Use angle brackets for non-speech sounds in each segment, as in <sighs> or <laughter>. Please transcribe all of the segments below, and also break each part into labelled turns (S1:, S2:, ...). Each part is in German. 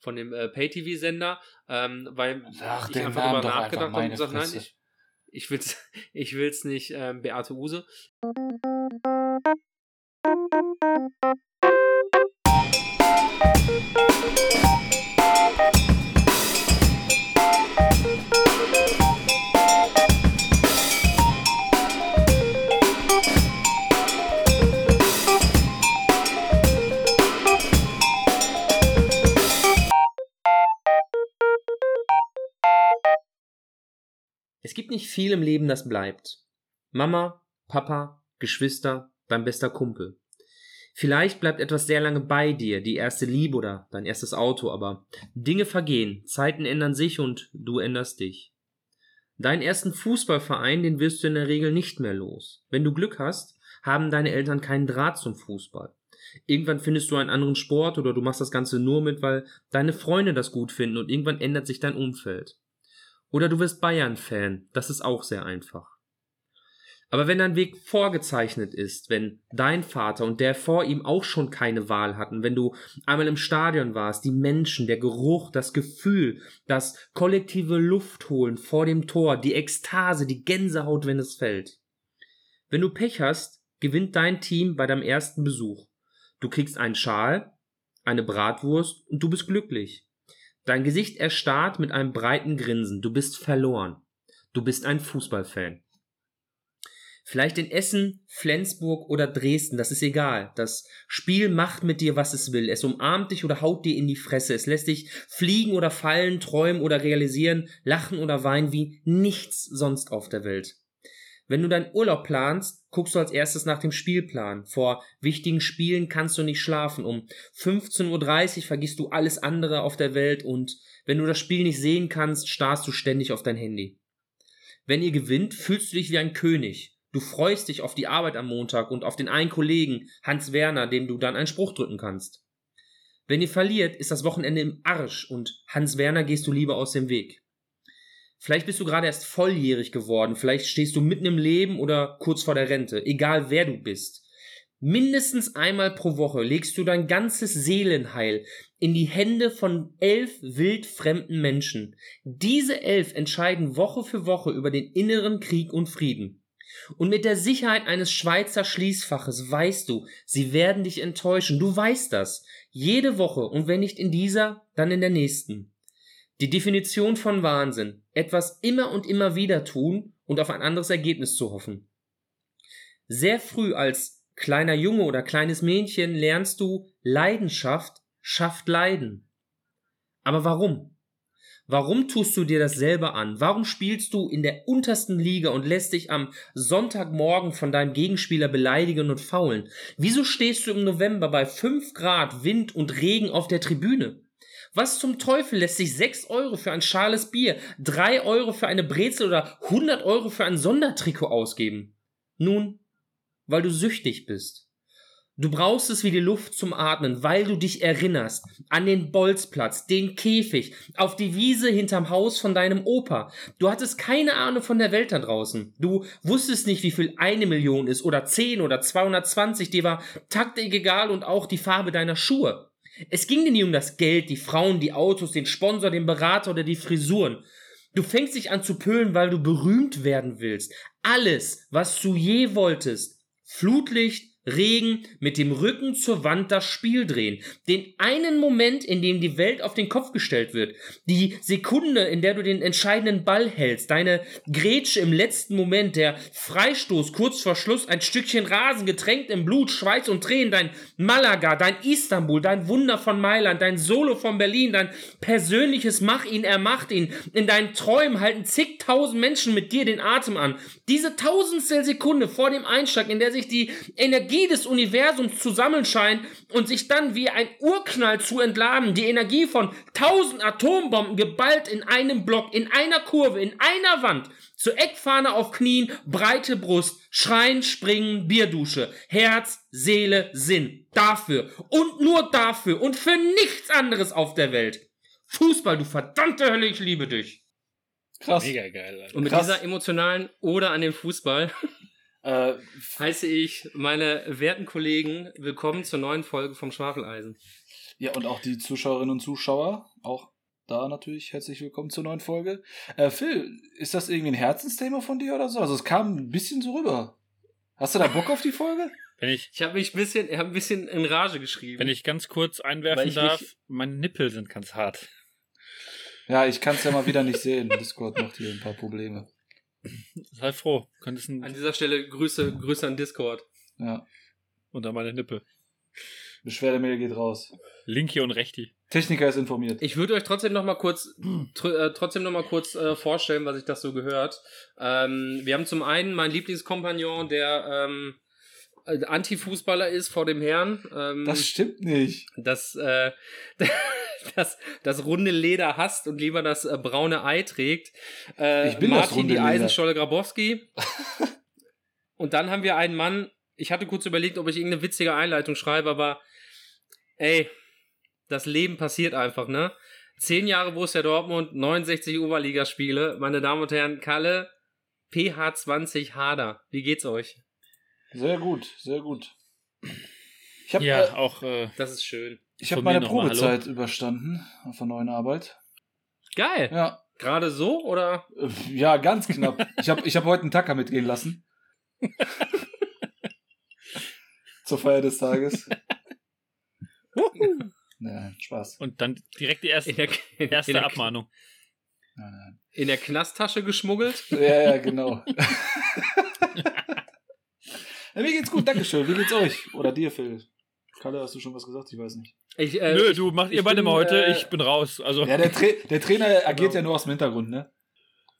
S1: von dem äh, Pay-TV-Sender, ähm, weil
S2: Ach,
S1: ich einfach
S2: Namen einfach,
S1: nachgedacht habe und gesagt, nein, ich, ich will's, <laughs> ich will's nicht, ähm, Beate Use. Es gibt nicht viel im Leben, das bleibt. Mama, Papa, Geschwister, dein bester Kumpel. Vielleicht bleibt etwas sehr lange bei dir, die erste Liebe oder dein erstes Auto, aber Dinge vergehen, Zeiten ändern sich und du änderst dich. Deinen ersten Fußballverein, den wirst du in der Regel nicht mehr los. Wenn du Glück hast, haben deine Eltern keinen Draht zum Fußball. Irgendwann findest du einen anderen Sport oder du machst das Ganze nur mit, weil deine Freunde das gut finden und irgendwann ändert sich dein Umfeld. Oder du wirst Bayern-Fan, das ist auch sehr einfach. Aber wenn dein Weg vorgezeichnet ist, wenn dein Vater und der vor ihm auch schon keine Wahl hatten, wenn du einmal im Stadion warst, die Menschen, der Geruch, das Gefühl, das kollektive Luftholen vor dem Tor, die Ekstase, die Gänsehaut, wenn es fällt. Wenn du Pech hast, gewinnt dein Team bei deinem ersten Besuch. Du kriegst einen Schal, eine Bratwurst und du bist glücklich. Dein Gesicht erstarrt mit einem breiten Grinsen. Du bist verloren. Du bist ein Fußballfan. Vielleicht in Essen, Flensburg oder Dresden, das ist egal. Das Spiel macht mit dir, was es will. Es umarmt dich oder haut dir in die Fresse. Es lässt dich fliegen oder fallen, träumen oder realisieren, lachen oder weinen wie nichts sonst auf der Welt. Wenn du deinen Urlaub planst, guckst du als erstes nach dem Spielplan. Vor wichtigen Spielen kannst du nicht schlafen. Um 15.30 Uhr vergisst du alles andere auf der Welt und wenn du das Spiel nicht sehen kannst, starrst du ständig auf dein Handy. Wenn ihr gewinnt, fühlst du dich wie ein König. Du freust dich auf die Arbeit am Montag und auf den einen Kollegen, Hans Werner, dem du dann einen Spruch drücken kannst. Wenn ihr verliert, ist das Wochenende im Arsch und Hans Werner gehst du lieber aus dem Weg. Vielleicht bist du gerade erst volljährig geworden, vielleicht stehst du mitten im Leben oder kurz vor der Rente, egal wer du bist. Mindestens einmal pro Woche legst du dein ganzes Seelenheil in die Hände von elf wildfremden Menschen. Diese elf entscheiden Woche für Woche über den inneren Krieg und Frieden. Und mit der Sicherheit eines Schweizer Schließfaches weißt du, sie werden dich enttäuschen. Du weißt das. Jede Woche und wenn nicht in dieser, dann in der nächsten. Die Definition von Wahnsinn. Etwas immer und immer wieder tun und auf ein anderes Ergebnis zu hoffen. Sehr früh als kleiner Junge oder kleines Mädchen lernst du, Leidenschaft schafft Leiden. Aber warum? Warum tust du dir das selber an? Warum spielst du in der untersten Liga und lässt dich am Sonntagmorgen von deinem Gegenspieler beleidigen und faulen? Wieso stehst du im November bei 5 Grad Wind und Regen auf der Tribüne? Was zum Teufel lässt sich 6 Euro für ein schales Bier, 3 Euro für eine Brezel oder 100 Euro für ein Sondertrikot ausgeben? Nun, weil du süchtig bist. Du brauchst es wie die Luft zum Atmen, weil du dich erinnerst an den Bolzplatz, den Käfig, auf die Wiese hinterm Haus von deinem Opa. Du hattest keine Ahnung von der Welt da draußen. Du wusstest nicht, wie viel eine Million ist oder 10 oder 220. Dir war Taktik egal und auch die Farbe deiner Schuhe. Es ging dir nie um das Geld, die Frauen, die Autos, den Sponsor, den Berater oder die Frisuren. Du fängst dich an zu pölen, weil du berühmt werden willst. Alles, was du je wolltest. Flutlicht, Regen, mit dem Rücken zur Wand das Spiel drehen. Den einen Moment, in dem die Welt auf den Kopf gestellt wird. Die Sekunde, in der du den entscheidenden Ball hältst. Deine Grätsche im letzten Moment. Der Freistoß kurz vor Schluss. Ein Stückchen Rasen getränkt im Blut, Schweiß und Tränen. Dein Malaga, dein Istanbul, dein Wunder von Mailand, dein Solo von Berlin, dein persönliches Mach ihn, er macht ihn. In deinen Träumen halten zigtausend Menschen mit dir den Atem an. Diese tausendstel Sekunde vor dem Einschlag, in der sich die Energie des Universums zu sammeln scheint und sich dann wie ein Urknall zu entladen, die Energie von tausend Atombomben geballt in einem Block, in einer Kurve, in einer Wand, zur Eckfahne auf Knien, breite Brust, Schreien, Springen, Bierdusche, Herz, Seele, Sinn. Dafür und nur dafür und für nichts anderes auf der Welt. Fußball, du verdammte Hölle, ich liebe dich.
S2: Krass.
S3: Mega geil, Alter.
S1: Und mit
S2: Krass.
S1: dieser emotionalen Ode an den Fußball <laughs>
S2: Äh,
S1: heiße ich meine werten Kollegen willkommen zur neuen Folge vom Schwafeleisen.
S2: ja, und auch die Zuschauerinnen und Zuschauer.
S3: auch da natürlich herzlich willkommen zur neuen Folge. Äh, Phil, ist das irgendwie ein Herzensthema von dir oder so? Also es kam ein bisschen so rüber. Hast du da Bock auf die Folge?
S4: Wenn ich,
S1: Ich habe mich ein bisschen, ich hab ein bisschen in Rage geschrieben.
S4: wenn ich ganz kurz einwerfen
S1: ich
S4: darf,
S1: mich-
S4: meine Nippel sind ganz hart.
S3: Ja, ich kann es ja mal wieder nicht sehen. Discord macht hier ein paar Probleme.
S4: Sei froh, könntest
S1: An
S4: ein
S1: dieser Stelle Grüße, Grüße an Discord.
S3: Ja,
S4: unter meine Nippel.
S3: Beschwerdemail geht raus.
S4: Linki und Rechti.
S3: Techniker ist informiert.
S1: Ich würde euch trotzdem noch mal kurz, tr äh, trotzdem noch mal kurz äh, vorstellen, was ich das so gehört. Ähm, wir haben zum einen meinen Lieblingskompagnon, der ähm, äh, Anti-Fußballer ist vor dem Herrn. Ähm,
S3: Das stimmt nicht.
S1: das, äh, <laughs> <laughs> das, das runde Leder hasst und lieber das äh, braune Ei trägt. Äh,
S3: Ich bin das
S1: Martin
S3: runde
S1: die. Eisenscholle Grabowski. <laughs> und dann haben wir einen Mann, ich hatte kurz überlegt, ob ich irgendeine witzige Einleitung schreibe, aber ey, das Leben passiert einfach, ne? Zehn Jahre Borussia Dortmund, 69 Oberligaspiele. Meine Damen und Herren, Kalle, PH20 Hader. Wie geht's euch?
S3: Sehr gut, sehr gut. Ich habe
S4: Ja,
S3: äh,
S4: auch äh,
S1: Das ist schön.
S3: Ich hab
S4: von mir
S3: meine Probezeit überstanden auf der neuen Arbeit.
S1: Geil.
S3: Ja,
S1: Gerade so oder?
S3: äh, ja, ganz knapp. Ich habe ich hab heute einen Tacker mitgehen lassen. <laughs> Zur Feier des Tages. Nein, Spaß.
S4: und dann direkt die erste,
S1: In der, in,
S4: erste
S1: in der,
S4: Abmahnung.
S3: Nein, nein.
S1: in der Knasttasche geschmuggelt.
S3: Ja, ja, genau. <laughs> ja, mir geht's gut, Dankeschön. Wie geht's euch? Oder dir, Phil? Kalle, hast du schon was gesagt? Ich weiß nicht.
S1: Ich, äh,
S4: Nö, du macht ihr beide
S1: bin,
S4: mal heute,
S1: äh,
S4: ich bin raus. Also
S3: Ja, der, Tra der Trainer agiert
S1: Genau.
S3: ja nur aus dem Hintergrund, ne?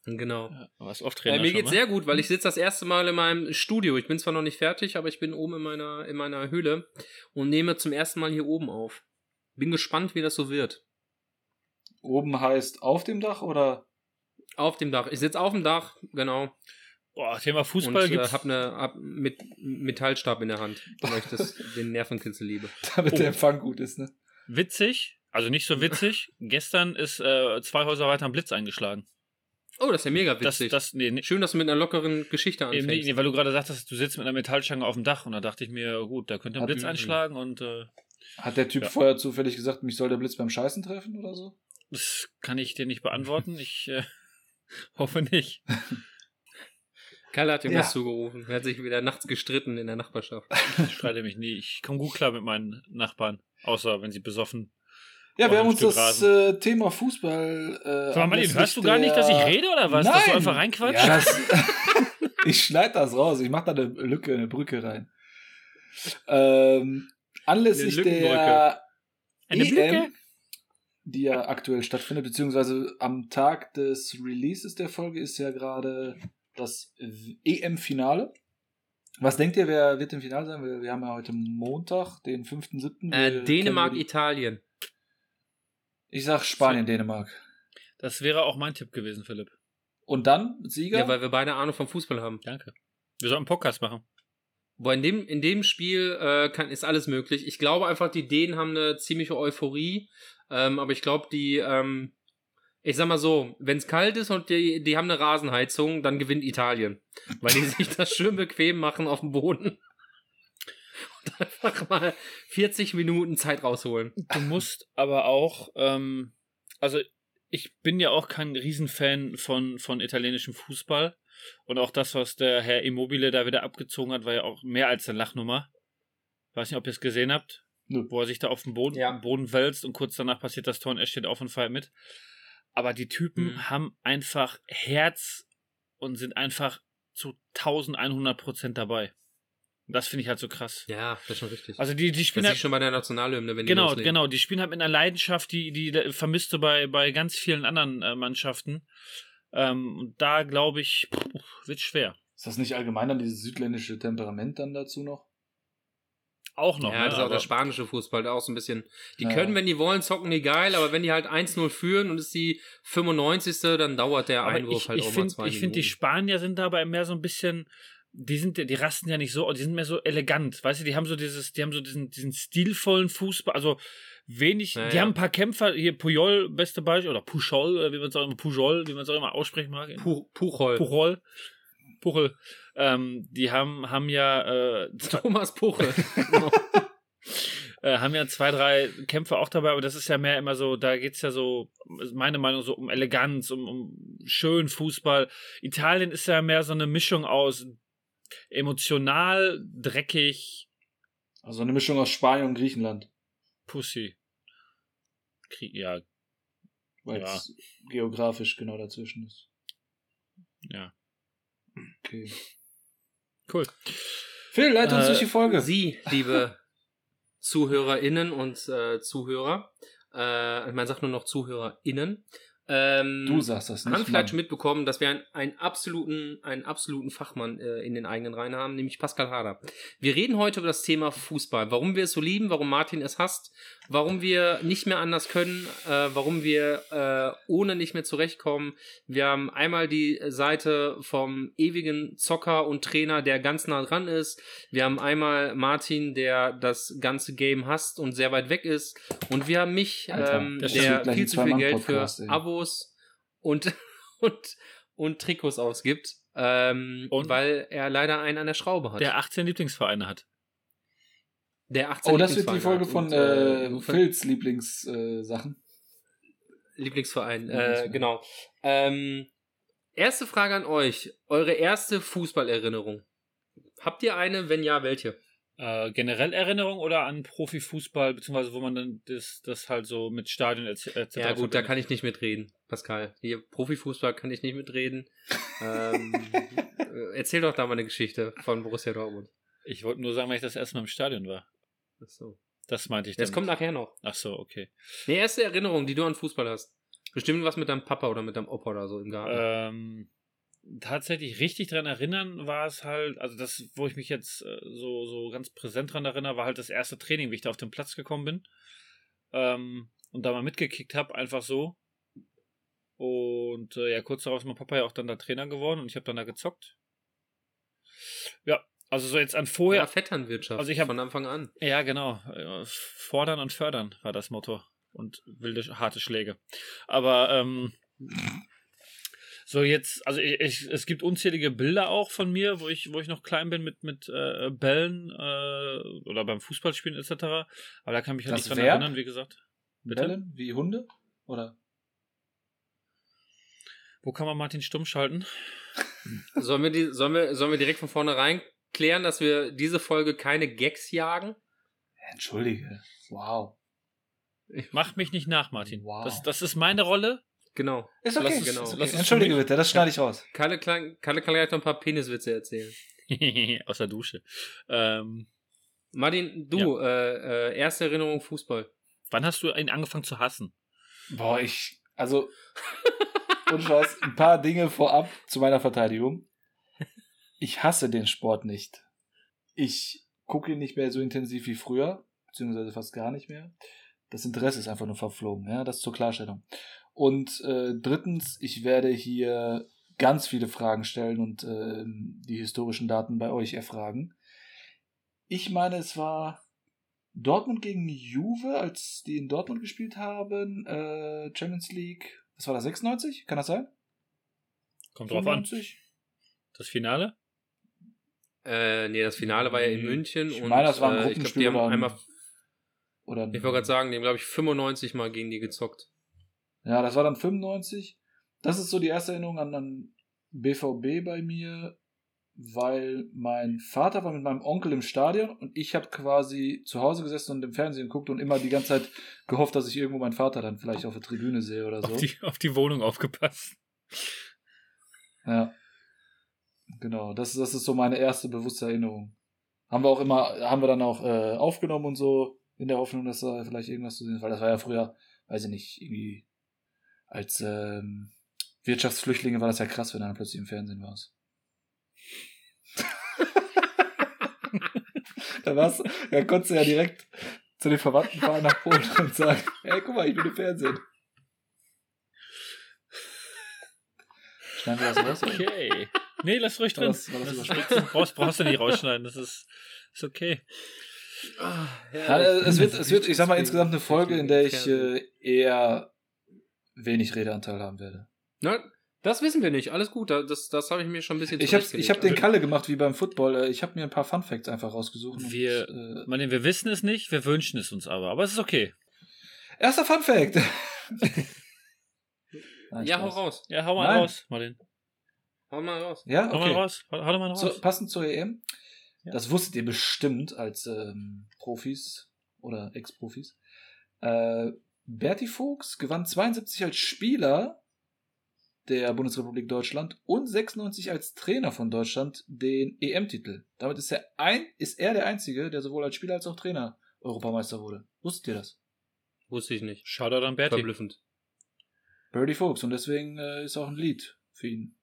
S1: Genau.
S4: Ja, was oft
S1: Äh,
S4: Trainer
S1: mir
S4: schon,
S1: geht's
S4: wa?
S1: sehr gut, weil ich sitze das erste Mal in meinem Studio. Ich bin zwar noch nicht fertig, aber ich bin oben in meiner, in meiner Höhle und nehme zum ersten Mal hier oben auf. Bin gespannt, wie das so wird.
S3: Oben heißt auf dem Dach oder?
S1: Auf dem Dach. Ich sitze auf dem Dach, genau.
S4: Boah, Thema Fußball
S1: und äh,
S4: gibt's.
S1: hab eine hab mit Metallstab in der Hand, weil ich das, <laughs> den Nervenkitzel liebe.
S3: Damit
S4: Oh.
S3: der Empfang gut ist, ne?
S4: witzig, also nicht so witzig. Gestern ist äh, zwei Häuser weiter ein Blitz eingeschlagen.
S1: Oh, das ist ja mega
S4: Das,
S1: witzig.
S4: das, nee, nee,
S1: Schön, dass du mit einer lockeren Geschichte anfängst.
S4: nicht, nee, weil du gerade sagtest, du sitzt mit einer Metallstange auf dem Dach und da dachte ich mir, gut, da könnte ein Blitz einschlagen und äh,
S3: Hat der Typ
S4: Ja.
S3: vorher zufällig gesagt, mich soll der Blitz beim Scheißen treffen oder so?
S4: das kann ich dir nicht beantworten. Ich äh, <laughs> hoffe nicht. <laughs>
S1: Kalle hat ihm
S3: Ja.
S1: das zugerufen. Er hat sich wieder nachts gestritten in der Nachbarschaft. <laughs>
S4: Ich streite mich nie. Ich komme gut klar mit meinen Nachbarn, außer wenn sie besoffen.
S3: Ja, wir haben uns
S4: Stück
S3: das äh, Thema Fußball. Äh,
S4: Sag mal, hörst du gar nicht, dass ich rede oder was?
S3: Nein.
S4: Dass du einfach reinquatscht?
S3: Ja, das, <laughs> ich schneide das raus. Ich mache da eine Lücke, eine Brücke rein. Ähm, anlässlich der
S4: Eine
S3: EM,
S4: Lücke?
S3: die ja aktuell stattfindet, beziehungsweise am Tag des Releases der Folge ist ja gerade das EM-Finale. Was denkt ihr, wer wird im Finale sein? Wir, wir haben ja heute Montag, den 5.7. Wir
S1: Äh, Dänemark,
S3: die-
S1: Italien.
S3: Ich sag Spanien, Dänemark.
S4: Das wäre auch mein Tipp gewesen, Philipp.
S3: Und dann Sieger?
S1: Ja, weil wir beide Ahnung vom Fußball haben.
S4: Danke. Wir sollten einen Podcast machen.
S1: Boah, in dem, in dem Spiel äh, kann, ist alles möglich. Ich glaube einfach, die Dänen haben eine ziemliche Euphorie. Ähm, aber ich glaube, die, ähm, ich sag mal so, wenn es kalt ist und die, die haben eine Rasenheizung, dann gewinnt Italien. Weil die sich das schön bequem machen auf dem Boden. Und einfach mal 40 Minuten Zeit rausholen.
S4: Du musst aber auch, ähm, also ich bin ja auch kein Riesenfan von, von italienischem Fußball. Und auch das, was der Herr Immobile da wieder abgezogen hat, war ja auch mehr als eine Lachnummer. Weiß nicht, ob ihr es gesehen habt,
S3: Nö.
S4: wo er sich da auf den Boden,
S1: Ja.
S4: Boden wälzt und kurz danach passiert das Tor und er steht auf und feiert mit. Aber die Typen
S1: Mhm.
S4: haben einfach Herz und sind einfach zu 1100 Prozent dabei. Das finde ich halt so krass.
S1: Ja, das ist schon richtig.
S4: Also die, die
S1: das
S4: spielen
S1: ist
S4: halt,
S1: schon bei der Nationalhymne, wenn die
S4: Genau, genau. Die spielen halt mit einer Leidenschaft, die, die vermisst du bei, bei ganz vielen anderen äh, Mannschaften. Ähm, und da glaube ich, puh, wird schwer.
S3: Ist das nicht allgemein dann dieses südländische Temperament dann dazu noch?
S4: Auch noch,
S1: ja,
S4: ne?
S1: das ist auch der spanische Fußball, der auch so ein bisschen. Die
S3: Ja.
S1: können, wenn die wollen, zocken die geil, aber wenn die halt 1-0 führen und es ist die 95. dann dauert der
S4: aber
S1: Einwurf
S4: ich,
S1: halt
S4: ich
S1: auch mal
S4: finde,
S1: zwei
S4: ich finde, die. Spanier sind dabei mehr so ein bisschen, die sind, die rasten ja nicht so, die sind mehr so elegant, weißt du, die haben so dieses, die haben so diesen, diesen stilvollen Fußball, also wenig,
S1: Ja,
S4: die haben ein paar Kämpfer, hier Puyol, beste Beispiel, oder Pujol, oder wie man es auch immer, Pujol, wie man es auch immer aussprechen mag.
S1: Pu Puchol.
S4: Puchol, Puchel, ähm, die haben, haben ja, äh, <laughs>
S1: Thomas Puchel. <laughs>
S4: äh, haben ja zwei, drei Kämpfe auch dabei, aber das ist ja mehr immer so, da geht's ja so, meine Meinung, so um Eleganz, um, um schön Fußball. Italien ist ja mehr so eine Mischung aus emotional, dreckig,
S3: Also eine Mischung aus Spanien und Griechenland.
S4: Pussy. Krieg, ja,
S3: Weil
S4: Ja.
S3: es geografisch genau dazwischen ist.
S4: ja.
S3: Okay.
S4: Cool.
S3: Phil, leit uns
S4: Äh,
S3: durch die Folge.
S1: Sie, liebe ZuhörerInnen und äh, Zuhörer, äh, man sagt nur noch ZuhörerInnen, ähm,
S3: Du sagst das nicht.
S1: haben vielleicht mitbekommen, dass wir einen, einen absoluten, einen absoluten Fachmann äh, in den eigenen Reihen haben, nämlich Pascal Hader. Wir reden heute über das Thema Fußball. Warum wir es so lieben, warum Martin es hasst, warum wir nicht mehr anders können, äh, warum wir äh, ohne nicht mehr zurechtkommen. Wir haben einmal die Seite vom ewigen Zocker und Trainer, der ganz nah dran ist. Wir haben einmal Martin, der das ganze Game hasst und sehr weit weg ist. Und wir haben mich,
S3: Alter,
S1: ähm, der viel zu viel Geld für
S3: ey.
S1: Abos und, <laughs> und, und Trikots ausgibt, ähm,
S4: Und?
S1: weil er leider einen an der Schraube hat.
S4: Der 18 Lieblingsvereine hat.
S1: Der 18
S3: Oh, das wird die Folge von
S1: Und,
S3: äh,
S1: insofern-
S3: Phils Lieblingssachen. Äh.
S1: Lieblingsverein, äh, genau. Ähm, erste Frage an euch. Eure erste Fußballerinnerung. Habt ihr eine? Wenn ja, welche?
S4: Äh, generell Erinnerung oder an Profifußball, beziehungsweise wo man dann das, das halt so mit Stadion etc.
S1: Ja gut, da kann ich nicht mitreden, Pascal. Hier, Profifußball kann ich nicht mitreden. <laughs> ähm, äh, erzähl doch da mal eine Geschichte von Borussia Dortmund.
S4: Ich wollte nur sagen, weil ich das erste Mal im Stadion war.
S1: Ach so.
S4: Das meinte ich
S1: Das
S4: damit.
S1: kommt nachher noch.
S4: Ach so, okay.
S1: Die erste Erinnerung, die du an Fußball hast. Bestimmt was mit deinem Papa oder mit deinem Opa oder so im Garten.
S4: Ähm, tatsächlich richtig dran erinnern war es halt, also das, wo ich mich jetzt äh, so, so ganz präsent dran erinnere, war halt das erste Training, wie ich da auf den Platz gekommen bin. Ähm, und da mal mitgekickt habe, einfach so. Und äh, ja, kurz darauf ist mein Papa ja auch dann da Trainer geworden und ich habe dann da gezockt. Ja, also so jetzt an
S1: ja,
S4: vorher.
S1: Vetternwirtschaft.
S4: Also ich hab-
S1: von Anfang an.
S4: Ja, genau. Äh, Fordern und fördern war das Motto. Und wilde, harte Schläge. Aber ähm, so jetzt, also ich, ich, es gibt unzählige Bilder auch von mir, wo ich, wo ich noch klein bin mit, mit äh, Bällen äh, oder beim Fußballspielen etc. Aber da kann ich mich halt
S3: Das
S4: nicht dran
S3: Verb?
S4: erinnern, wie gesagt. Bitte?
S3: Bellen? Wie Hunde? Oder?
S4: Wo kann man Martin stumm schalten?
S1: Sollen wir, die, sollen, wir, sollen wir direkt von vornherein klären, dass wir diese Folge keine Gags jagen?
S3: Entschuldige. Wow.
S4: Mach mich nicht nach, Martin.
S3: Wow.
S4: Das, das ist meine Rolle.
S1: Genau.
S3: Ist
S1: Lass
S3: okay.
S1: es- genau.
S3: Ist okay.
S4: lass
S3: Entschuldige bitte, das schneide ich raus.
S1: Kalle, kann, Kalle kann gleich noch ein paar Peniswitze erzählen. <laughs>
S4: Aus der Dusche. Ähm,
S1: Martin, du, äh, äh, erste Erinnerung Fußball.
S4: wann hast du ihn angefangen zu hassen?
S3: Boah, ich. Also. <laughs> Und Scheiß, ein paar Dinge vorab zu meiner Verteidigung. Ich hasse den Sport nicht. Ich gucke ihn nicht mehr so intensiv wie früher, beziehungsweise fast gar nicht mehr. Das Interesse ist einfach nur verflogen, ja, das zur Klarstellung. Und äh, drittens, ich werde hier ganz viele Fragen stellen und ähm, die historischen Daten bei euch erfragen. Ich meine, es war Dortmund gegen Juve, als die in Dortmund gespielt haben, äh, Champions League, was war das, 96? Kann das sein?
S4: Kommt drauf an.
S3: 95?
S4: Das Finale?
S1: Äh, nee, das Finale war ja in
S3: Nee,
S1: München.
S3: ich
S1: und,
S3: meine, das war ein
S1: äh, ich glaube, die haben einmal,
S3: Oder,
S1: ich wollte gerade sagen, die haben, glaube ich, 95 Mal gegen die gezockt.
S3: Ja, das war dann 95. Das ist so die erste Erinnerung an, an BVB bei mir, weil mein Vater war mit meinem Onkel im Stadion und ich habe quasi zu Hause gesessen und im Fernsehen geguckt und immer die ganze Zeit gehofft, dass ich irgendwo meinen Vater dann vielleicht auf der Tribüne sehe oder so.
S4: Auf, die, auf die Wohnung aufgepasst.
S3: Ja. Genau, das, das ist so meine erste bewusste Erinnerung. Haben wir auch immer, haben wir dann auch äh, aufgenommen und so, in der Hoffnung, dass da vielleicht irgendwas zu sehen ist, weil das war ja früher, weiß ich nicht, irgendwie als ähm, Wirtschaftsflüchtlinge war das ja krass, wenn du dann plötzlich im Fernsehen warst. <laughs> da warst da konntest du ja direkt zu den Verwandten fahren nach Polen und sagen, hey, guck mal, ich bin im Fernsehen. Schneiden wir das raus?
S4: Okay. Nee, lass ruhig
S3: War
S4: drin.
S3: das- war das
S4: Das brauchst, brauchst du nicht rausschneiden. Das ist, ist okay.
S3: Ja, es wird, es wird, ich sag mal, insgesamt eine Folge, in der ich äh, eher wenig Redeanteil haben werde.
S1: Na, Das wissen wir nicht. Alles gut. Das, das habe ich mir schon ein bisschen
S3: Ich habe ich hab den. Kalle gemacht wie beim Football. Äh, Ich habe mir ein paar Fun Facts einfach rausgesucht. und,
S4: Wir-
S3: äh,
S4: Meine, wir wissen es nicht, wir wünschen es uns aber. Aber es ist okay.
S3: erster Fun Fact. <laughs> Nein,
S1: Ja, hau raus.
S4: Ja, hau mal
S3: Nein.
S4: raus, Martin.
S1: Hau mal raus.
S3: Ja,
S4: Hau mal
S3: okay.
S4: raus. Hau, mal raus.
S3: So, passend zur EM.
S4: Ja.
S3: Das wusstet ihr bestimmt als ähm, Profis oder Ex-Profis. Äh, Berti Fuchs gewann 72 als Spieler der Bundesrepublik Deutschland und 96 als Trainer von Deutschland den EM-Titel. Damit ist er, ein, ist er der Einzige, der sowohl als Spieler als auch Trainer Europameister wurde. Wusstet ihr das?
S1: Wusste ich nicht.
S4: Shoutout an Berti.
S1: Verblüffend.
S3: Birdie Fuchs. Und deswegen äh, ist auch ein Lied für ihn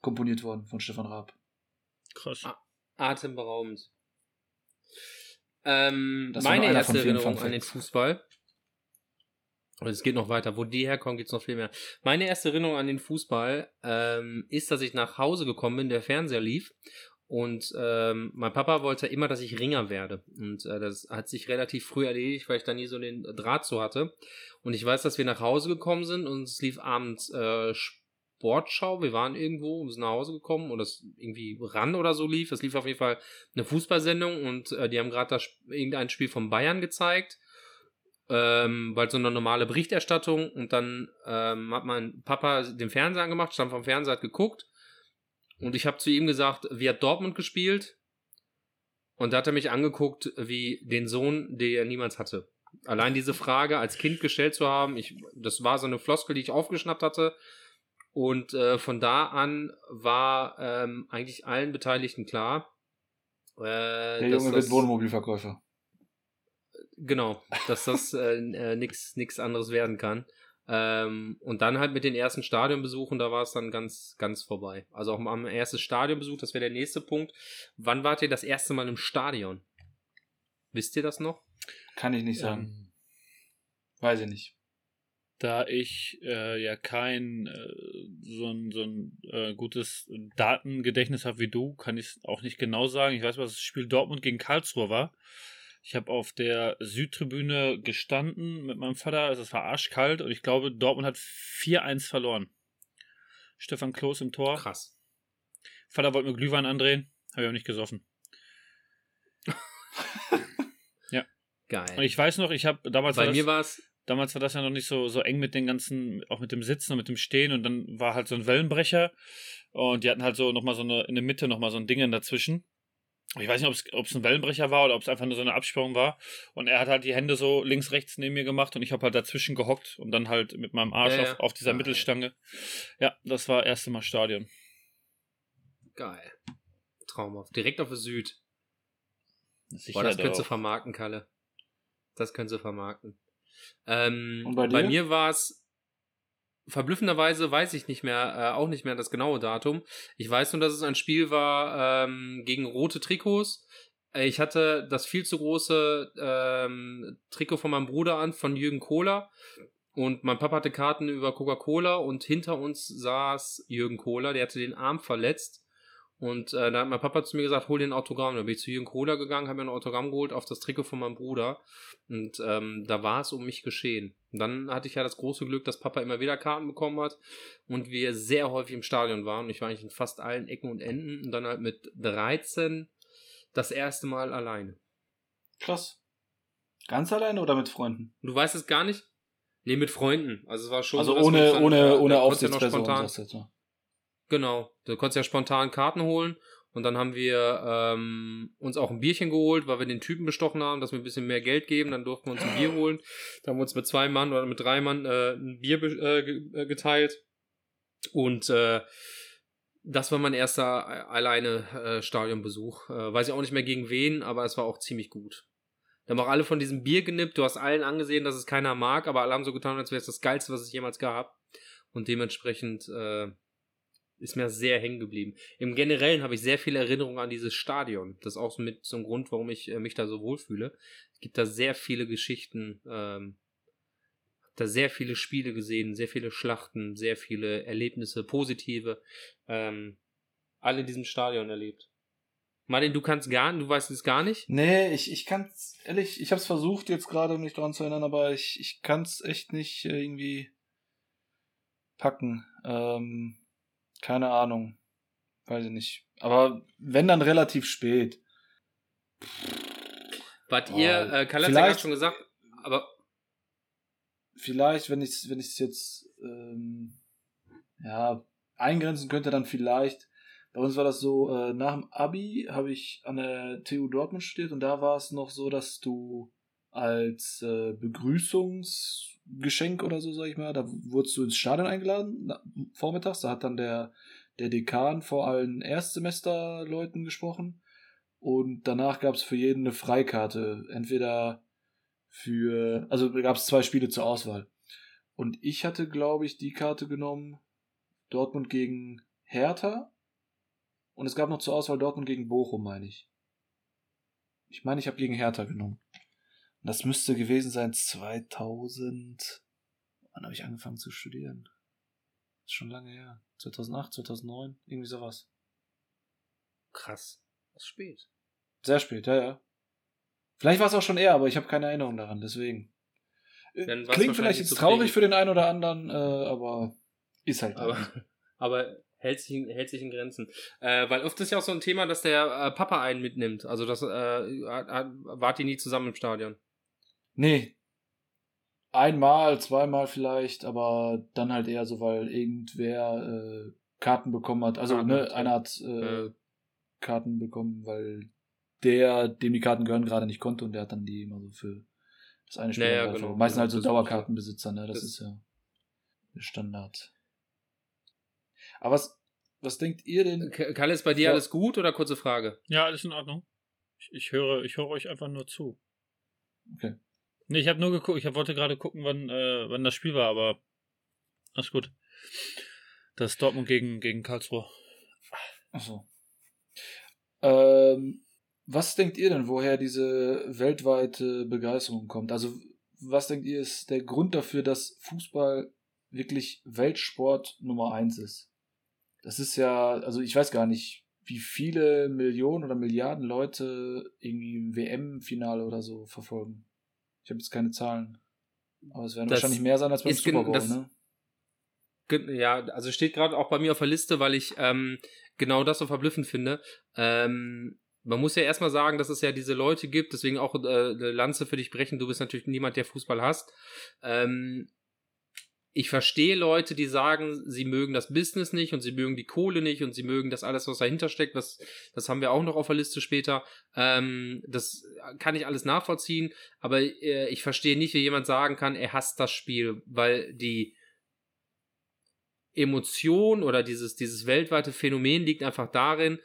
S3: komponiert worden von Stefan Raab.
S4: Krass.
S1: Ah. Atemberaubend. Ähm, meine erste Erinnerung an den. Fußball. Und es geht noch weiter. Wo die herkommen, geht's noch viel mehr. Meine erste Erinnerung an den Fußball ähm, ist, dass ich nach Hause gekommen bin, der Fernseher lief. Und ähm, mein Papa wollte immer, dass ich Ringer werde. Und äh, das hat sich relativ früh erledigt, weil ich da nie so den Draht zu hatte. Und ich weiß, dass wir nach Hause gekommen sind und es lief abends äh, Sportschau. Wir waren irgendwo, wir sind nach Hause gekommen und das irgendwie ran oder so lief. Es lief auf jeden Fall eine Fußballsendung und äh, die haben gerade irgendein Spiel von Bayern gezeigt. Ähm, weil so eine normale Berichterstattung und dann ähm, hat mein Papa den Fernseher angemacht, stand vom Fernseher, hat geguckt und ich habe zu ihm gesagt, wie hat Dortmund gespielt? Und da hat er mich angeguckt wie den Sohn, den er niemals hatte. Allein diese Frage als Kind gestellt zu haben, ich, das war so eine Floskel, die ich aufgeschnappt hatte. Und äh, von da an war ähm, eigentlich allen Beteiligten klar, äh,
S3: Der Junge
S1: das,
S3: wird Wohnmobilverkäufer.
S1: Genau, dass das äh, äh, nix anderes werden kann. Ähm, und dann halt mit den ersten Stadionbesuchen, da war es dann ganz, ganz vorbei. Also auch am ersten Stadionbesuch, das wäre der nächste Punkt. Wann wart ihr das erste Mal im Stadion? Wisst ihr das noch?
S3: Kann ich nicht sagen.
S4: Ähm,
S3: Weiß ich nicht.
S4: da ich äh, ja kein äh, so ein, so ein äh, gutes Datengedächtnis habe wie du, kann ich es auch nicht genau sagen. Ich weiß, was das Spiel Dortmund gegen Karlsruhe war. Ich habe auf der Südtribüne gestanden mit meinem Vater, also es war arschkalt und ich glaube, Dortmund hat 4-1 verloren. Stefan Klos im Tor.
S1: Krass.
S4: Vater wollte mir Glühwein andrehen, habe ich aber nicht gesoffen. <laughs>
S1: Geil.
S4: Und ich weiß noch, ich habe damals war
S1: Bei
S4: das,
S1: mir war es,
S4: damals war das ja noch nicht so, so eng mit den ganzen, auch mit dem Sitzen und mit dem Stehen und dann war halt so ein Wellenbrecher und die hatten halt so nochmal so eine, in der Mitte nochmal so ein Ding dazwischen. Ich weiß nicht, ob es ein Wellenbrecher war oder ob es einfach nur so eine Absperrung war. Und er hat halt die Hände so links, rechts neben mir gemacht und ich habe halt dazwischen gehockt und dann halt mit meinem Arsch
S1: Ja, ja.
S4: auf, auf dieser
S1: Ah,
S4: Mittelstange. Ja, das war erste Mal Stadion.
S1: geil. Traumhaft. Direkt auf der Süd.
S4: Sicher
S1: Boah, das könntest du vermarkten, Kalle. Das könntest du vermarkten. Ähm,
S3: Und bei
S1: bei mir war es verblüffenderweise weiß ich nicht mehr, äh, auch nicht mehr das genaue Datum. Ich weiß nur, dass es ein Spiel war ähm, gegen rote Trikots. Äh, Ich hatte das viel zu große ähm, Trikot von meinem Bruder an, von Jürgen Kohler. Und mein Papa hatte Karten über Coca-Cola und hinter uns saß Jürgen Kohler, der hatte den Arm verletzt. Und äh, da hat mein Papa zu mir gesagt, hol dir ein Autogramm. Da bin ich zu Jürgen Kohler gegangen, habe mir ein Autogramm geholt auf das Trikot von meinem Bruder. Und ähm, da war es um mich geschehen. Und dann hatte ich ja das große Glück, dass Papa immer wieder Karten bekommen hat und wir sehr häufig im Stadion waren. Und ich war eigentlich in fast allen Ecken und Enden und dann halt mit 13 das erste Mal alleine.
S3: Krass. Ganz alleine oder mit Freunden?
S1: Und du weißt es gar nicht? Nee, mit Freunden. Also es war schon
S3: also
S1: so,
S3: ohne, ohne, ohne
S1: du ja Genau. Du konntest ja spontan Karten holen und dann haben wir ähm, uns auch ein Bierchen geholt, weil wir den Typen bestochen haben, dass wir ein bisschen mehr Geld geben. Dann durften wir uns ein Bier <laughs> holen. Da haben wir uns mit zwei Mann oder mit drei Mann äh, ein Bier äh, äh, geteilt. Und äh, das war mein erster äh, alleine äh, Stadionbesuch. Äh, weiß ich auch nicht mehr gegen wen, aber es war auch ziemlich gut. Da haben auch alle von diesem Bier genippt. Du hast allen angesehen, dass es keiner mag, aber alle haben so getan, als wäre es das Geilste, was es jemals gab. Und dementsprechend äh, ist mir sehr hängen geblieben. Im Generellen habe ich sehr viele Erinnerungen an dieses Stadion. Das ist auch so mit so ein Grund, warum ich äh, mich da so wohlfühle. Es gibt da sehr viele Geschichten, ähm, da sehr viele Spiele gesehen, sehr viele Schlachten, sehr viele Erlebnisse, positive, ähm, alle in diesem Stadion erlebt. Martin, du kannst gar, du weißt es gar nicht.
S3: Nee, ich, ich kann's, ehrlich, ich hab's versucht jetzt gerade, mich daran zu erinnern, aber ich, ich kann's echt nicht äh, irgendwie packen. Ähm, Keine Ahnung. Weiß ich nicht. Aber wenn dann relativ spät.
S1: Wart
S3: Oh,
S1: ihr, äh, Kalle hat schon gesagt, aber
S3: Vielleicht, wenn ich es wenn ich's jetzt ähm, ja, eingrenzen könnte, dann vielleicht. Bei uns war das so, äh, nach dem Abi habe ich an der TU Dortmund studiert und da war es noch so, dass du als äh, Begrüßungsgeschenk oder so, sag ich mal, da wurdest du ins Stadion eingeladen, na, vormittags, da hat dann der, der Dekan vor allen Erstsemesterleuten gesprochen und danach gab es für jeden eine Freikarte, entweder für, also gab es zwei Spiele zur Auswahl. Und ich hatte, glaube ich, die Karte genommen, Dortmund gegen Hertha. Und es gab noch zur Auswahl Dortmund gegen Bochum, meine ich. Ich meine, ich habe gegen Hertha genommen. Und das müsste gewesen sein 2000. Wann habe ich angefangen zu studieren? ist schon lange her. 2008, 2009, irgendwie sowas.
S1: krass. Das ist spät.
S3: Sehr spät, ja, ja. Vielleicht war es auch schon eher, aber ich habe keine Erinnerung daran, deswegen. Äh, Klingt vielleicht jetzt traurig für den einen oder anderen, äh, aber ist halt.
S1: Aber, <laughs> aber hält sich, in- hält sich in Grenzen. Äh, weil oft ist ja auch so ein Thema, dass der äh, Papa einen mitnimmt. Also das äh, wart ihr nie zusammen im Stadion.
S3: Nee. Einmal, zweimal vielleicht, aber dann halt eher so, weil irgendwer äh, Karten bekommen hat. Also,
S1: Karten
S3: ne, einer hat äh, Karten bekommen, weil der, dem die Karten gehören, gerade nicht konnte und der hat dann die immer so für das eine Spiel.
S1: Ja, ja,
S3: halt
S1: genau.
S3: Meistens
S1: genau,
S3: halt so Dauerkartenbesitzer, ne? Das,
S1: das-
S3: ist ja der Standard. Aber was, was denkt ihr denn?
S1: Kalle, ist bei dir
S3: Ja.
S1: alles gut oder kurze Frage?
S4: Ja, alles in Ordnung. Ich, ich höre, ich höre euch einfach nur zu.
S3: Okay.
S4: Nee, ich habe nur geguckt, ich wollte gerade gucken, wann, äh, wann das Spiel war, aber alles gut. Das ist Dortmund gegen, gegen Karlsruhe.
S3: Achso. Ähm, was denkt ihr denn, woher diese weltweite Begeisterung kommt? Also, was denkt ihr, ist der Grund dafür, dass Fußball wirklich Weltsport Nummer eins ist? Das ist ja, also ich weiß gar nicht, wie viele Millionen oder Milliarden Leute irgendwie WM-Finale oder so verfolgen. Ich habe jetzt keine Zahlen. Aber es werden
S1: Das
S3: wahrscheinlich mehr sein als beim Super Bowl, ne?
S1: Ja, also steht gerade auch bei mir auf der Liste, weil ich ähm, genau das so verblüffend finde. Ähm, man muss ja erstmal sagen, dass es ja diese Leute gibt, deswegen auch äh, eine Lanze für dich brechen. Du bist natürlich niemand, der Fußball hasst. Ähm, ich verstehe Leute, die sagen, sie mögen das Business nicht und sie mögen die Kohle nicht und sie mögen das alles, was dahinter steckt. Was, das haben wir auch noch auf der Liste später. Ähm, das kann ich alles nachvollziehen, aber äh, ich verstehe nicht, wie jemand sagen kann, er hasst das Spiel, weil die Emotion oder dieses, dieses weltweite Phänomen liegt einfach darin,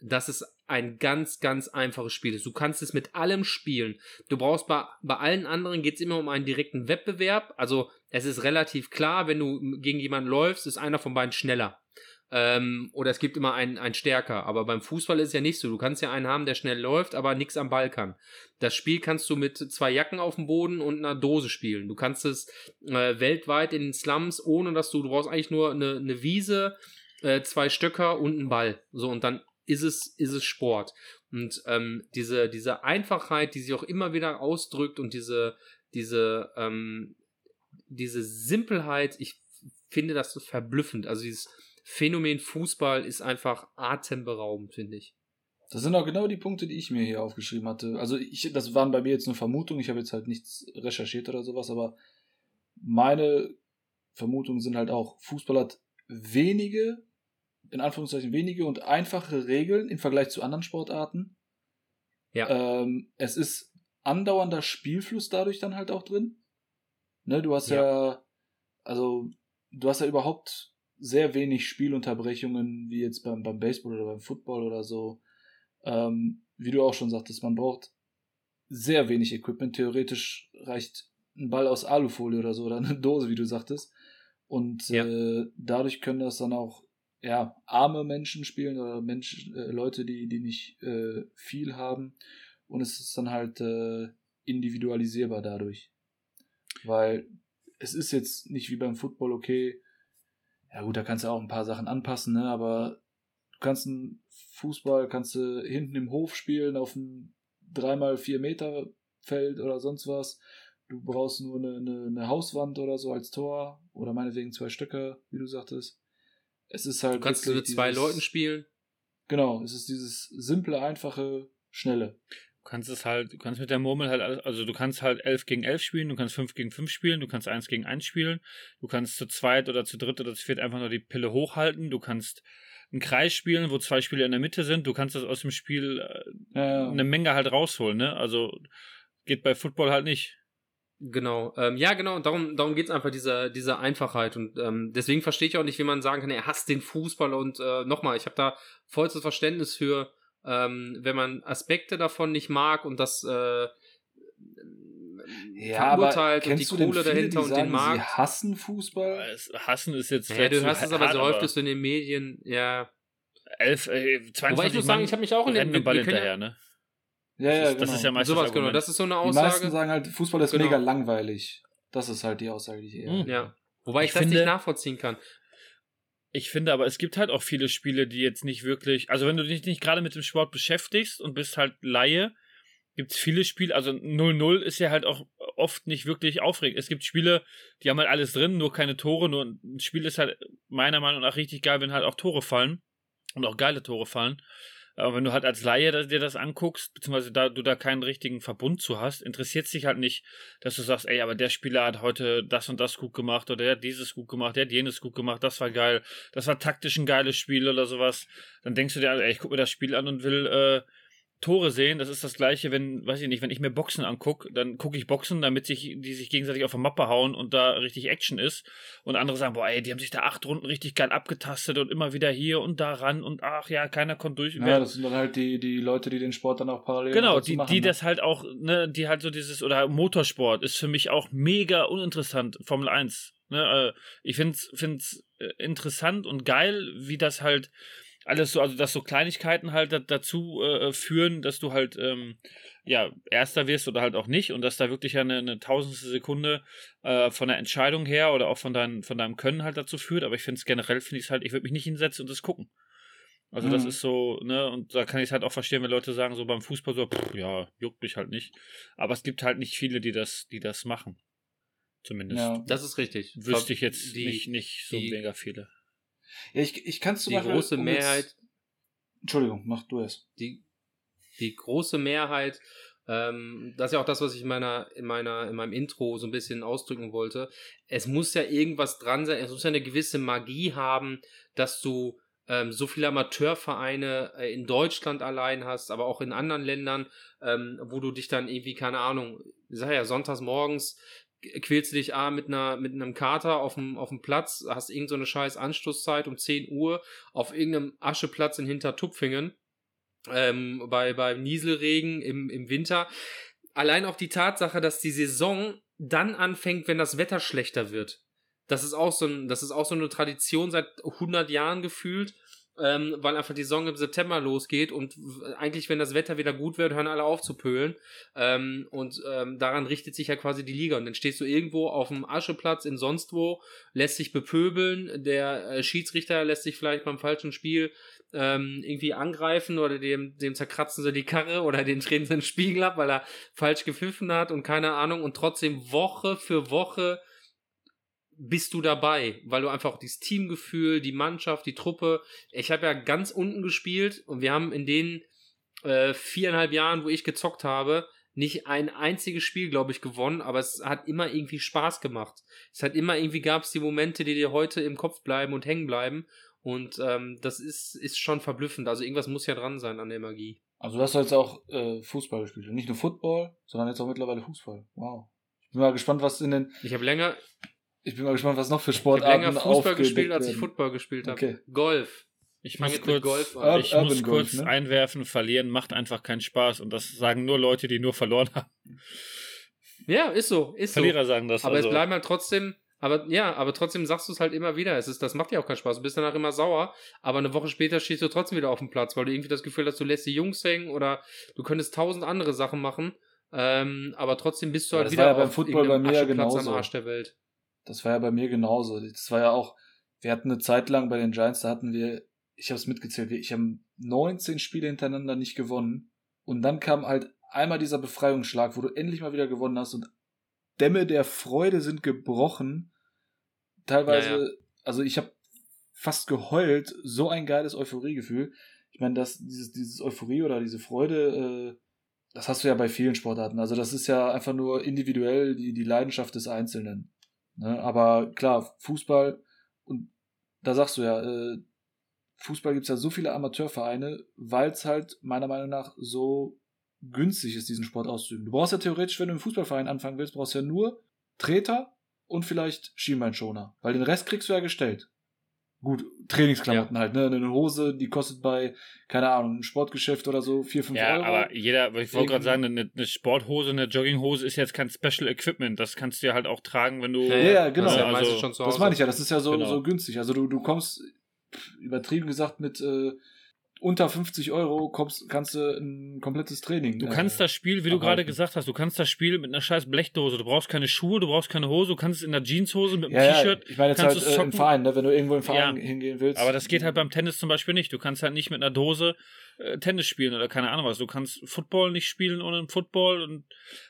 S1: dass es ein ganz, ganz einfaches Spiel ist. Du kannst es mit allem spielen. Du brauchst bei, bei allen anderen geht es immer um einen direkten Wettbewerb. Also es ist relativ klar, wenn du gegen jemanden läufst, ist einer von beiden schneller. Ähm, oder es gibt immer einen, einen stärker. Aber beim Fußball ist es ja nicht so. Du kannst ja einen haben, der schnell läuft, aber nichts am Ball kann. Das Spiel kannst du mit zwei Jacken auf dem Boden und einer Dose spielen. Du kannst es äh, weltweit in den Slums, ohne dass du, du brauchst eigentlich nur eine, eine Wiese, äh, zwei Stöcker und einen Ball. So, und dann ist es, ist es Sport. Und ähm, diese, diese Einfachheit, die sich auch immer wieder ausdrückt und diese, diese, ähm, diese Simpelheit, ich finde das so verblüffend. Also dieses Phänomen Fußball ist einfach atemberaubend, finde ich.
S3: Das sind auch genau die Punkte, die ich mir hier aufgeschrieben hatte. Also ich, das waren bei mir jetzt nur Vermutungen, ich habe jetzt halt nichts recherchiert oder sowas, aber meine Vermutungen sind halt auch, Fußball hat wenige, in Anführungszeichen wenige und einfache Regeln im Vergleich zu anderen Sportarten.
S1: Ja.
S3: Ähm, es ist andauernder Spielfluss dadurch dann halt auch drin. Ne, du hast ja. also du hast ja überhaupt sehr wenig Spielunterbrechungen, wie jetzt beim, beim Baseball oder beim Football oder so. Ähm, wie du auch schon sagtest, man braucht sehr wenig Equipment. Theoretisch reicht ein Ball aus Alufolie oder so oder eine Dose, wie du sagtest. Und
S1: Ja.
S3: äh, dadurch können das dann auch ja, arme Menschen spielen oder Menschen, äh, Leute, die, die nicht äh, viel haben. Und es ist dann halt äh, individualisierbar dadurch. Weil es ist jetzt nicht wie beim Football, okay, ja gut, da kannst du auch ein paar Sachen anpassen, ne? aber du kannst einen Fußball, kannst du hinten im Hof spielen, auf einem 3x4 Meter Feld oder sonst was. Du brauchst nur eine, eine, eine Hauswand oder so als Tor oder meinetwegen zwei Stöcke, wie du sagtest. Es ist halt.
S1: Du kannst mit zwei Leuten spielen.
S3: Genau, es ist dieses simple, einfache, schnelle.
S4: Du kannst es halt, du kannst mit der Murmel halt, alles- also du kannst halt 11 gegen 11 spielen, du kannst 5 gegen 5 spielen, du kannst 1 gegen 1 spielen, du kannst zu zweit oder zu dritt oder zu viert einfach nur die Pille hochhalten, du kannst einen Kreis spielen, wo zwei Spieler in der Mitte sind, du kannst das aus dem Spiel äh,
S3: Ja, ja.
S4: eine Menge halt rausholen, ne? Also geht bei Football halt nicht.
S1: Genau, ähm, ja, genau, darum, darum geht's einfach, dieser, dieser Einfachheit. Und ähm, deswegen verstehe ich auch nicht, wie man sagen kann, er hasst den Fußball. Und äh, nochmal, ich habe da vollstes Verständnis für, ähm, wenn man Aspekte davon nicht mag und das äh,
S3: Ja, aber
S1: verurteilt und die Kohle dahinter und
S3: sagen,
S1: den Markt.
S3: Sie hassen Fußball.
S4: Es- Hassen ist jetzt
S1: Ja, du hast es aber so häufig in den Medien, ja.
S4: elf, äh, 22
S1: Wobei ich muss sagen, ich habe mich auch in den
S4: Ball hinterher, ne?
S3: Ja, ja,
S4: das,
S3: genau.
S4: ist, das ist ja meistens
S1: Sowas,
S4: das
S1: genau. Das ist so eine
S3: die meisten
S1: Aussage.
S3: sagen halt, Fußball ist
S1: Genau.
S3: mega langweilig. Das ist halt die Aussage, die ich eher.
S4: Hm.
S1: Ja. Wobei ich,
S4: Ich
S1: das
S4: finde-
S1: nicht nachvollziehen kann.
S4: Ich finde aber, es gibt halt auch viele Spiele, die jetzt nicht wirklich, also wenn du dich nicht gerade mit dem Sport beschäftigst und bist halt Laie, gibt es viele Spiele, also 0-0 ist ja halt auch oft nicht wirklich aufregend. Es gibt Spiele, die haben halt alles drin, nur keine Tore, nur ein Spiel ist halt meiner Meinung nach richtig geil, wenn halt auch Tore fallen und auch geile Tore fallen. Aber wenn du halt als Laie dir das anguckst, beziehungsweise da du da keinen richtigen Verbund zu hast, interessiert es dich halt nicht, dass du sagst, ey, aber der Spieler hat heute das und das gut gemacht oder der hat dieses gut gemacht, der hat jenes gut gemacht, das war geil, das war taktisch ein geiles Spiel oder sowas. Dann denkst du dir, ey, ich guck mir das Spiel an und will äh, Tore sehen. Das ist das gleiche, wenn, weiß ich nicht, wenn ich mir Boxen angucke, dann gucke ich Boxen, damit sich, die sich gegenseitig auf der Mappe hauen und da richtig Action ist. Und andere sagen, boah, ey, die haben sich da acht Runden richtig geil abgetastet und immer wieder hier und da ran und ach ja, keiner konnte durch.
S3: Ja, das sind dann halt die, die Leute, die den Sport dann auch parallel
S4: Genau, die,
S3: machen,
S4: die
S3: ne?
S4: das halt auch, ne, die halt so dieses, oder Motorsport ist für mich auch mega uninteressant, Formel 1. Ne, äh, ich find's, find's äh, interessant und geil, wie das halt alles so, also dass so Kleinigkeiten halt da, dazu äh, führen, dass du halt, ähm, ja, Erster wirst oder halt auch nicht und dass da wirklich eine, eine tausendste Sekunde äh, von der Entscheidung her oder auch von, dein, von deinem Können halt dazu führt, aber ich finde es generell, finde ich es halt, ich würde mich nicht hinsetzen und das gucken. Also das
S3: Mhm.
S4: ist so, ne, und da kann ich es halt auch verstehen, wenn Leute sagen, so beim Fußball so, pff, ja, juckt mich halt nicht. Aber es gibt halt nicht viele, die das, die das machen. Zumindest.
S3: Ja.
S1: Das ist richtig.
S4: Wüsste ich jetzt
S1: Die-
S4: nicht, nicht so
S1: die-
S4: mega viele.
S3: Ja, ich, ich kann zum
S1: Die
S3: Beispiel.
S1: große
S3: um jetzt-
S1: Mehrheit,
S3: Entschuldigung, mach du es.
S1: die, die große Mehrheit, ähm, das ist ja auch das, was ich in meiner, in meiner, in meinem Intro so ein bisschen ausdrücken wollte. Es muss ja irgendwas dran sein, es muss ja eine gewisse Magie haben, dass du ähm, so viele Amateurvereine äh, in Deutschland allein hast, aber auch in anderen Ländern, ähm, wo du dich dann irgendwie, keine Ahnung, ich sag ja, sonntags morgens quälst du dich ah, mit einer mit einem Kater auf dem auf dem Platz, hast irgend so scheiß Anschlusszeit um 10 Uhr auf irgendeinem Ascheplatz in Hintertupfingen ähm, bei beim Nieselregen im im Winter. Allein auch die Tatsache, dass die Saison dann anfängt, wenn das Wetter schlechter wird. Das ist auch so ein das ist auch so eine Tradition seit 100 Jahren gefühlt. Ähm, weil einfach die Saison im September losgeht und eigentlich, wenn das Wetter wieder gut wird, hören alle auf zu pölen. Ähm, und ähm, daran richtet sich ja quasi die Liga. Und dann stehst du irgendwo auf dem Ascheplatz in sonst wo, lässt sich bepöbeln, der äh, Schiedsrichter lässt sich vielleicht beim falschen Spiel ähm, irgendwie angreifen oder dem, dem zerkratzen sie die Karre oder den drehen sie den Spiegel ab, weil er falsch gepfiffen hat und keine Ahnung. Und trotzdem Woche für Woche bist du dabei, weil du einfach auch dieses Teamgefühl, die Mannschaft, die Truppe. Ich habe ja ganz unten gespielt und wir haben in den äh, viereinhalb Jahren, wo ich gezockt habe, nicht ein einziges Spiel, glaube ich, gewonnen, aber es hat immer irgendwie Spaß gemacht. Es hat immer irgendwie gab es die Momente, die dir heute im Kopf bleiben und hängen bleiben. Und ähm, das ist, ist schon verblüffend. Also irgendwas muss ja dran sein an der Magie.
S3: Also du hast jetzt auch äh, Fußball gespielt. Und nicht nur Football, sondern jetzt auch mittlerweile Fußball. Wow. Ich bin mal gespannt, was in den.
S1: Ich habe länger,
S3: Ich bin mal gespannt, was noch für
S1: ich hab
S3: Sportarten
S1: länger Fußball gespielt, als ich. Football gespielt habe.
S3: Okay.
S1: Golf.
S4: Ich
S1: Fang
S4: muss
S1: jetzt mit
S4: kurz,
S1: Golf an.
S4: ich
S3: Urban
S4: muss
S3: Golf,
S4: kurz
S3: ne?
S4: einwerfen, verlieren macht einfach keinen Spaß. Und das sagen nur Leute, die nur verloren haben.
S1: Ja, ist so, ist so.
S4: Verlierer sagen das.
S1: Aber
S4: also.
S1: es bleiben halt trotzdem, aber ja, aber trotzdem sagst du es halt immer wieder. Es ist, das macht dir auch keinen Spaß. Du bist danach immer sauer, aber eine Woche später stehst du trotzdem wieder auf dem Platz, weil du irgendwie das Gefühl hast, du lässt die Jungs hängen oder du könntest tausend andere Sachen machen. Ähm, aber trotzdem bist du
S3: Ja,
S1: halt
S3: das
S1: wieder
S3: war ja beim
S1: auf
S3: Football bei mir
S1: Ascheplatz
S3: genauso.
S1: am Arsch der Welt.
S3: Das war ja bei mir genauso. Das war ja auch, wir hatten eine Zeit lang bei den Giants, da hatten wir, ich habe es mitgezählt, wir- ich habe 19 Spiele hintereinander nicht gewonnen. Und dann kam halt einmal dieser Befreiungsschlag, wo du endlich mal wieder gewonnen hast und Dämme der Freude sind gebrochen. Teilweise,
S1: Ja, ja.
S3: also ich habe fast geheult. So ein geiles Euphoriegefühl. Ich meine, das, dieses, dieses Euphorie oder diese Freude, äh, das hast du ja bei vielen Sportarten. Also das ist ja einfach nur individuell die, die Leidenschaft des Einzelnen. Ne? Aber klar, Fußball, und da sagst du ja, äh, Fußball gibt es ja so viele Amateurvereine, weil es halt meiner Meinung nach so günstig ist, diesen Sport auszuüben. Du brauchst ja theoretisch, wenn du im Fußballverein anfangen willst, brauchst ja nur Treter und vielleicht Schienbeinschoner, weil den Rest kriegst du ja gestellt. Gut, Trainingsklamotten ja. halt, ne? Eine Hose, die kostet bei, keine Ahnung, ein Sportgeschäft oder so 4, 5
S4: ja,
S3: Euro.
S4: Ja, aber jeder, ich wollte gerade sagen, eine, eine, Sporthose, eine Jogginghose ist jetzt kein Special Equipment. Das kannst du ja halt auch tragen, wenn du.
S3: Ja, ja genau.
S1: Ja
S3: also, das meine ich ja, das ist ja so, genau. so günstig. Also du, du kommst, übertrieben gesagt, mit äh, unter 50 Euro kommst, kannst du ein komplettes Training.
S4: Du äh, kannst das Spiel, wie du gerade gesagt hast, du kannst das Spiel mit einer scheiß Blechdose. Du brauchst keine Schuhe, du brauchst keine Hose, du kannst es in der Jeanshose mit einem
S3: ja,
S4: T-Shirt.
S3: Ja, ich meine jetzt halt äh, im Verein, ne? wenn du irgendwo im Verein ja, hingehen willst.
S4: Aber das geht halt beim Tennis zum Beispiel nicht. Du kannst halt nicht mit einer Dose äh, Tennis spielen oder keine Ahnung was. Du kannst Football nicht spielen ohne einen Football und,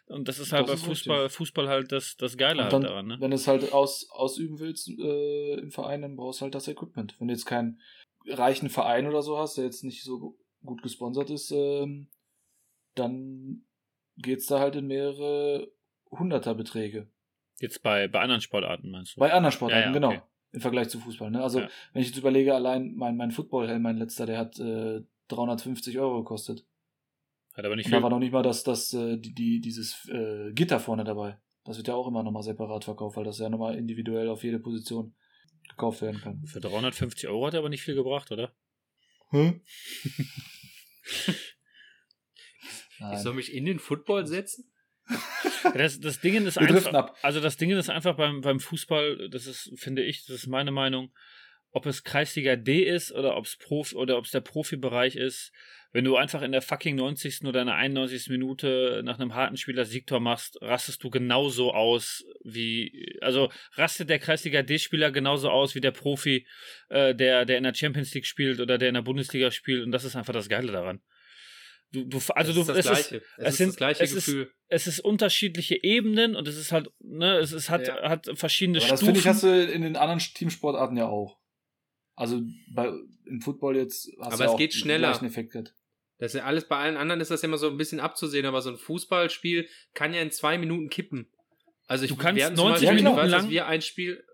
S4: und das ist halt das bei ist Fußball, Fußball halt das, das Geile halt
S3: dann,
S4: daran. Ne?
S3: Wenn du es halt aus, ausüben willst äh, im Verein, dann brauchst du halt das Equipment. Wenn du jetzt keinen reichen Verein oder so hast, der jetzt nicht so gut gesponsert ist, ähm, dann geht's da halt in mehrere Hunderterbeträge.
S4: Jetzt bei, bei anderen Sportarten meinst du?
S3: Bei anderen Sportarten,
S4: Ja, ja,
S3: genau.
S4: okay.
S3: Im Vergleich zu Fußball. Ne? Also,
S4: Ja.
S3: wenn ich jetzt überlege, allein mein, mein Footballhelm, mein letzter, der hat äh, 350 Euro gekostet.
S4: Hat aber nicht
S3: Und
S4: viel.
S3: da war noch nicht mal das, das, äh, die, die, dieses äh, Gitter vorne dabei. Das wird ja auch immer nochmal separat verkauft, weil das ja nochmal individuell auf jede Position gekauft werden kann.
S4: Für 350 Euro hat er aber nicht viel gebracht, oder?
S3: Hm? <laughs>
S1: Ich soll mich in den Football setzen?
S4: Das, das Ding ist
S3: Wir driften
S4: einfach,
S3: ab.
S4: also das Ding ist einfach beim, beim Fußball, das ist, finde ich, das ist meine Meinung, ob es Kreisliga D ist oder ob es Profi oder ob es der Profibereich ist, wenn du einfach in der fucking 90. oder in der 91. Minute nach einem harten Spiel das Siegtor machst, rastest du genauso aus wie, also rastet der Kreisliga D-Spieler genauso aus wie der Profi, äh, der, der in der Champions League spielt oder der in der Bundesliga spielt und das ist einfach das Geile daran. Du, du, also
S1: das
S4: du,
S1: ist das
S4: es
S1: Gleiche.
S4: Ist,
S1: es
S4: es
S1: ist
S4: sind-
S1: das gleiche
S4: es ist-
S1: Gefühl.
S4: es ist unterschiedliche Ebenen und es ist halt, ne, es ist, hat,
S1: Ja.
S4: hat verschiedene
S3: Aber das
S4: Stufen.
S3: finde ich, hast du in den anderen Teamsportarten ja auch. Also bei, im Football jetzt hast
S1: Aber
S3: du
S1: es
S3: auch
S1: geht
S3: den
S1: schneller.
S3: gleichen Effekt gehabt.
S1: Das ist ja alles bei allen anderen ist das immer so ein bisschen abzusehen, aber so ein Fußballspiel kann ja in zwei Minuten kippen. Also ich
S4: Du kannst
S1: wir hatten zum
S4: 90
S1: Beispiel,
S3: Minuten
S1: weiß,
S4: lang-
S1: wir ein Spiel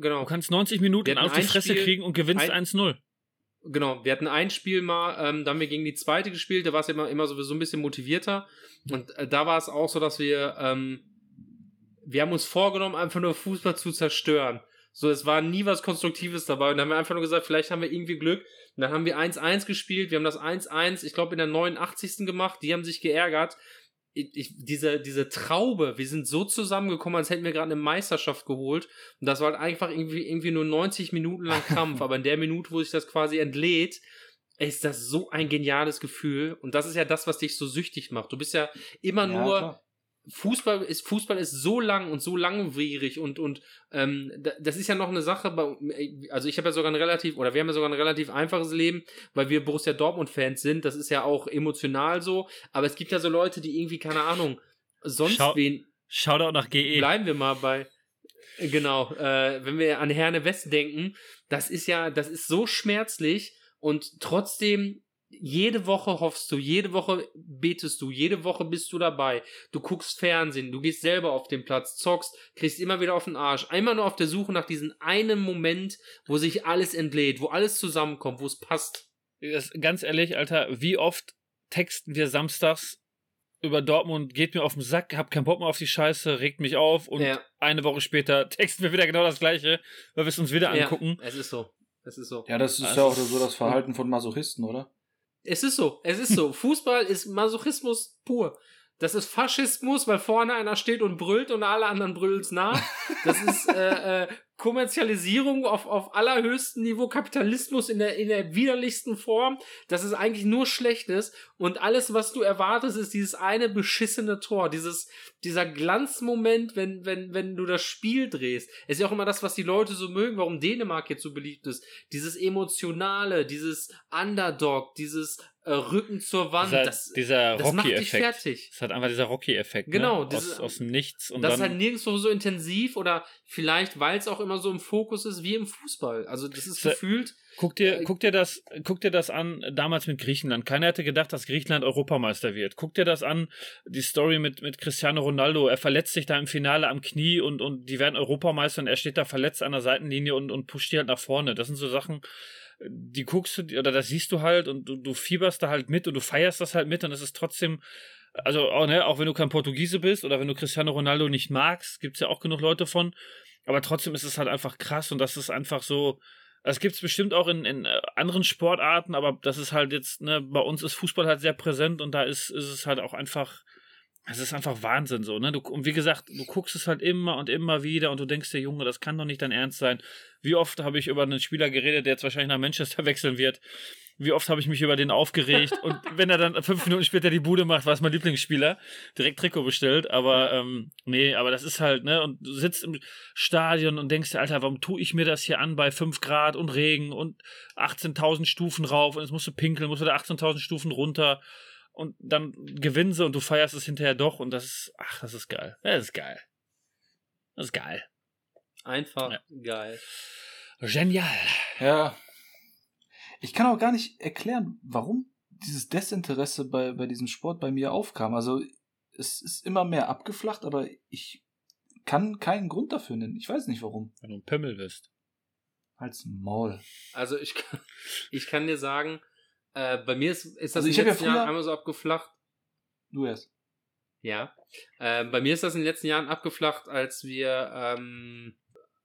S1: genau
S4: du kannst 90 Minuten auf die Fresse
S1: Spiel-
S4: kriegen und gewinnst
S1: ein-
S4: 1-0.
S1: Genau, wir hatten ein Spiel mal, ähm, da haben wir gegen die zweite gespielt, da war es immer, immer sowieso ein bisschen motivierter. Und äh, da war es auch so, dass wir, ähm, wir haben uns vorgenommen, einfach nur Fußball zu zerstören. So, es war nie was Konstruktives dabei. Und dann haben wir einfach nur gesagt, vielleicht haben wir irgendwie Glück. Und dann haben wir 1-1 gespielt, wir haben das 1-1, ich glaube, in der 89. gemacht, die haben sich geärgert. Ich, ich, diese, diese Traube, wir sind so zusammengekommen, als hätten wir gerade eine Meisterschaft geholt. Und das war halt einfach irgendwie, irgendwie nur 90 Minuten lang Kampf. <laughs> Aber in der Minute, wo sich das quasi entlädt, ist das so ein geniales Gefühl. Und das ist ja das, was dich so süchtig macht. Du bist ja immer
S3: Ja,
S1: nur,
S3: klar.
S1: Fußball ist Fußball ist so lang und so langwierig und und ähm, da- das ist ja noch eine Sache. Bei, also ich habe ja sogar ein relativ oder wir haben ja sogar ein relativ einfaches Leben, weil wir Borussia Dortmund Fans sind. Das ist ja auch emotional so. Aber es gibt ja so Leute, die irgendwie keine Ahnung sonst
S4: Schau-
S1: wen.
S4: Shoutout nach GE.
S1: Bleiben wir mal bei genau. Äh, wenn wir an Herne West denken, das ist ja das ist so schmerzlich und trotzdem jede Woche hoffst du, jede Woche betest du, jede Woche bist du dabei. Du guckst Fernsehen, du gehst selber auf den Platz, zockst, kriegst immer wieder auf den Arsch. Einmal nur auf der Suche nach diesem einen Moment, wo sich alles entlädt, wo alles zusammenkommt, wo es passt.
S4: Das, ganz ehrlich, Alter, wie oft texten wir samstags über Dortmund, geht mir auf den Sack, hab keinen Bock mehr auf die Scheiße, regt mich auf und
S1: Ja.
S4: eine Woche später <laughs> texten wir wieder genau das gleiche, weil wir es uns wieder
S1: Ja,
S4: angucken.
S1: es ist so. Es ist so.
S3: Ja, das ist
S4: Das
S3: ja auch so das Verhalten von Masochisten, oder?
S1: Es ist so, es ist so. <laughs> Fußball ist Masochismus pur. Das ist Faschismus, weil vorne einer steht und brüllt und alle anderen brüllen's nach. Das ist <laughs> äh, äh, Kommerzialisierung auf, auf allerhöchstem Niveau, Kapitalismus in der, in der widerlichsten Form. Das ist eigentlich nur Schlechtes. Und alles, was du erwartest, ist dieses eine beschissene Tor. Dieses, dieser Glanzmoment, wenn, wenn, wenn du das Spiel drehst. Es ist ja auch immer das, was die Leute so mögen, warum Dänemark jetzt so beliebt ist. Dieses Emotionale, dieses Underdog, dieses Rücken zur Wand.
S4: Dieser,
S1: das
S4: dieser
S1: das macht dich fertig.
S4: Es hat einfach dieser Rocky-Effekt.
S1: Genau,
S4: ne? aus, aus dem Nichts und
S1: das ist halt nirgendwo so intensiv oder vielleicht, weil es auch immer so im Fokus ist wie im Fußball. Also das ist gefühlt.
S4: Guck dir,
S1: Äh,
S4: guck, dir das, guck dir das an, damals mit Griechenland. Keiner hätte gedacht, dass Griechenland Europameister wird. Guck dir das an, die Story mit, mit Cristiano Ronaldo. Er verletzt sich da im Finale am Knie und, und die werden Europameister und er steht da verletzt an der Seitenlinie und, und pusht die halt nach vorne. Das sind so Sachen, die guckst du, oder das siehst du halt und du, du fieberst da halt mit und du feierst das halt mit und es ist trotzdem, also auch, ne, auch wenn du kein Portugiese bist oder wenn du Cristiano Ronaldo nicht magst, gibt's ja auch genug Leute von, aber trotzdem ist es halt einfach krass und das ist einfach so, das gibt's bestimmt auch in, in äh, anderen Sportarten, aber das ist halt jetzt, ne, bei uns ist Fußball halt sehr präsent und da ist, ist es halt auch einfach, es ist einfach Wahnsinn so, ne? Du, und wie gesagt, du guckst es halt immer und immer wieder und du denkst dir, Junge, das kann doch nicht dein Ernst sein. Wie oft habe ich über einen Spieler geredet, der jetzt wahrscheinlich nach Manchester <laughs> wechseln wird? Wie oft habe ich mich über den aufgeregt? und <laughs> wenn er dann fünf Minuten später die Bude macht, war es mein Lieblingsspieler, direkt Trikot bestellt. Aber ähm, nee, aber das ist halt, ne? Und du sitzt im Stadion und denkst dir, Alter, warum tue ich mir das hier an bei 5 Grad und Regen und 18.000 Stufen rauf und jetzt musst du pinkeln, musst du da 18.000 Stufen runter und dann gewinnen sie und du feierst es hinterher doch und das ist, ach, das ist geil. Das ist geil. Das ist geil.
S1: Einfach
S4: Ja.
S1: geil.
S4: Genial.
S3: Ja. Ich kann auch gar nicht erklären, warum dieses Desinteresse bei, bei diesem Sport bei mir aufkam. Also es ist immer mehr abgeflacht, aber ich kann keinen Grund dafür nennen. Ich weiß nicht warum.
S4: Wenn du ein Pimmel bist.
S3: Als Maul.
S1: Also ich, kann- ich kann dir sagen, äh, bei mir ist, ist das
S3: Also
S1: in
S3: ich
S1: den
S3: hab ja
S1: letzten Jahren einmal so abgeflacht.
S3: Du erst.
S1: Ja. Äh, bei mir ist das in den letzten Jahren abgeflacht, als wir, ähm,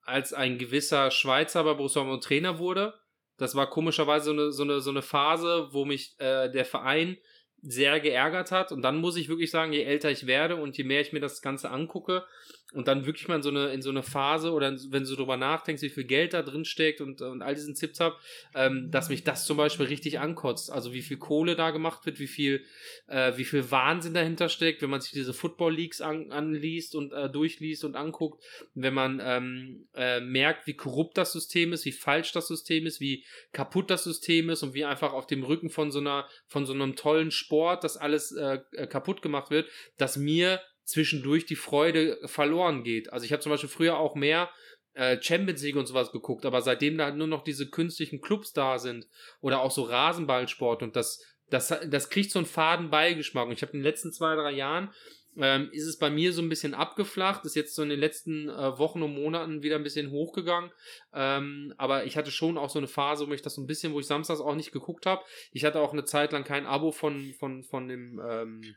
S1: als ein gewisser Schweizer bei Borussia Dortmund Trainer wurde. Das war komischerweise so eine, so eine, so eine Phase, wo mich äh, der Verein sehr geärgert hat. Und dann muss ich wirklich sagen, je älter ich werde und je mehr ich mir das Ganze angucke und dann wirklich mal in so eine, in so eine Phase oder wenn du drüber nachdenkst, wie viel Geld da drin steckt und, und all diesen Tipps hab, ähm, dass mich das zum Beispiel richtig ankotzt. Also wie viel Kohle da gemacht wird, wie viel, äh, wie viel Wahnsinn dahinter steckt, wenn man sich diese Football Leagues an, anliest und äh, durchliest und anguckt, wenn man ähm, äh, merkt, wie korrupt das System ist, wie falsch das System ist, wie kaputt das System ist und wie einfach auf dem Rücken von so einer, von so einem tollen Sport das alles äh, äh, kaputt gemacht wird, dass mir zwischendurch die Freude verloren geht. Also ich habe zum Beispiel früher auch mehr äh, Champions League und sowas geguckt, aber seitdem da nur noch diese künstlichen Clubs da sind oder auch so Rasenballsport und das, das, das kriegt so einen faden Beigeschmack. Und ich habe in den letzten zwei, drei Jahren ähm, ist es bei mir so ein bisschen abgeflacht, ist jetzt so in den letzten äh, Wochen und Monaten wieder ein bisschen hochgegangen. Ähm, aber ich hatte schon auch so eine Phase, wo ich das so ein bisschen, wo ich samstags auch nicht geguckt habe. Ich hatte auch eine Zeit lang kein Abo von, von, von dem, ähm,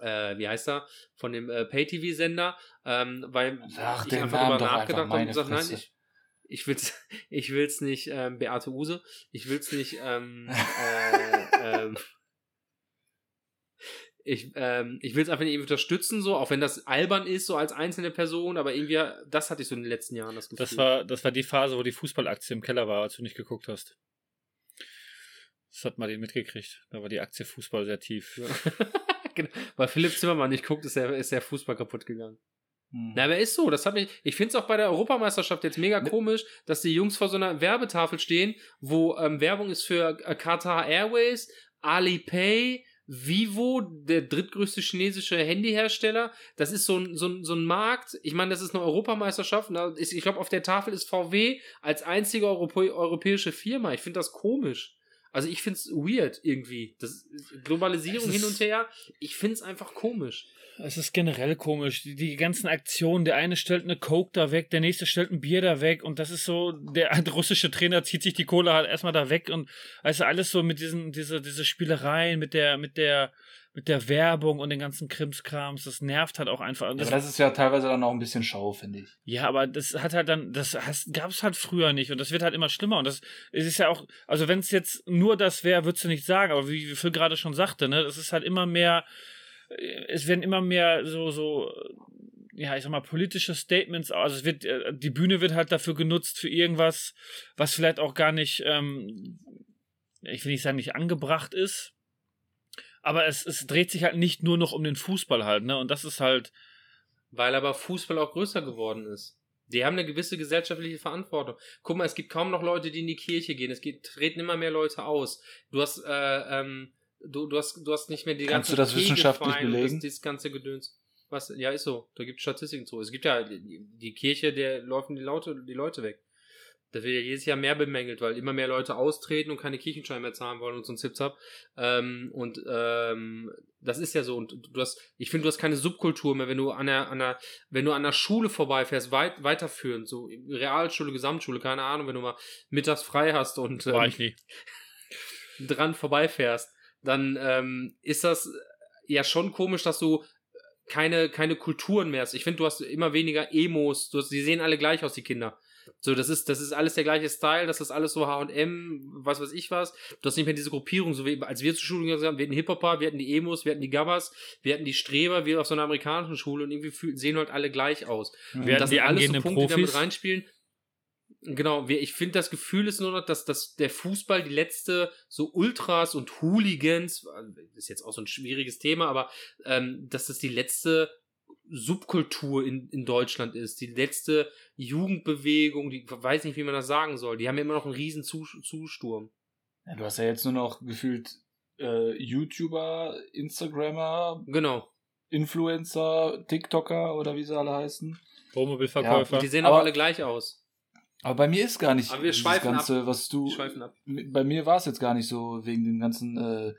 S1: äh, wie heißt er, von dem äh, Pay-TV-Sender, ähm, weil
S3: Sag
S1: ich einfach
S3: Namen einfach,
S1: nachgedacht habe und gesagt, nein, ich, ich will's, <laughs> ich will's nicht, ähm, Beate Use, ich will's nicht, ähm, <laughs> äh, ähm, ich, ähm, ich will es einfach nicht irgendwie unterstützen, so, auch wenn das albern ist, so als einzelne Person, aber irgendwie, das hatte ich so in den letzten Jahren das Gefühl.
S4: Das war, das war die Phase, wo die Fußballaktie im Keller war, als du nicht geguckt hast. Das hat Martin mitgekriegt. Da war die Aktie Fußball sehr tief. <laughs>
S1: genau. Weil Philipp Zimmermann nicht guckt, ist der, ist der Fußball kaputt gegangen.
S3: Hm.
S1: Na, aber ist so, das hat mich, ich finde es auch bei der Europameisterschaft jetzt mega
S3: Ne-
S1: komisch, dass die Jungs vor so einer Werbetafel stehen, wo ähm, Werbung ist für äh, Qatar Airways, Alipay, Vivo, der drittgrößte chinesische Handyhersteller. Das ist so ein, so ein, so ein Markt. Ich meine, das ist eine Europameisterschaft. Da ist, ich glaube, auf der Tafel ist VW als einzige Europä europäische Firma. Ich finde das komisch. Also ich finde es weird irgendwie. Das Globalisierung
S4: ist-
S1: hin und her. Ich finde es einfach komisch.
S4: Es ist generell komisch. Die, die ganzen Aktionen, der eine stellt eine Coke da weg, der nächste stellt ein Bier da weg und das ist so, der <laughs> russische Trainer zieht sich die Kohle halt erstmal da weg und also alles so mit diesen, diese, diese Spielereien, mit der, mit der, mit der Werbung und den ganzen Krimskrams, das nervt halt auch einfach. Das,
S3: aber das ist ja teilweise dann auch ein bisschen Schau, finde ich.
S4: Ja, aber das hat halt dann, das gab es halt früher nicht und das wird halt immer schlimmer und das es ist ja auch, also wenn es jetzt nur das wäre, würdest du nicht sagen, aber wie Phil gerade schon sagte, ne, das ist halt immer mehr, äh, es werden immer mehr so, so, ja, ich sag mal, politische Statements, also es wird, äh, die Bühne wird halt dafür genutzt für irgendwas, was vielleicht auch gar nicht, ähm, ich will nicht sagen, nicht angebracht ist, aber es, es dreht sich halt nicht nur noch um den Fußball halt, ne, und das ist halt,
S1: Weil aber Fußball auch größer geworden ist. Die haben eine gewisse gesellschaftliche Verantwortung. Guck mal, es gibt kaum noch Leute, die in die Kirche gehen. Es geht, treten immer mehr Leute aus. Du hast, äh, ähm, du, du hast, du hast nicht mehr die
S3: Kannst
S1: ganzen
S3: du das wissenschaftlich belegen?
S1: Das, dieses ganze Gedöns. Was, ja, ist so. Da gibt es Statistiken zu. Es gibt ja die, die Kirche, der laufen die Leute, die Leute weg. Das wird ja jedes Jahr mehr bemängelt, weil immer mehr Leute austreten und keine Kirchenschein mehr zahlen wollen und so ein Zipzap. Ähm, und ähm, das ist ja so. Und du hast, ich finde, du hast keine Subkultur mehr, wenn du an der, an der, wenn du an der Schule vorbeifährst, weit, weiterführend, so Realschule, Gesamtschule, keine Ahnung, wenn du mal mittags frei hast und ähm,
S4: War ich nie. <laughs>
S1: dran vorbeifährst, dann ähm, ist das ja schon komisch, dass du keine, keine Kulturen mehr hast. Ich finde, du hast immer weniger Emos, du hast, die sehen alle gleich aus, die Kinder. So, das ist, das ist alles der gleiche Style, das ist alles so HM, was weiß ich was. Du hast nicht mehr diese Gruppierung, so wie als wir zur Schule gegangen sind, wir hatten Hip-Hopper, wir hatten die Emos, wir hatten die Gabbers, wir hatten die Streber, wir auf so einer amerikanischen Schule und irgendwie fühl, sehen halt alle gleich aus.
S4: Wir
S1: Und das
S4: die
S1: sind alles so Punkte, die damit
S4: Profis.
S1: reinspielen. Genau, ich finde, das Gefühl ist nur noch, dass, dass der Fußball die letzte so Ultras und Hooligans, das ist jetzt auch so ein schwieriges Thema, aber ähm, dass das die letzte Subkultur in, in Deutschland ist, die letzte Jugendbewegung, die weiß nicht, wie man das sagen soll. Die haben ja immer noch einen riesen Zus- Zusturm.
S3: Ja, du hast ja jetzt nur noch gefühlt äh, YouTuber, Instagrammer,
S1: Genau.
S3: Influencer, TikToker oder wie sie alle heißen.
S4: Wohnmobilverkäufer.
S1: Und die sehen
S3: Aber-
S1: auch alle gleich aus.
S3: Aber bei mir ist gar nicht
S1: Aber wir schweifen
S3: Ganze, was du.
S1: Schweifen ab.
S3: Bei mir war es jetzt gar nicht so wegen dem ganzen äh,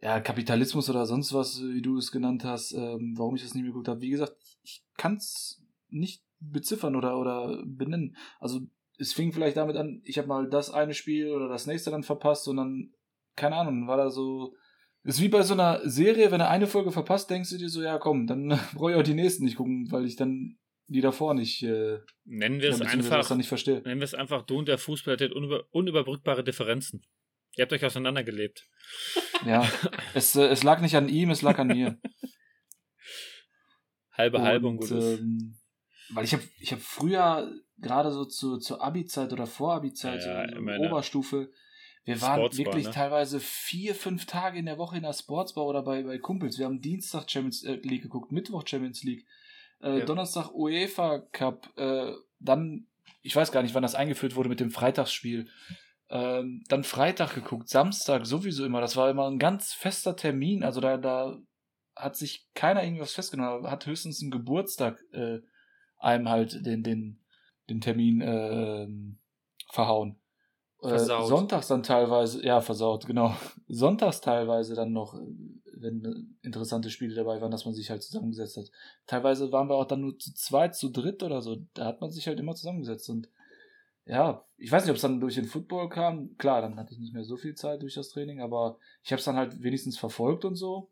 S3: ja, Kapitalismus oder sonst was, wie du es genannt hast, ähm, warum ich das nicht mehr geguckt habe. Wie gesagt, ich kann es nicht beziffern oder, oder benennen. Also es fing vielleicht damit an, ich habe mal das eine Spiel oder das nächste dann verpasst und dann, keine Ahnung, war da so. Ist wie bei so einer Serie, wenn du eine Folge verpasst, denkst du dir so, ja komm, dann <laughs> brauche ich auch die nächsten nicht gucken, weil ich dann die davor nicht, äh,
S4: Nennen wir es einfach,
S3: dann nicht verstehe.
S4: nennen wir es einfach, du und der Fußball hattet unüber, unüberbrückbare Differenzen. Ihr habt euch auseinandergelebt.
S3: Ja, <laughs> es, äh, es lag nicht an ihm, es lag an mir.
S4: Halbe, halbe und gut ist.
S3: ähm, weil ich habe ich hab früher, gerade so zu, zur Abi-Zeit oder Vor-Abi-Zeit,
S4: Ja,
S3: so in der Oberstufe, wir waren
S4: Sportsbar,
S3: wirklich
S4: ne?
S3: teilweise vier, fünf Tage in der Woche in der Sportsbar oder bei, bei Kumpels. Wir haben Dienstag Champions äh, League geguckt, Mittwoch Champions League, äh,
S1: Ja.
S3: Donnerstag UEFA Cup, äh, dann, ich weiß gar nicht, wann das eingeführt wurde mit dem Freitagsspiel. Ähm, dann Freitag geguckt, Samstag sowieso immer. Das war immer ein ganz fester Termin. Also da, da hat sich keiner irgendwas festgenommen, hat höchstens einen Geburtstag äh, einem halt den, den, den Termin ähm, verhauen. Äh,
S1: Versaut.
S3: Sonntags dann teilweise, ja, versaut, genau. <laughs> Sonntags teilweise dann noch, wenn interessante Spiele dabei waren, dass man sich halt zusammengesetzt hat. Teilweise waren wir auch dann nur zu zweit, zu dritt oder so. Da hat man sich halt immer zusammengesetzt und ja, ich weiß nicht, ob es dann durch den Football kam. Klar, dann hatte ich nicht mehr so viel Zeit durch das Training, aber ich habe es dann halt wenigstens verfolgt und so.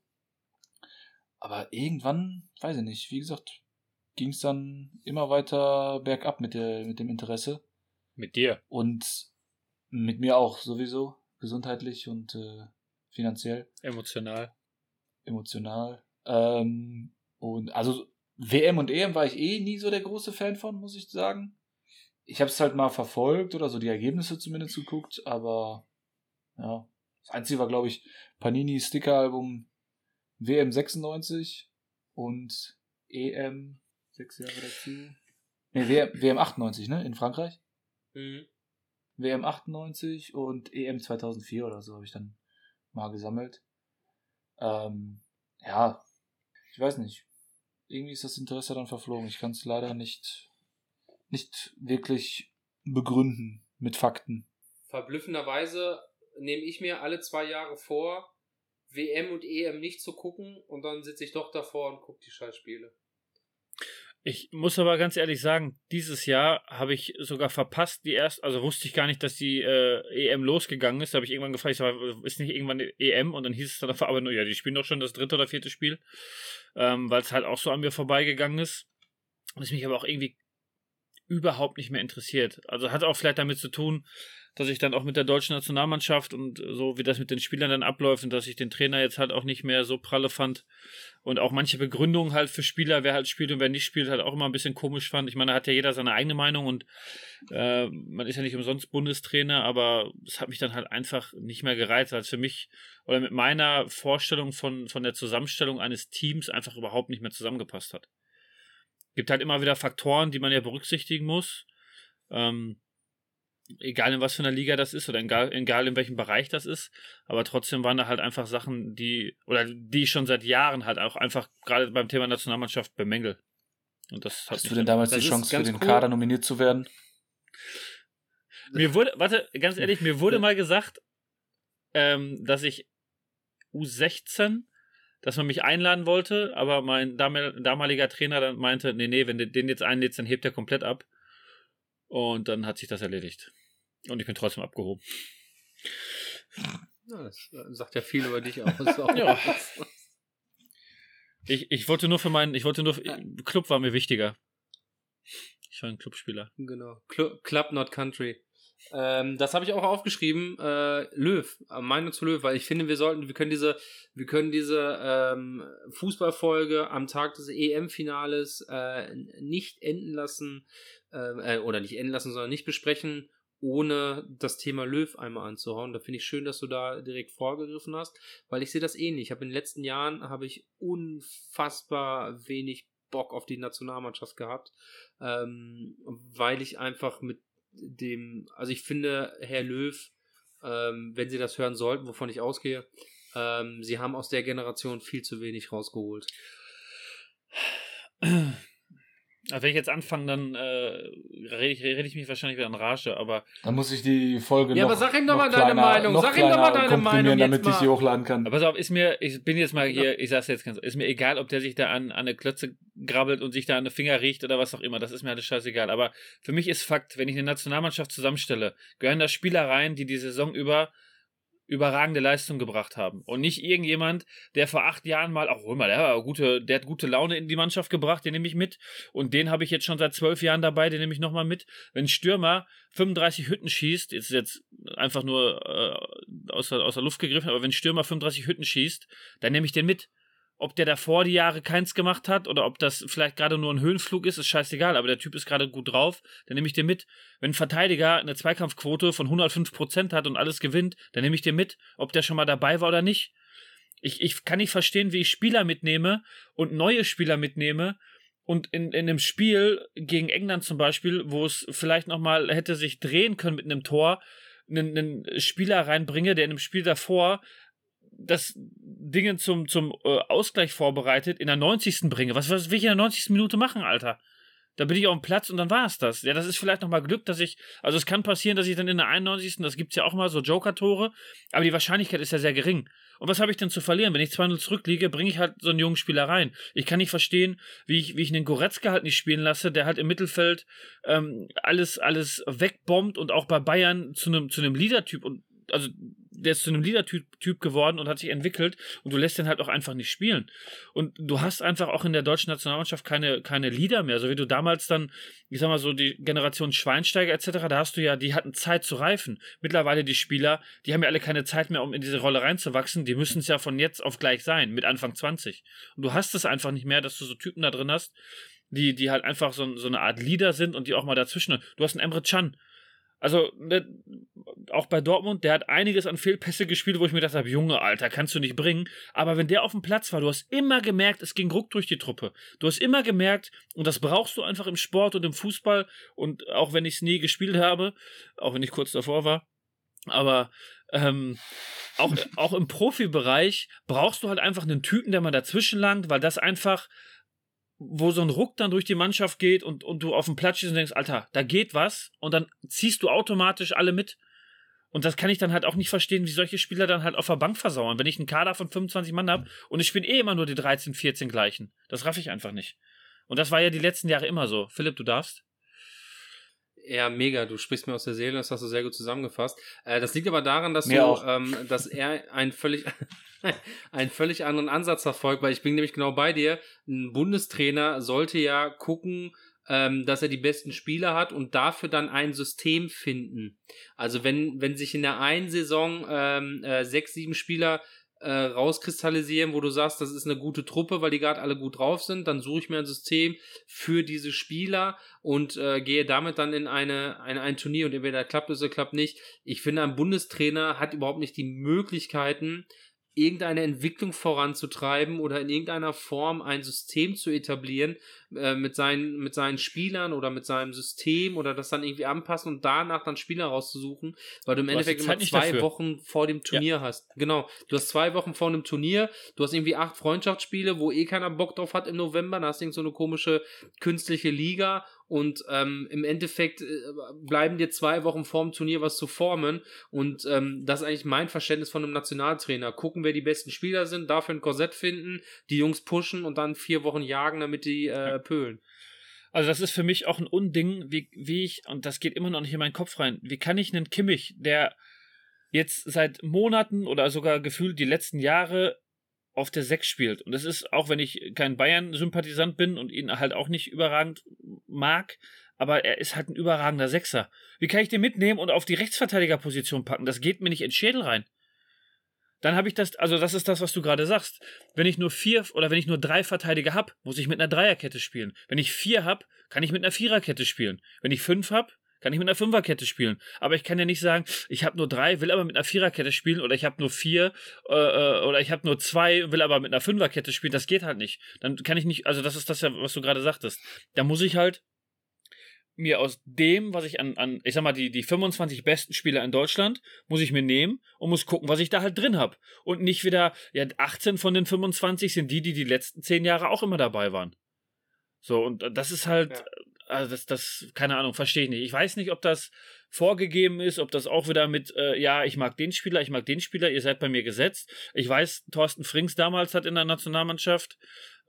S3: Aber irgendwann, weiß ich nicht, wie gesagt, ging es dann immer weiter bergab mit, der, mit dem Interesse.
S4: Mit dir.
S3: Und mit mir auch sowieso, gesundheitlich und äh, finanziell,
S4: Emotional.
S3: emotional. Ähm, und also WM und EM war ich eh nie so der große Fan von, muss ich sagen. Ich habe es halt mal verfolgt oder so die Ergebnisse zumindest geguckt, aber ja, das Einzige war, glaube ich, Panini Sticker-Album WM 96 und EM sechs Jahre dazu. Ne, WM, WM 98, ne, in Frankreich.
S1: Mhm.
S3: WM 98 und EM 2004 oder so habe ich dann mal gesammelt. Ähm, ja, ich weiß nicht. Irgendwie ist das Interesse dann verflogen. Ich kann es leider nicht, nicht wirklich begründen mit Fakten.
S1: Verblüffenderweise nehme ich mir alle zwei Jahre vor, WM und EM nicht zu gucken und dann sitze ich doch davor und gucke die Scheißspiele.
S4: Ich muss aber ganz ehrlich sagen, dieses Jahr habe ich sogar verpasst, die erst, also wusste ich gar nicht, dass die äh, EM losgegangen ist. Da habe ich irgendwann gefragt, ich sag, ist nicht irgendwann EM? Und dann hieß es dann einfach, aber nur, ja, die spielen doch schon das dritte oder vierte Spiel, ähm, weil es halt auch so an mir vorbeigegangen ist. Und es mich aber auch irgendwie überhaupt nicht mehr interessiert. Also hat auch vielleicht damit zu tun, dass ich dann auch mit der deutschen Nationalmannschaft und so wie das mit den Spielern dann abläuft und dass ich den Trainer jetzt halt auch nicht mehr so pralle fand und auch manche Begründungen halt für Spieler, wer halt spielt und wer nicht spielt, halt auch immer ein bisschen komisch fand. Ich meine, da hat ja jeder seine eigene Meinung und äh, man ist ja nicht umsonst Bundestrainer, aber es hat mich dann halt einfach nicht mehr gereizt, weil es für mich oder mit meiner Vorstellung von, von der Zusammenstellung eines Teams einfach überhaupt nicht mehr zusammengepasst hat. Gibt halt immer wieder Faktoren, die man ja berücksichtigen muss. Ähm, egal in was für einer Liga das ist oder egal, egal in welchem Bereich das ist, aber trotzdem waren da halt einfach Sachen, die, oder die ich schon seit Jahren halt auch einfach gerade beim Thema Nationalmannschaft bemängel. Und das
S3: Hast du denn damals die Chance für den
S1: cool.
S3: Kader nominiert zu werden?
S4: Mir wurde, warte, ganz ehrlich, mir wurde mal gesagt, ähm, dass ich U16, dass man mich einladen wollte, aber mein damal- damaliger Trainer dann meinte, nee, nee, wenn du den jetzt einlädst, dann hebt er komplett ab. Und dann hat sich das erledigt. Und ich bin trotzdem abgehoben.
S1: Ja, das äh, sagt ja viel über dich aus. <laughs>
S4: Ja. Ich, ich wollte nur für meinen, ich wollte nur, für, Club war mir wichtiger. Ich war ein Clubspieler.
S1: Genau. Cl Club Not Country. Ähm, das habe ich auch aufgeschrieben. Äh, Löw, äh, Meinung zu Löw, weil ich finde, wir sollten, wir können diese, wir können diese ähm, Fußballfolge am Tag des EM-Finales äh, nicht enden lassen, äh, äh, oder nicht enden lassen, sondern nicht besprechen, ohne das Thema Löw einmal anzuhauen. Da finde ich schön, dass du da direkt vorgegriffen hast, weil ich sehe das ähnlich. Ich habe in den letzten Jahren habe ich unfassbar wenig Bock auf die Nationalmannschaft gehabt, ähm, weil ich einfach mit dem, also ich finde, Herr Löw, ähm, wenn Sie das hören sollten, wovon ich ausgehe, ähm, Sie haben aus der Generation viel zu wenig rausgeholt. <clears throat> <clears throat>
S4: Also wenn ich jetzt anfange, dann äh, rede ich, red ich mich wahrscheinlich wieder in Rage, aber
S3: Dann muss ich die Folge
S1: Ja,
S3: noch,
S1: aber sag ihm doch mal deine
S3: kleiner,
S1: Meinung. Sag ihm doch mal deine Meinung
S3: damit
S1: jetzt
S3: ich sie
S1: mal.
S3: hochladen kann.
S4: Aber pass auf, ist mir, ich bin jetzt mal hier, ich sag's jetzt ganz, ist mir egal, ob der sich da an, an eine Klötze grabbelt und sich da an den Finger riecht oder was auch immer, das ist mir alles scheißegal. Aber für mich ist Fakt, wenn ich eine Nationalmannschaft zusammenstelle, gehören da Spieler rein, die die Saison über überragende Leistung gebracht haben. Und nicht irgendjemand, der vor acht Jahren mal, hol mal, der, war gute, der hat gute Laune in die Mannschaft gebracht, den nehme ich mit. Und den habe ich jetzt schon seit zwölf Jahren dabei, den nehme ich nochmal mit. Wenn ein Stürmer 35 Hütten schießt, ist jetzt einfach nur äh, aus, der, aus der Luft gegriffen, aber wenn ein Stürmer 35 Hütten schießt, dann nehme ich den mit. Ob der davor die Jahre keins gemacht hat oder ob das vielleicht gerade nur ein Höhenflug ist, ist scheißegal, aber der Typ ist gerade gut drauf, dann nehme ich den mit. Wenn ein Verteidiger eine Zweikampfquote von 105% hat und alles gewinnt, dann nehme ich den mit, ob der schon mal dabei war oder nicht. Ich, ich kann nicht verstehen, wie ich Spieler mitnehme und neue Spieler mitnehme und in, in einem Spiel gegen England zum Beispiel, wo es vielleicht nochmal hätte sich drehen können mit einem Tor, einen, einen Spieler reinbringe, der in einem Spiel davor das Dingen zum, zum äh, Ausgleich vorbereitet, in der 90. bringe. Was, was will ich in der 90. Minute machen, Alter? Da bin ich auf dem Platz und dann war es das. Ja, das ist vielleicht nochmal Glück, dass ich, also es kann passieren, dass ich dann in der 91. Das gibt's ja auch mal, so Joker-Tore, aber die Wahrscheinlichkeit ist ja sehr gering. Und was habe ich denn zu verlieren? Wenn ich 2-0 zurückliege, bringe ich halt so einen jungen Spieler rein. Ich kann nicht verstehen, wie ich, wie ich einen Goretzka halt nicht spielen lasse, der halt im Mittelfeld ähm, alles, alles wegbombt und auch bei Bayern zu einem, zu einem Leader-Typ und also der ist zu einem Leader-Typ Typ geworden und hat sich entwickelt und du lässt den halt auch einfach nicht spielen. Und du hast einfach auch in der deutschen Nationalmannschaft keine, keine Leader mehr, so wie du damals dann, ich sag mal so, die Generation Schweinsteiger etc., da hast du ja, die hatten Zeit zu reifen. Mittlerweile die Spieler, die haben ja alle keine Zeit mehr, um in diese Rolle reinzuwachsen, die müssen es ja von jetzt auf gleich sein, mit Anfang 20. Und du hast es einfach nicht mehr, dass du so Typen da drin hast, die, die halt einfach so, so eine Art Leader sind und die auch mal dazwischen. Du hast einen Emre Can, also, ne, auch bei Dortmund, der hat einiges an Fehlpässe gespielt, wo ich mir gedacht habe, Junge, Alter, kannst du nicht bringen. Aber wenn der auf dem Platz war, du hast immer gemerkt, es ging ruck durch die Truppe. Du hast immer gemerkt, und das brauchst du einfach im Sport und im Fußball, und auch wenn ich es nie gespielt habe, auch wenn ich kurz davor war, aber ähm, auch, <laughs> auch im Profibereich brauchst du halt einfach einen Typen, der mal dazwischen langt, weil das einfach wo so ein Ruck dann durch die Mannschaft geht und, und du auf dem Platz stehst und denkst, Alter, da geht was und dann ziehst du automatisch alle mit. Und das kann ich dann halt auch nicht verstehen, wie solche Spieler dann halt auf der Bank versauern. Wenn ich einen Kader von 25 Mann habe und ich spiele eh immer nur die 13, 14 gleichen. Das raff ich einfach nicht. Und das war ja die letzten Jahre immer so. Philipp, du darfst.
S1: Ja, mega. Du sprichst mir aus der Seele, das hast du sehr gut zusammengefasst. Äh, das liegt aber daran, dass
S3: Mir
S1: du, ähm, dass er einen völlig, <laughs> einen völlig anderen Ansatz verfolgt, weil ich bin nämlich genau bei dir. Ein Bundestrainer sollte ja gucken, ähm, dass er die besten Spieler hat und dafür dann ein System finden. Also wenn, wenn sich in der einen Saison ähm, äh, sechs, sieben Spieler äh, rauskristallisieren, wo du sagst, das ist eine gute Truppe, weil die gerade alle gut drauf sind, dann suche ich mir ein System für diese Spieler und äh, gehe damit dann in eine, eine, ein Turnier und entweder klappt es oder klappt nicht. Ich finde, ein Bundestrainer hat überhaupt nicht die Möglichkeiten, irgendeine Entwicklung voranzutreiben oder in irgendeiner Form ein System zu etablieren äh, mit, seinen, mit seinen Spielern oder mit seinem System oder das dann irgendwie anpassen und danach dann Spieler rauszusuchen, weil du im
S4: Du
S1: Endeffekt immer zwei. Wochen vor dem Turnier hast. Genau, du hast zwei Wochen vor einem Turnier, du hast irgendwie acht Freundschaftsspiele, wo eh keiner Bock drauf hat im November, da hast du irgend so eine komische künstliche Liga und ähm, im Endeffekt äh, bleiben dir zwei Wochen vorm Turnier was zu formen und ähm, das ist eigentlich mein Verständnis von einem Nationaltrainer. Gucken, wer die besten Spieler sind, dafür ein Korsett finden, die Jungs pushen und dann vier Wochen jagen, damit die äh, pölen.
S4: Also das ist für mich auch ein Unding, wie, wie ich, und das geht immer noch nicht in meinen Kopf rein, wie kann ich einen Kimmich, der jetzt seit Monaten oder sogar gefühlt die letzten Jahre auf der 6 spielt. Und das ist, auch wenn ich kein Bayern-Sympathisant bin und ihn halt auch nicht überragend mag, aber er ist halt ein überragender Sechser. Wie kann ich den mitnehmen und auf die Rechtsverteidigerposition packen? Das geht mir nicht in den Schädel rein. Dann habe ich das, also das ist das, was du gerade sagst. Wenn ich nur vier oder wenn ich nur drei Verteidiger habe, muss ich mit einer Dreierkette spielen. Wenn ich vier habe, kann ich mit einer Viererkette spielen. Wenn ich fünf habe, kann ich mit einer Fünferkette spielen. Aber ich kann ja nicht sagen, ich habe nur drei, will aber mit einer Viererkette spielen oder ich habe nur vier äh, äh, oder ich habe nur zwei, will aber mit einer Fünferkette spielen. Das geht halt nicht. Dann kann ich nicht, also das ist das ja, was du gerade sagtest. Da muss ich halt mir aus dem, was ich an, an ich sag mal, die, die 25 besten Spieler in Deutschland, muss ich mir nehmen und muss gucken, was ich da halt drin habe. Und nicht wieder, ja, 18 von den 25 sind die, die die letzten 10 Jahre auch immer dabei waren. So, und das ist halt. Also das, das, keine Ahnung, verstehe ich nicht. Ich weiß nicht, ob das vorgegeben ist, ob das auch wieder mit, äh, ja, ich mag den Spieler, ich mag den Spieler, ihr seid bei mir gesetzt. Ich weiß, Thorsten Frings damals hat in der Nationalmannschaft,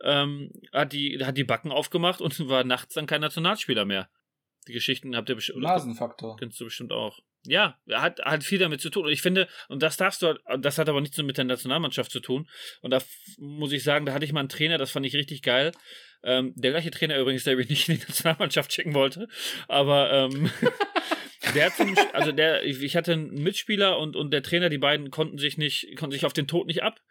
S4: ähm, hat die, hat die Backen aufgemacht und <laughs> war nachts dann kein Nationalspieler mehr. Die Geschichten habt ihr bestimmt.
S3: Nasenfaktor.
S4: Kennst du bestimmt auch. Ja, hat, hat viel damit zu tun. Und ich finde, und das darfst du, halt- das hat aber nichts mit der Nationalmannschaft zu tun. Und da muss ich sagen, da hatte ich mal einen Trainer, das fand ich richtig geil. Ähm, der gleiche Trainer übrigens, der mich nicht in die Nationalmannschaft schicken wollte. Aber ähm, <laughs> der hat zum, also der, ich ich hatte einen Mitspieler und, und der Trainer, die beiden konnten sich nicht, konnten sich auf den Tod nicht ab.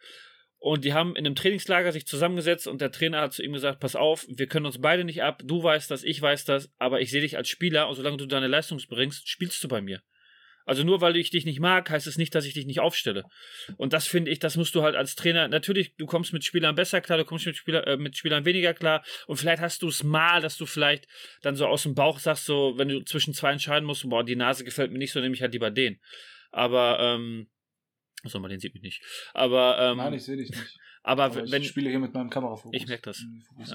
S4: Und die haben in einem Trainingslager sich zusammengesetzt und der Trainer hat zu ihm gesagt, pass auf, wir können uns beide nicht ab, du weißt das, ich weiß das, aber ich sehe dich als Spieler und solange du deine Leistung bringst, spielst du bei mir. Also nur weil ich dich nicht mag, heißt es nicht, dass ich dich nicht aufstelle. Und das finde ich, das musst du halt als Trainer, natürlich, du kommst mit Spielern besser klar, du kommst mit, Spieler, äh, mit Spielern weniger klar und vielleicht hast du es mal, dass du vielleicht dann so aus dem Bauch sagst, so, wenn du zwischen zwei entscheiden musst, boah, die Nase gefällt mir nicht, so nehme ich halt lieber den. Aber, ähm, Achso, mal den sieht mich nicht. Aber, ähm,
S3: Nein, ich sehe dich nicht.
S4: aber,
S3: Aber
S4: wenn,
S3: ich spiele hier mit meinem Kamerafokus.
S4: Ich merk das.
S3: Nicht.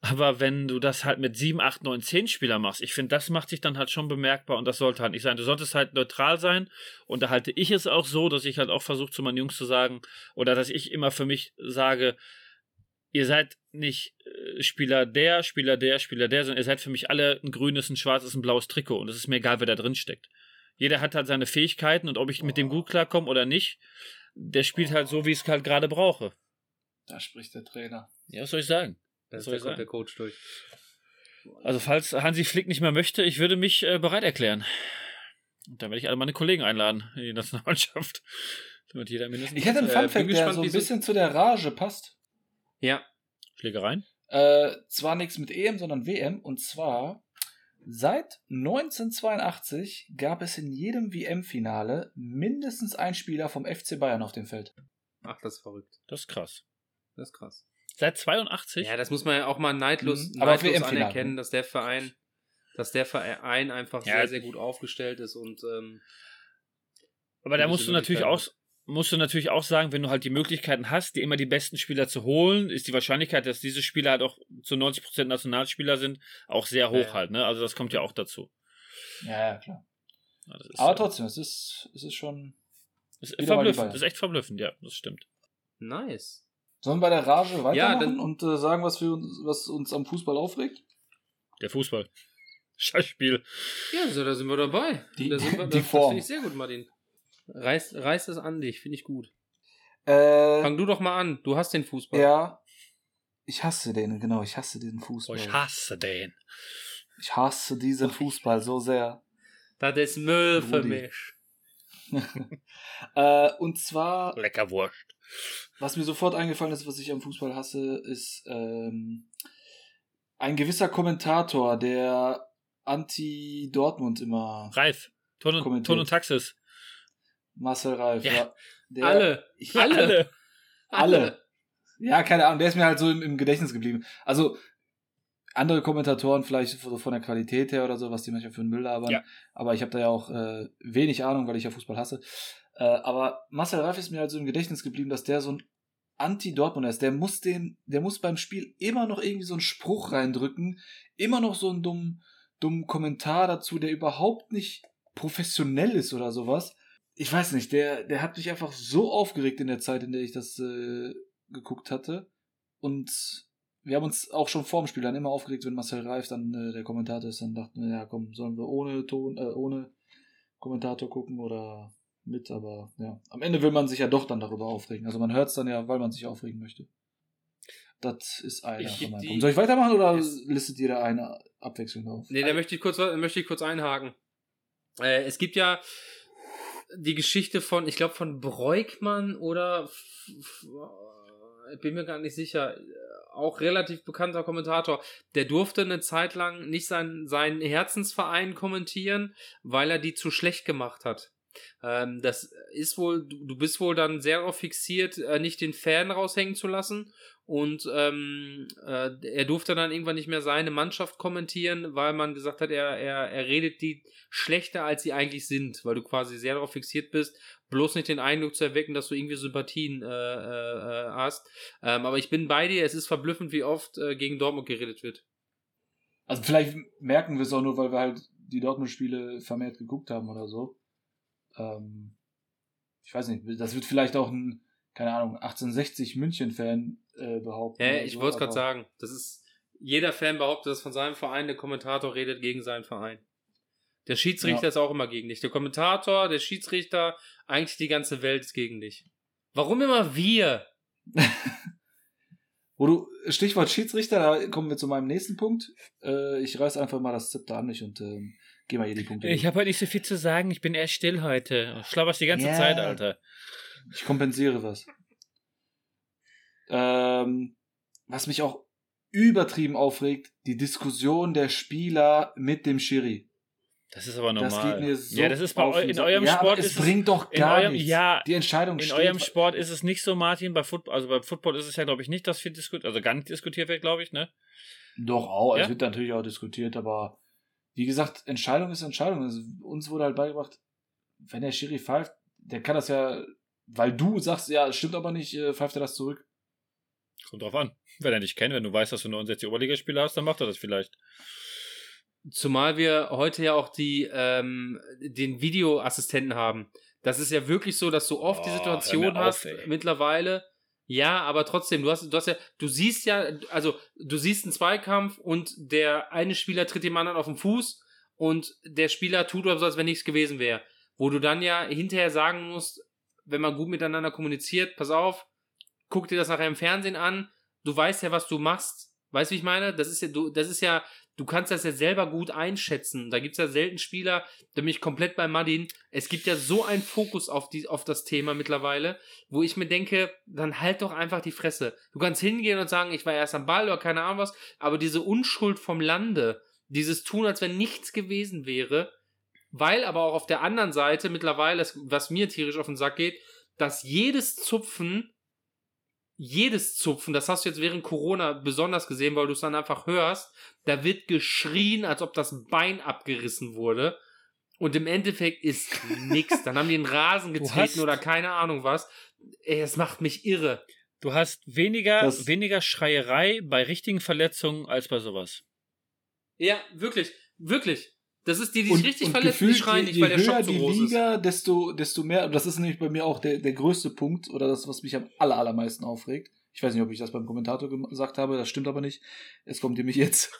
S4: aber wenn du das halt mit 7, 8, 9, 10 Spieler machst, ich finde, das macht sich dann halt schon bemerkbar und das sollte halt nicht sein. Du solltest halt neutral sein und da halte ich es auch so, dass ich halt auch versuche zu meinen Jungs zu sagen oder dass ich immer für mich sage, ihr seid nicht äh, Spieler der, Spieler der, Spieler der, sondern ihr seid für mich alle ein grünes, ein schwarzes, ein blaues Trikot und es ist mir egal, wer da drin steckt. Jeder hat halt seine Fähigkeiten und ob ich mit dem gut klarkomme oder nicht, der spielt halt so, wie ich es halt gerade brauche.
S3: Da spricht der Trainer.
S4: Ja, was soll ich sagen?
S1: Da
S4: soll
S1: da
S4: ich
S1: kommt
S4: sagen?
S1: der Coach durch.
S4: Also falls Hansi Flick nicht mehr möchte, ich würde mich äh, bereit erklären. Und dann werde ich alle meine Kollegen einladen in die Nationalmannschaft. <laughs> Damit jeder mindestens
S3: Ich hätte einen
S1: Äh,
S3: Funfact,
S1: bin
S3: der so ein bisschen zu der Rage passt.
S1: Ja,
S4: Schlägereien.
S3: Äh, zwar nichts mit EM, sondern WM. Und zwar seit 1982 gab es in jedem WM-Finale mindestens einen Spieler vom FC Bayern auf dem Feld.
S1: ach, das ist verrückt.
S4: Das ist krass.
S1: Das ist krass.
S4: Seit 82?
S1: Ja, das muss man ja auch mal neidlos,
S3: Mhm,
S1: neidlos anerkennen, dass der Verein, dass der Verein einfach
S4: Ja.
S1: sehr, sehr gut aufgestellt ist und ähm,
S4: Aber da musst du natürlich auch. Musst du natürlich auch sagen, wenn du halt die Möglichkeiten hast, dir immer die besten Spieler zu holen, ist die Wahrscheinlichkeit, dass diese Spieler halt auch zu 90% Nationalspieler sind, auch sehr hoch
S1: Ja.
S4: halt, ne? Also das kommt ja auch dazu.
S3: Ja, ja, klar.
S4: Ja, das ist,
S3: Aber trotzdem, es ist, es ist schon.
S4: ist
S3: mal die
S4: verblüffend. Das ist echt verblüffend, ja, das stimmt.
S1: nice.
S3: Sollen wir bei der Rage weitermachen
S1: dann-
S3: und äh, sagen, was, wir uns, was uns am Fußball aufregt?
S4: Der Fußball. <laughs> Scheißspiel.
S1: Ja, so, da sind wir dabei.
S3: Die-
S1: da sind wir, <laughs>
S3: die
S1: das, das
S3: Form.
S1: finde ich sehr gut, Martin. Reiß, reiß es an dich, finde ich gut.
S3: Äh,
S1: Fang du doch mal an. Du hast den Fußball.
S3: ja. Ich hasse den, genau, ich hasse
S4: Oh,
S3: Fußball.
S4: ich hasse den.
S3: Ich hasse diesen Fußball so sehr.
S1: Das ist Müll für
S3: Rudi.
S1: mich. <laughs>
S3: Äh, und zwar,
S4: Lecker Wurst.
S3: was mir sofort eingefallen ist, was ich am Fußball hasse, ist ähm, ein gewisser Kommentator, der anti-Dortmund immer.
S4: Ralf. Ton und,
S3: Kommentiert.
S4: Ton und Taxis.
S3: Marcel Reif,
S4: Ja.
S3: ja. Der,
S1: Alle.
S3: Ich, <laughs>
S4: Alle.
S3: Alle. Ja, keine Ahnung, der ist mir halt so im, im Gedächtnis geblieben. Also, andere Kommentatoren vielleicht so von der Qualität her oder so, was die manchmal für einen Müll labern.
S4: Ja.
S3: Aber ich habe da ja auch äh, wenig Ahnung, weil ich ja Fußball hasse. Äh, aber Marcel Reif ist mir halt so im Gedächtnis geblieben, dass der so ein Anti-Dortmunder ist. Der muss den, der muss beim Spiel immer noch irgendwie so einen Spruch reindrücken, immer noch so einen dummen, dummen Kommentar dazu, der überhaupt nicht professionell ist oder sowas. Ich weiß nicht, der, der hat mich einfach so aufgeregt in der Zeit, in der ich das äh, geguckt hatte. Und wir haben uns auch schon vor dem Spiel dann immer aufgeregt, wenn Marcel Reif dann äh, der Kommentator ist, dann dachten wir, ja komm, sollen wir ohne Ton, äh, ohne Kommentator gucken oder mit, aber ja. Am Ende will man sich ja doch dann darüber aufregen. Also man hört es dann ja, weil man sich aufregen möchte. Das ist einer
S1: Ich-
S3: von meinen Punkten. Soll ich weitermachen oder
S1: ist-
S3: listet jeder eine abwechselnd auf?
S1: Nee, da möchte ich kurz, möchte ich kurz einhaken. Äh, es gibt ja die Geschichte von, ich glaube, von Breukmann oder äh, bin mir gar nicht sicher, äh, auch relativ bekannter Kommentator, der durfte eine Zeit lang nicht sein, seinen Herzensverein kommentieren, weil er die zu schlecht gemacht hat. Ähm, das ist wohl, du, du bist wohl dann sehr darauf fixiert, äh, nicht den Fan raushängen zu lassen. Und ähm, äh, er durfte dann irgendwann nicht mehr seine Mannschaft kommentieren, weil man gesagt hat, er, er, er redet die schlechter, als sie eigentlich sind, weil du quasi sehr darauf fixiert bist, bloß nicht den Eindruck zu erwecken, dass du irgendwie Sympathien äh, äh, hast. Ähm, aber ich bin bei dir, es ist verblüffend, wie oft äh, gegen Dortmund geredet wird.
S3: Also vielleicht merken wir es auch nur, weil wir halt die Dortmund-Spiele vermehrt geguckt haben oder so. Ähm, ich weiß nicht, das wird vielleicht auch ein, keine Ahnung, 1860 München-Fan äh, behaupten.
S1: Ja, ich
S3: so,
S1: wollte es gerade sagen. Das ist, jeder Fan behauptet, dass von seinem Verein der Kommentator redet gegen seinen Verein. Der Schiedsrichter
S3: Ja.
S1: ist auch immer gegen dich. Der Kommentator, der Schiedsrichter, eigentlich die ganze Welt ist gegen dich. Warum immer wir? <laughs>
S3: Wo du, Stichwort Schiedsrichter, da kommen wir zu meinem nächsten Punkt. Äh, ich reiß einfach mal das Zepter an mich und ähm, geh mal hier die Punkte.
S4: Ich habe heute nicht so viel zu sagen. Ich bin eher still heute. Schlabberst die ganze
S3: Ja.
S4: Zeit, Alter.
S3: Ich kompensiere was. Ähm, was mich auch übertrieben aufregt, die Diskussion der Spieler mit dem Schiri.
S4: Das ist aber
S3: Das
S4: normal.
S3: geht mir so
S4: ja, das ist bei eu in eurem
S3: ja,
S4: Sport
S3: es bringt doch gar
S4: eurem-
S3: nichts.
S4: ja,
S3: die Entscheidung
S4: In
S3: steht.
S4: eurem Sport ist es nicht so, Martin. Bei Football, also bei Football ist es ja, glaube ich, nicht, dass viel diskutiert, also gar nicht diskutiert wird, glaube ich, ne?
S3: Doch auch,
S4: Ja?
S3: es wird natürlich auch diskutiert, aber wie gesagt, Entscheidung ist Entscheidung. Also, uns wurde halt beigebracht, wenn der Schiri pfeift, der kann das ja, weil du sagst, ja, es stimmt aber nicht, äh, pfeift er das zurück.
S4: Kommt drauf an. Wenn er dich kennt, wenn du weißt, dass du 69 Oberligaspieler hast, dann macht er das vielleicht.
S1: Zumal wir heute ja auch die, ähm, den Videoassistenten haben. Das ist ja wirklich so, dass du oft die
S4: Oh, hör
S1: Situation
S4: auf,
S1: hast,
S4: ey.
S1: mittlerweile. Ja, aber trotzdem, du hast, du hast ja, du siehst ja, also du siehst einen Zweikampf und der eine Spieler tritt dem anderen auf den Fuß und der Spieler tut so, als wenn nichts gewesen wäre. Wo du dann ja hinterher sagen musst, wenn man gut miteinander kommuniziert, pass auf, guck dir das nachher im Fernsehen an, du weißt ja, was du machst. Weißt du, wie ich meine? Das ist ja, du, das ist ja, du kannst das ja selber gut einschätzen. Da gibt's ja selten Spieler, da bin ich komplett bei Madin. Es gibt ja so einen Fokus auf, die, auf das Thema mittlerweile, wo ich mir denke, dann halt doch einfach die Fresse. Du kannst hingehen und sagen, ich war erst am Ball oder keine Ahnung was, aber diese Unschuld vom Lande, dieses Tun, als wenn nichts gewesen wäre, weil aber auch auf der anderen Seite mittlerweile, was mir tierisch auf den Sack geht, dass jedes Zupfen jedes Zupfen, das hast du jetzt während Corona besonders gesehen, weil du es dann einfach hörst, da wird geschrien, als ob das Bein abgerissen wurde. Und im Endeffekt ist <laughs> nix. Dann haben die einen Rasen getreten oder keine Ahnung was. Ey, es macht mich irre.
S4: Du hast weniger,
S3: Das-
S4: weniger Schreierei bei richtigen Verletzungen als bei sowas.
S1: Ja, wirklich, wirklich. Das ist die, die sich richtig verletzen, die
S3: gefühlt,
S1: schreien
S3: je,
S1: nicht, weil der
S3: höher
S1: Schock so
S3: die
S1: groß ist.
S3: Liga, desto, desto mehr, das ist nämlich bei mir auch der, der größte Punkt oder das, was mich am aller, allermeisten aufregt. Ich weiß nicht, ob ich das beim Kommentator gesagt habe, das stimmt aber nicht. Es kommt nämlich jetzt.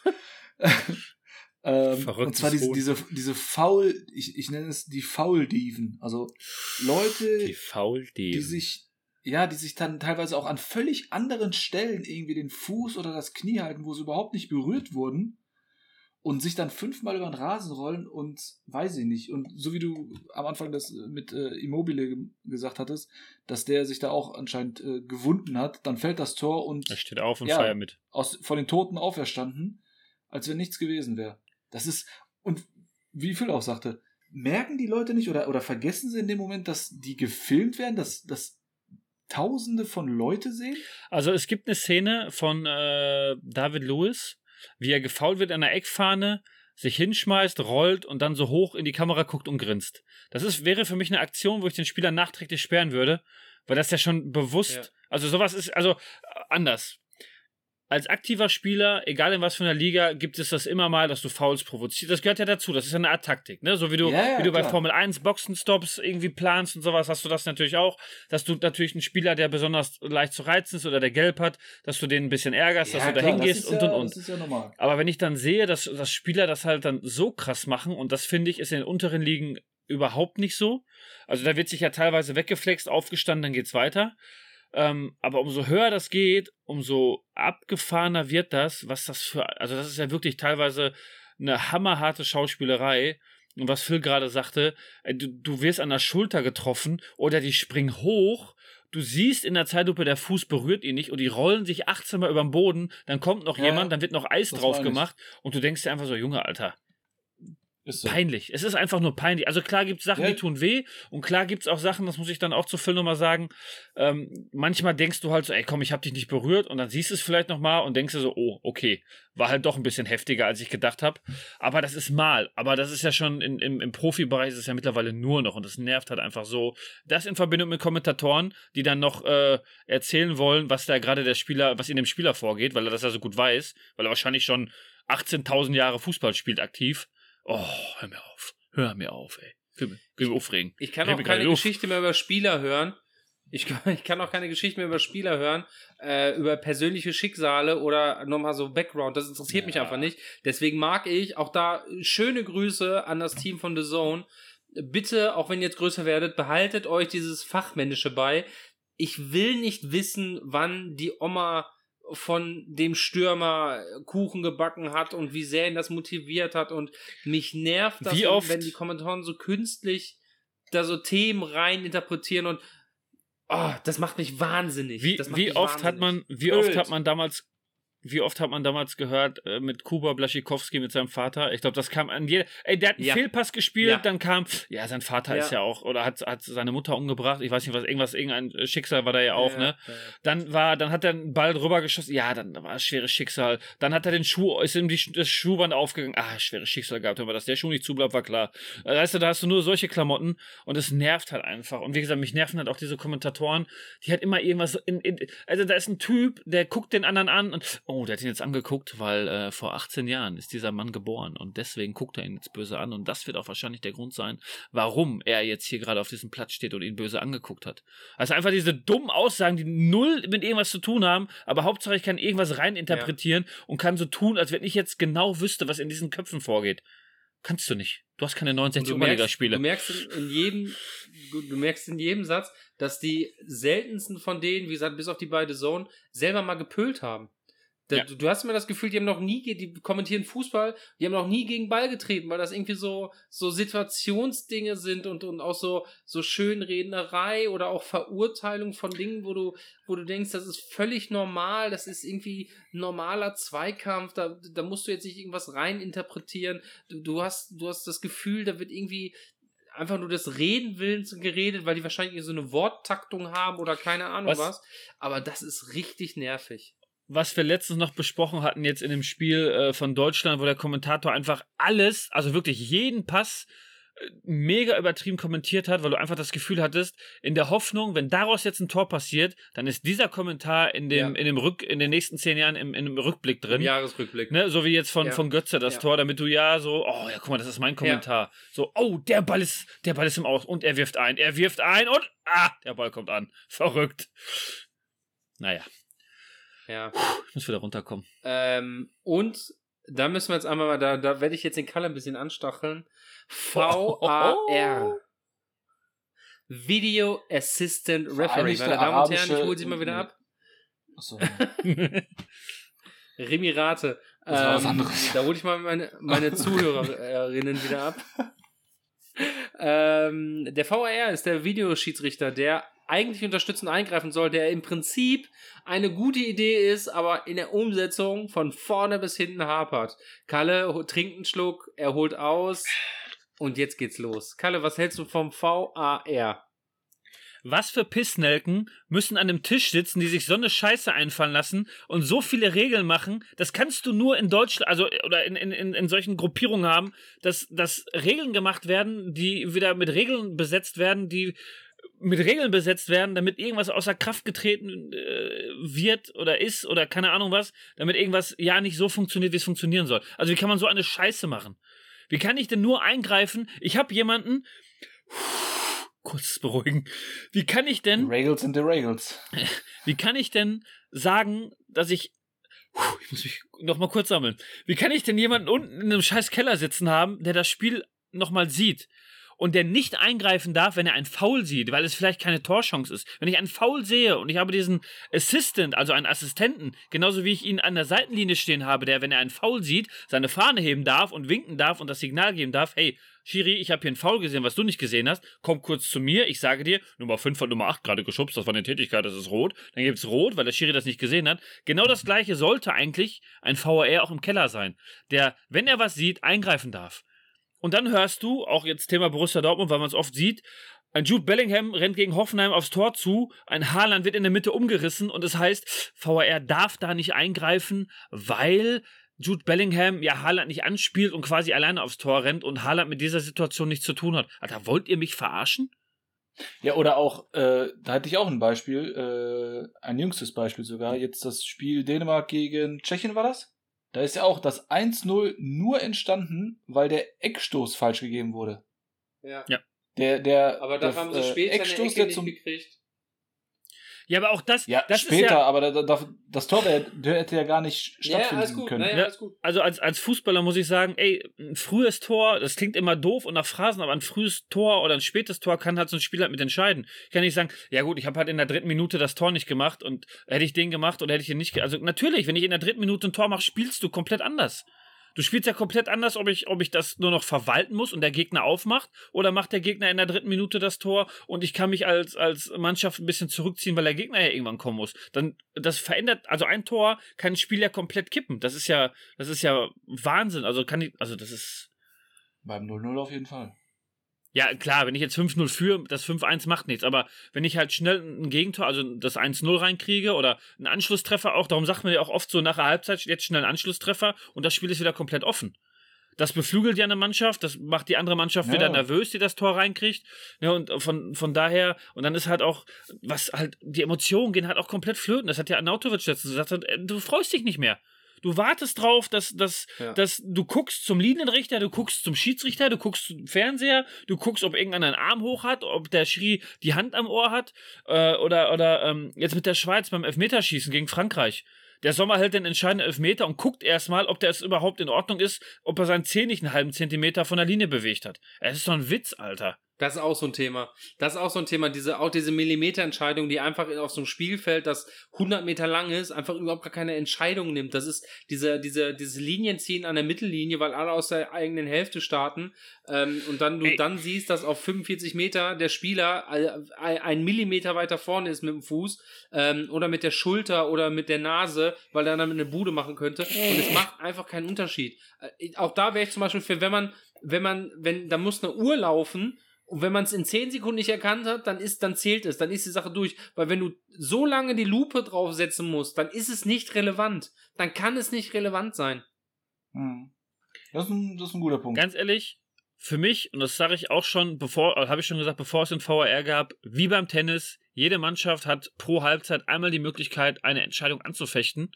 S3: <laughs> ähm, und zwar diese, diese, diese Faul, ich, ich nenne es die Faul-Dieven. Also Leute,
S4: Die faul die.
S3: die sich, ja, die sich dann teilweise auch an völlig anderen Stellen irgendwie den Fuß oder das Knie halten, wo sie überhaupt nicht berührt wurden und sich dann fünfmal über den Rasen rollen und weiß ich nicht. Und so wie du am Anfang das äh, mit äh, Immobile ge gesagt hattest, dass der sich da auch anscheinend äh, gewunden hat, dann fällt das Tor und
S4: Er steht auf und
S3: Ja.
S4: feiert mit.
S3: aus, von den Toten auferstanden, als wenn nichts gewesen wäre. Das ist, und wie Phil auch sagte, merken die Leute nicht oder, oder vergessen sie in dem Moment, dass die gefilmt werden, dass, dass Tausende von Leute sehen?
S4: Also es gibt eine Szene von äh, David Lewis, wie er gefault wird an der Eckfahne, sich hinschmeißt, rollt und dann so hoch in die Kamera guckt und grinst. Das ist, wäre für mich eine Aktion, wo ich den Spieler nachträglich sperren würde, weil das ja schon bewusst,
S1: Ja.
S4: also sowas ist, also äh, anders. Als aktiver Spieler, egal in was für einer Liga, gibt es das immer mal, dass du Fouls provozierst. Das gehört ja dazu. Das ist ja eine Art Taktik, ne? So wie du,
S3: Ja, ja,
S4: wie du bei
S3: klar.
S4: Formel 1 Boxenstops irgendwie planst und sowas, hast du das natürlich auch. Dass du natürlich einen Spieler, der besonders leicht zu reizen ist oder der gelb hat, dass du den ein bisschen ärgerst, dass du da hingehst und
S3: ja,
S4: und und.
S3: Das ist ja normal.
S4: Aber wenn ich dann sehe, dass, dass Spieler das halt dann so krass machen, und das finde ich, ist in den unteren Ligen überhaupt nicht so. Also da wird sich ja teilweise weggeflext, aufgestanden, dann geht's weiter. Ähm, aber umso höher das geht, umso abgefahrener wird das, was das für, also das ist ja wirklich teilweise eine hammerharte Schauspielerei. Und was Phil gerade sagte, äh, du, du wirst an der Schulter getroffen oder die springen hoch. Du siehst in der Zeitlupe, der Fuß berührt ihn nicht und die rollen sich 18 Mal über den Boden. Dann kommt noch
S3: Ja,
S4: jemand, dann wird noch Eis drauf gemacht und du denkst dir einfach so, Junge, Alter,
S3: so.
S4: peinlich. Es ist einfach nur peinlich. Also klar gibt es Sachen,
S3: Ja.
S4: die tun weh und klar gibt es auch Sachen, das muss ich dann auch zu Phil nochmal sagen. Ähm, manchmal denkst du halt so, ey komm, ich hab dich nicht berührt und dann siehst du es vielleicht nochmal und denkst dir so, oh, okay, war halt doch ein bisschen heftiger, als ich gedacht habe. Aber das ist mal. Aber das ist ja schon in, im, im Profibereich ist es ja mittlerweile nur noch und das nervt halt einfach so. Das in Verbindung mit Kommentatoren, die dann noch äh, erzählen wollen, was da gerade der Spieler, was in dem Spieler vorgeht, weil er das ja so gut weiß, weil er wahrscheinlich schon 18.000 Jahre Fußball spielt aktiv. Oh, hör mir auf. Hör mir auf, ey. Ich will mich aufregen.
S1: Ich kann auch keine. Geschichte mehr über Spieler hören. Ich kann, ich kann auch keine Geschichte mehr über Spieler hören, äh, über persönliche Schicksale oder nochmal so Background. Das interessiert mich
S4: Ja.
S1: einfach nicht. Deswegen mag ich auch da schöne Grüße an das Team von The Zone. Bitte, auch wenn ihr jetzt größer werdet, behaltet euch dieses Fachmännische bei. Ich will nicht wissen, wann die Oma von dem Stürmer Kuchen gebacken hat und wie sehr ihn das motiviert hat und mich nervt das,
S4: oft-
S1: wenn die Kommentatoren so künstlich da so Themen rein interpretieren und oh, das macht mich wahnsinnig.
S4: Wie,
S1: macht
S4: wie
S1: mich
S4: oft hat
S1: wahnsinnig.
S4: man, wie oft
S1: Ölt.
S4: hat man damals, wie oft hat man damals gehört äh, mit Kuba Blaschikowski mit seinem Vater? Ich glaube, das kam an jeder. Ey, der hat einen
S1: Ja.
S4: Fehlpass gespielt,
S1: Ja.
S4: dann kam, ja, sein Vater
S1: Ja.
S4: ist ja auch, oder hat, hat seine Mutter umgebracht. Ich weiß nicht, was, irgendwas, irgendein Schicksal war da ja auch, ne? Dann war, dann hat er einen Ball drüber geschossen. Ja, dann war es schweres Schicksal. Dann hat er den Schuh, ist ihm die, das Schuhband aufgegangen. Ah, schweres Schicksal gehabt. Aber dass der Schuh nicht zubleibt, war klar. Äh, Weißt du, da hast du nur solche Klamotten und es nervt halt einfach. Und wie gesagt, mich nerven halt auch diese Kommentatoren, die halt immer irgendwas in, in also da ist ein Typ, der guckt den anderen an und, oh, der hat ihn jetzt angeguckt, weil äh, vor 18 Jahren ist dieser Mann geboren und deswegen guckt er ihn jetzt böse an und das wird auch wahrscheinlich der Grund sein, warum er jetzt hier gerade auf diesem Platz steht und ihn böse angeguckt hat. Also einfach diese dummen Aussagen, die null mit irgendwas zu tun haben, aber Hauptsache ich kann irgendwas reininterpretieren und kann so tun, als wenn ich jetzt genau wüsste, was in diesen Köpfen vorgeht. Kannst du nicht. Du hast keine
S1: Und
S4: 69
S1: du merkst,
S4: Oberligaspiele.
S1: du merkst in, in jedem, du du merkst in jedem Satz, dass die seltensten von denen, wie gesagt, bis auf die beiden Zone, selber mal gepölt haben. Da,
S4: Ja.
S1: du, hast immer das Gefühl, die haben noch nie, die kommentieren Fußball, die haben noch nie gegen Ball getreten, weil das irgendwie so, so Situationsdinge sind und, und auch so, so Schönrednerei oder auch Verurteilung von Dingen, wo du, wo du denkst, das ist völlig normal, das ist irgendwie normaler Zweikampf, da, da musst du jetzt nicht irgendwas rein interpretieren. Du, du hast, du hast das Gefühl, da wird irgendwie einfach nur des Redenwillens geredet, weil die wahrscheinlich so eine Worttaktung haben oder keine Ahnung was.
S4: Was-
S1: Aber das ist richtig nervig.
S4: Was wir letztens noch besprochen hatten, jetzt in dem Spiel äh, von Deutschland, wo der Kommentator einfach alles, also wirklich jeden Pass äh, mega übertrieben kommentiert hat, weil du einfach das Gefühl hattest, in der Hoffnung, wenn daraus jetzt ein Tor passiert, dann ist dieser Kommentar in dem,
S1: Ja.
S4: in dem Rück, in den nächsten zehn Jahren im, im Rückblick drin.
S1: Jahresrückblick.
S4: Ne, so wie jetzt von,
S1: Ja.
S4: von Götze das
S1: Ja.
S4: Tor, damit du ja so, oh ja, guck mal, das ist mein Kommentar. So, oh, der Ball ist, der Ball ist im Aus und er wirft ein, er wirft ein und ah, der Ball kommt an. Verrückt. Naja,
S1: Ja.
S4: ich muss wieder runterkommen.
S1: Ähm, und da müssen wir jetzt einmal mal, da, da werde ich jetzt den Kalle ein bisschen anstacheln. VAR. Video Assistant Referee. Meine Damen und Herren, ich hole sie mal wieder ab.
S3: Achso. <laughs>
S1: Remirate.
S3: Das war was
S1: Ähm,
S3: anderes.
S1: Da hole ich mal meine, meine <laughs> Zuhörerinnen wieder ab. Ähm, der VAR ist der Videoschiedsrichter, der eigentlich unterstützend eingreifen soll, der im Prinzip eine gute Idee ist, aber in der Umsetzung von vorne bis hinten hapert. Kalle trinkt einen Schluck, er holt aus. Und jetzt geht's los. Kalle, was hältst du vom VAR?
S4: Was für Pissnelken müssen an einem Tisch sitzen, die sich so eine Scheiße einfallen lassen und so viele Regeln machen? Das kannst du nur in Deutschland, also oder in, in, in solchen Gruppierungen haben, dass, dass Regeln gemacht werden, die wieder mit Regeln besetzt werden, die mit Regeln besetzt werden, damit irgendwas außer Kraft getreten äh, wird oder ist oder keine Ahnung was, damit irgendwas ja nicht so funktioniert, wie es funktionieren soll. Also wie kann man so eine Scheiße machen? Wie kann ich denn nur eingreifen? Ich habe jemanden <sighs> kurz beruhigen. Wie kann ich denn
S3: Regels sind the Regels. <laughs>
S4: wie kann ich denn sagen, dass ich <sighs> ich muss mich noch mal kurz sammeln. Wie kann ich denn jemanden unten in einem scheiß Keller sitzen haben, der das Spiel noch mal sieht? Und der nicht eingreifen darf, wenn er ein Foul sieht, weil es vielleicht keine Torchance ist. Wenn ich einen Foul sehe und ich habe diesen Assistant, also einen Assistenten, genauso wie ich ihn an der Seitenlinie stehen habe, der, wenn er einen Foul sieht, seine Fahne heben darf und winken darf und das Signal geben darf, hey, Schiri, ich habe hier einen Foul gesehen, was du nicht gesehen hast. Komm kurz zu mir, ich sage dir, Nummer 5 von Nummer 8 gerade geschubst, das war eine Tätigkeit, das ist rot. Dann gibt es rot, weil der Schiri das nicht gesehen hat. Genau das gleiche sollte eigentlich ein VAR auch im Keller sein, der, wenn er was sieht, eingreifen darf. Und dann hörst du, auch jetzt Thema Borussia Dortmund, weil man es oft sieht, ein Jude Bellingham rennt gegen Hoffenheim aufs Tor zu, ein Haaland wird in der Mitte umgerissen und es das heißt, VAR darf da nicht eingreifen, weil Jude Bellingham ja Haaland nicht anspielt und quasi alleine aufs Tor rennt und Haaland mit dieser Situation nichts zu tun hat. Alter, wollt ihr mich verarschen?
S3: Ja, oder auch, äh, da hatte ich auch ein Beispiel, äh, ein jüngstes Beispiel sogar. Jetzt das Spiel Dänemark gegen Tschechien war das? Da ist ja auch das 1-0 nur entstanden, weil der Eckstoß falsch gegeben wurde.
S1: Ja.
S4: ja.
S3: Der, der,
S1: aber da
S3: der,
S1: haben sie
S3: äh,
S1: später
S3: Eckstoß,
S1: eine Ecke
S3: der zum,
S1: gekriegt.
S4: Ja, aber auch das.
S3: Ja,
S4: das
S3: später,
S4: ist ja,
S3: aber da, da, das Tor der, der hätte ja gar nicht
S1: Ja,
S3: stattfinden
S1: alles gut.
S3: können.
S4: Ja.
S1: alles gut.
S4: Also als, als Fußballer muss ich sagen, ey, ein frühes Tor, das klingt immer doof und nach Phrasen, aber ein frühes Tor oder ein spätes Tor kann halt so ein Spieler mit entscheiden. Ich kann nicht sagen, ja gut, ich habe halt in der dritten Minute das Tor nicht gemacht und hätte ich den gemacht oder hätte ich den nicht. Also natürlich, wenn ich in der dritten Minute ein Tor mache, spielst du komplett anders. Du spielst ja komplett anders, ob ich, ob ich das nur noch verwalten muss und der Gegner aufmacht oder macht der Gegner in der dritten Minute das Tor und ich kann mich als, als Mannschaft ein bisschen zurückziehen, weil der Gegner ja irgendwann kommen muss. Dann, das verändert, also ein Tor kann ein Spiel ja komplett kippen. Das ist ja, das ist ja Wahnsinn. Also kann ich, also das ist,
S3: Beim 0-0 auf jeden Fall.
S4: Ja klar, wenn ich jetzt 5-0 führe, das 5-1 macht nichts, aber wenn ich halt schnell ein Gegentor, also das 1-0 reinkriege oder einen Anschlusstreffer auch, darum sagt man ja auch oft so nach der Halbzeit, jetzt schnell einen Anschlusstreffer und das Spiel ist wieder komplett offen. Das beflügelt ja eine Mannschaft, das macht die andere Mannschaft
S3: Ja.
S4: wieder nervös, die das Tor reinkriegt. Ja, und von, von daher, und dann ist halt auch, was halt, die Emotionen gehen halt auch komplett flöten. Das hat ja Arnautovic letztens gesagt, äh, du freust dich nicht mehr. Du wartest drauf, dass, dass,
S1: Ja.
S4: dass du guckst zum Linienrichter, du guckst zum Schiedsrichter, du guckst zum Fernseher, du guckst, ob irgendeiner einen Arm hoch hat, ob der Schiri die Hand am Ohr hat, äh, oder, oder ähm, jetzt mit der Schweiz beim Elfmeterschießen gegen Frankreich. Der Sommer hält den entscheidenden Elfmeter und guckt erstmal, ob der es überhaupt in Ordnung ist, ob er seinen Zeh nicht einen halben Zentimeter von der Linie bewegt hat. Es ist doch ein Witz, Alter.
S1: Das ist auch so ein Thema. Das ist auch so ein Thema, diese, auch diese Millimeterentscheidung, die einfach auf so einem Spielfeld, das 100 Meter lang ist, einfach überhaupt gar keine Entscheidung nimmt. Das ist diese, diese, dieses Linienziehen an der Mittellinie, weil alle aus der eigenen Hälfte starten. Ähm, und dann du
S4: Ey.
S1: dann siehst, dass auf 45 Meter der Spieler äh, ein Millimeter weiter vorne ist mit dem Fuß ähm, oder mit der Schulter oder mit der Nase, weil er damit eine Bude machen könnte. Und es macht einfach keinen Unterschied. Äh, auch da wäre ich zum Beispiel für, wenn man, wenn man, wenn, da muss eine Uhr laufen und wenn man es in 10 Sekunden nicht erkannt hat, dann ist, dann zählt es, dann ist die Sache durch. Weil wenn du so lange die Lupe draufsetzen musst, dann ist es nicht relevant. Dann kann es nicht relevant sein.
S3: Hm. Das, ist ein, das ist ein guter Punkt.
S4: Ganz ehrlich, für mich, und das sage ich auch schon, bevor, habe ich schon gesagt, bevor es den VAR gab, wie beim Tennis, jede Mannschaft hat pro Halbzeit einmal die Möglichkeit, eine Entscheidung anzufechten.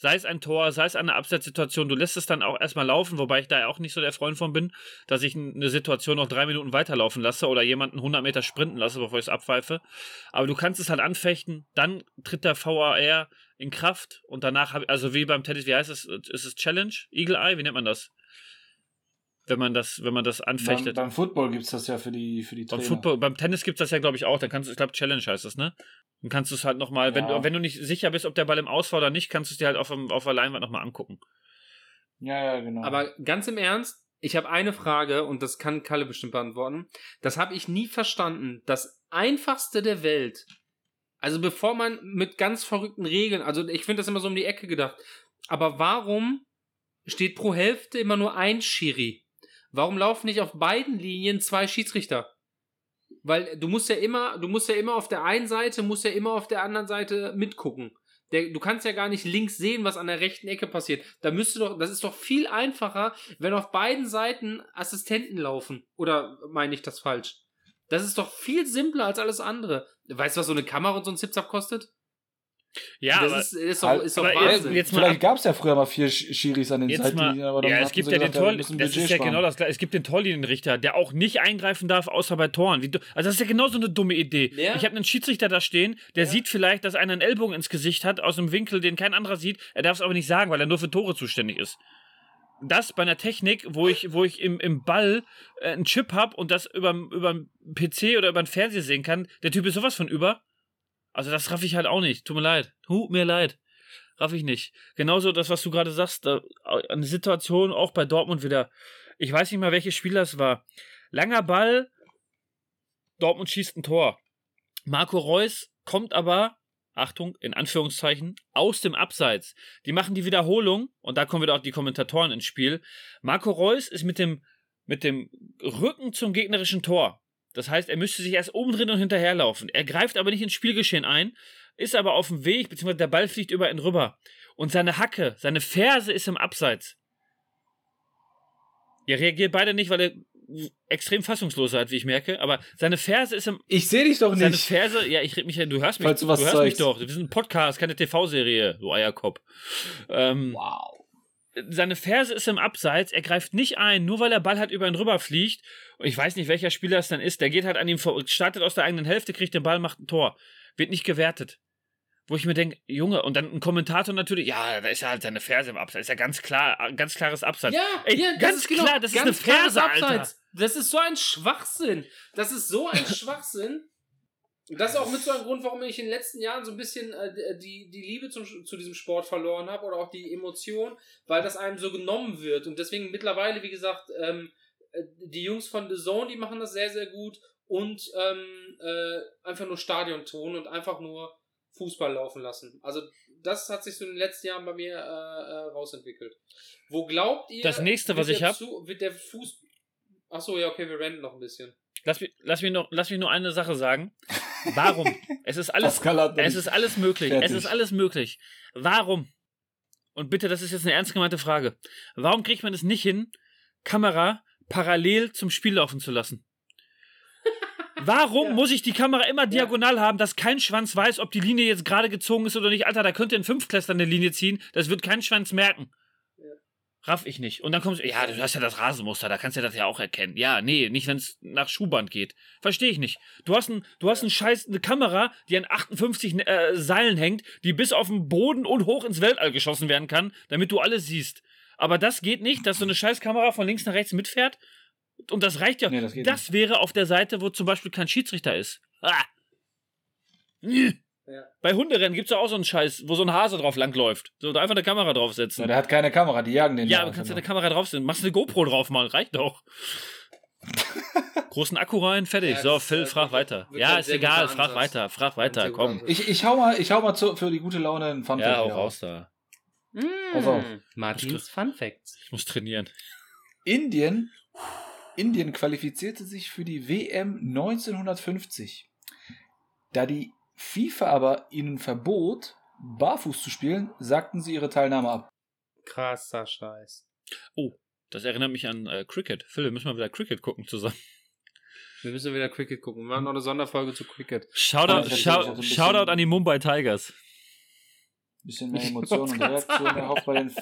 S4: Sei es ein Tor, sei es eine Absetzsituation, du lässt es dann auch erstmal laufen, wobei ich da auch nicht so der Freund von bin, dass ich eine Situation noch drei Minuten weiterlaufen lasse oder jemanden 100 Meter sprinten lasse, bevor ich es abpfeife. Aber du kannst es halt anfechten, dann tritt der VAR in Kraft und danach also wie beim Tennis, wie heißt es? Ist es Challenge? Eagle Eye? Wie nennt man das? Wenn man das, wenn man das
S3: beim,
S4: anfechtet.
S3: beim Football gibt es das ja für die, für die
S4: Beim
S3: Trainer.
S4: Football, beim Tennis gibt es das ja, glaube ich, auch. Dann kannst du, ich glaube, Challenge heißt das, ne? Dann kannst du es halt nochmal, wenn,
S3: Ja.
S4: wenn du nicht sicher bist, ob der Ball im Aus war oder nicht, kannst du es dir halt auf, auf der Leinwand nochmal angucken.
S3: Ja, ja, genau.
S1: Aber ganz im Ernst, ich habe eine Frage und das kann Kalle bestimmt beantworten. Das habe ich nie verstanden. Das einfachste der Welt. Also bevor man mit ganz verrückten Regeln, also ich finde das immer so um die Ecke gedacht. Aber warum steht pro Hälfte immer nur ein Schiri? Warum laufen nicht auf beiden Linien zwei Schiedsrichter? Weil du musst ja immer, du musst ja immer auf der einen Seite, musst ja immer auf der anderen Seite mitgucken. Der, du kannst ja gar nicht links sehen, was an der rechten Ecke passiert. Da müsste doch, das ist doch viel einfacher, wenn auf beiden Seiten Assistenten laufen. Oder meine ich das falsch? Das ist doch viel simpler als alles andere. Weißt du, was so eine Kamera und so ein Zipzap kostet?
S4: Ja,
S1: das
S4: aber
S1: ist, ist
S3: Halt,
S1: ist
S4: aber
S1: Wahnsinn.
S4: jetzt mal
S3: Vielleicht
S4: ab-
S3: gab es ja früher mal vier Sch- Schiris an den Seitenlinien, aber dann
S4: ja, es gibt ja
S3: gesagt,
S4: den Tor,
S3: müssen
S4: das
S3: Budget
S4: ist ja
S3: sparen.
S4: genau das gleiche. Es gibt den Torlinienrichter, der auch nicht eingreifen darf, außer bei Toren. Also das ist ja genauso eine dumme Idee.
S1: Ja.
S4: Ich habe einen Schiedsrichter da stehen, der
S1: Ja.
S4: sieht vielleicht, dass einer einen Ellbogen ins Gesicht hat, aus einem Winkel, den kein anderer sieht. Er darf es aber nicht sagen, weil er nur für Tore zuständig ist. Das bei einer Technik, wo ich, wo ich im, im Ball äh, einen Chip habe und das über über PC oder über den Fernseher sehen kann, der Typ ist sowas von über. Also das raff ich halt auch nicht. Tut mir leid. Tut mir leid. Raff ich nicht. Genauso das, was du gerade sagst, da, eine Situation auch bei Dortmund wieder. Ich weiß nicht mal, welches Spiel das war. Langer Ball, Dortmund schießt ein Tor. Marco Reus kommt aber, Achtung, in Anführungszeichen, aus dem Abseits. Die machen die Wiederholung und da kommen wieder auch die Kommentatoren ins Spiel. Marco Reus ist mit dem, mit dem Rücken zum gegnerischen Tor. Das heißt, er müsste sich erst umdrehen und hinterherlaufen. Er greift aber nicht ins Spielgeschehen ein, ist aber auf dem Weg, beziehungsweise der Ball fliegt über ihn rüber. Und seine Hacke, seine Ferse ist im Abseits. Ihr reagiert beide nicht, weil ihr extrem fassungslos seid, wie ich merke, aber seine Ferse ist im.
S3: Ich sehe dich doch
S4: Seine
S3: nicht.
S4: Ferse, ja, ich red mich ja, du hörst mich,
S3: Falls du was
S4: hörst mich doch. Wir sind ein Podcast, keine TV-Serie, du Eierkopf. Ähm,
S3: Wow.
S4: Seine Ferse ist im Abseits, er greift nicht ein, nur weil der Ball halt über ihn rüber fliegt. Und ich weiß nicht, welcher Spieler es dann ist. Der geht halt an ihm vor, startet aus der eigenen Hälfte, kriegt den Ball, macht ein Tor. Wird nicht gewertet. Wo ich mir denke, Junge, und dann ein Kommentator natürlich, ja, da ist ja halt seine Ferse im Abseits. Ist ja ganz klar, ein ganz klares Abseits.
S1: Ja,
S4: Ey,
S1: ja,
S4: ganz klar, das ist eine Ferse, Alter.
S1: Das ist so ein Schwachsinn. Das ist so ein <laughs> Schwachsinn. Und Das ist auch mit so einem Grund, warum ich in den letzten Jahren so ein bisschen äh, die, die Liebe zum, zu diesem Sport verloren habe oder auch die Emotion, weil das einem so genommen wird. Und deswegen mittlerweile, wie gesagt, ähm, äh, die Jungs von The Zone, die machen das sehr, sehr gut und ähm, äh, einfach nur Stadionton und einfach nur Fußball laufen lassen. Also das hat sich so in den letzten Jahren bei mir äh, äh, rausentwickelt. Wo glaubt ihr?
S4: Das nächste, was ich
S1: der
S4: hab-
S1: Zu- Wird der Fuß... Achso, ja, okay, wir renten noch ein bisschen.
S4: Lass mich, lass, mich noch, lass mich nur eine Sache sagen. Warum? es ist alles, es ist alles möglich.
S3: Fertig.
S4: Es ist alles möglich. Warum? Und bitte, das ist jetzt eine ernst gemeinte Frage. Warum kriegt man es nicht hin, Kamera parallel zum Spiel laufen zu lassen? <laughs> Warum
S1: Ja.
S4: muss ich die Kamera immer diagonal haben, dass kein Schwanz weiß, ob die Linie jetzt gerade gezogen ist oder nicht? Alter, da könnte ein Fünftklässler eine Linie ziehen, das wird kein Schwanz merken. Raff ich nicht. Und dann kommst du, ja, du hast ja das Rasenmuster, da kannst du das ja auch erkennen. Ja, nee, nicht, wenn es nach Schuhband geht. Verstehe ich nicht. Du hast, ein, du hast ein Scheiß, eine Kamera, die an 58 äh, Seilen hängt, die bis auf den Boden und hoch ins Weltall geschossen werden kann, damit du alles siehst. Aber das geht nicht, dass so eine Scheißkamera von links nach rechts mitfährt. Und das reicht ja.
S3: Nee, das geht
S4: das wäre auf der Seite, wo zum Beispiel kein Schiedsrichter ist. Ah.
S1: Ja.
S4: Bei Hunderennen gibt es ja auch so einen Scheiß, wo so ein Hase drauf langläuft. So, da einfach eine Kamera draufsetzen.
S3: Ja, der hat keine Kamera, die jagen den
S4: Ja,
S3: da
S4: aber kannst du
S3: einfach
S4: eine Kamera draufsetzen. Machst eine GoPro drauf mal, reicht doch. Großen Akku rein, fertig.
S1: Ja,
S4: so, Phil,
S1: äh,
S4: frag
S1: wird-
S4: weiter. Ja,
S1: ein
S4: ist egal, frag
S1: Ansatz.
S4: weiter, frag
S1: Ein
S4: weiter, komm.
S3: Ich, ich hau mal, ich hau mal zu, für die gute Laune einen Fun
S4: Ja, hau
S3: wieder
S4: raus da.
S3: Pass auf.
S1: Martins Fun Facts.
S4: Ich muss trainieren.
S3: Indien, Indien qualifizierte sich für die WM 1950. Da die FIFA aber ihnen verbot, barfuß zu spielen, sagten sie ihre Teilnahme ab.
S1: Krasser Scheiß.
S4: Das erinnert mich an äh, Cricket. Phil, wir müssen mal wieder Cricket gucken zusammen.
S1: Wir müssen wieder Cricket gucken. Wir machen noch eine Sonderfolge zu Cricket.
S4: Shoutout,
S3: Ja, das ist
S4: Shou-
S3: natürlich auch so ein bisschen-
S4: Shoutout an die Mumbai Tigers.
S3: Bisschen mehr Emotionen und Reaktionen erhofft bei den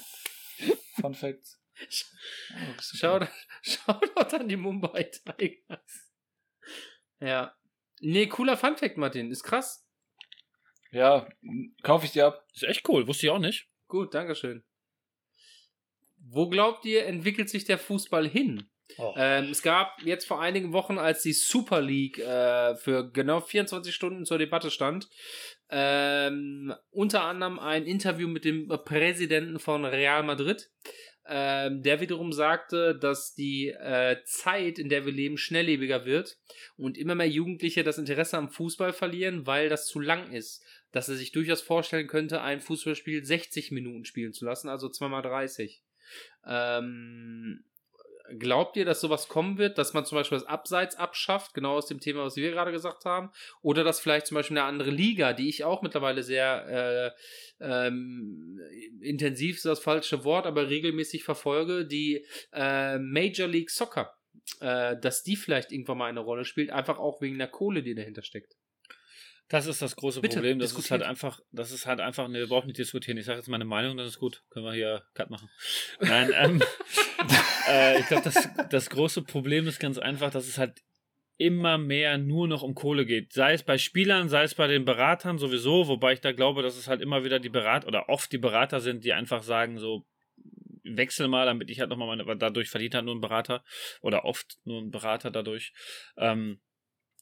S3: Fun Facts. <laughs>
S1: Shoutout, Shoutout an die Mumbai Tigers. Ja. Nee, cooler Fun Fact, Martin. Ist krass.
S3: Ja, kaufe ich dir ab.
S4: Ist echt cool, wusste ich auch nicht.
S1: Gut, Dankeschön. Wo glaubt ihr, entwickelt sich der Fußball hin?
S4: Oh.
S1: Ähm, es gab jetzt vor einigen Wochen, als die Super League äh, für genau 24 Stunden zur Debatte stand, ähm, unter anderem ein Interview mit dem Präsidenten von Real Madrid, ähm, der wiederum sagte, dass die äh, Zeit, in der wir leben, schnelllebiger wird und immer mehr Jugendliche das Interesse am Fußball verlieren, weil das zu lang ist. Dass er sich durchaus vorstellen könnte, ein Fußballspiel 60 Minuten spielen zu lassen, also zweimal 30. Ähm, glaubt ihr, dass sowas kommen wird, dass man zum Beispiel das Abseits abschafft, genau aus dem Thema, was wir gerade gesagt haben, oder dass vielleicht zum Beispiel eine andere Liga, die ich auch mittlerweile sehr äh, ähm, intensiv ist das falsche Wort, aber regelmäßig verfolge, die äh, Major League Soccer, äh, dass die vielleicht irgendwann mal eine Rolle spielt, einfach auch wegen der Kohle, die dahinter steckt.
S4: Das ist das große
S1: Bitte,
S4: Problem. Das ist
S1: diskutiert.
S4: halt einfach, das ist halt einfach, ne, wir brauchen nicht diskutieren. Ich sage jetzt meine Meinung, das ist gut. Können wir hier Cut machen. Nein, ähm, <laughs> äh, ich glaube, das, das große Problem ist ganz einfach, dass es halt immer mehr nur noch um Kohle geht. Sei es bei Spielern, sei es bei den Beratern sowieso, wobei ich da glaube, dass es halt immer wieder die Berater oder oft die Berater sind, die einfach sagen, so, wechsel mal, damit ich halt nochmal meine, weil dadurch verdient halt nur ein Berater oder oft nur ein Berater dadurch. Ähm,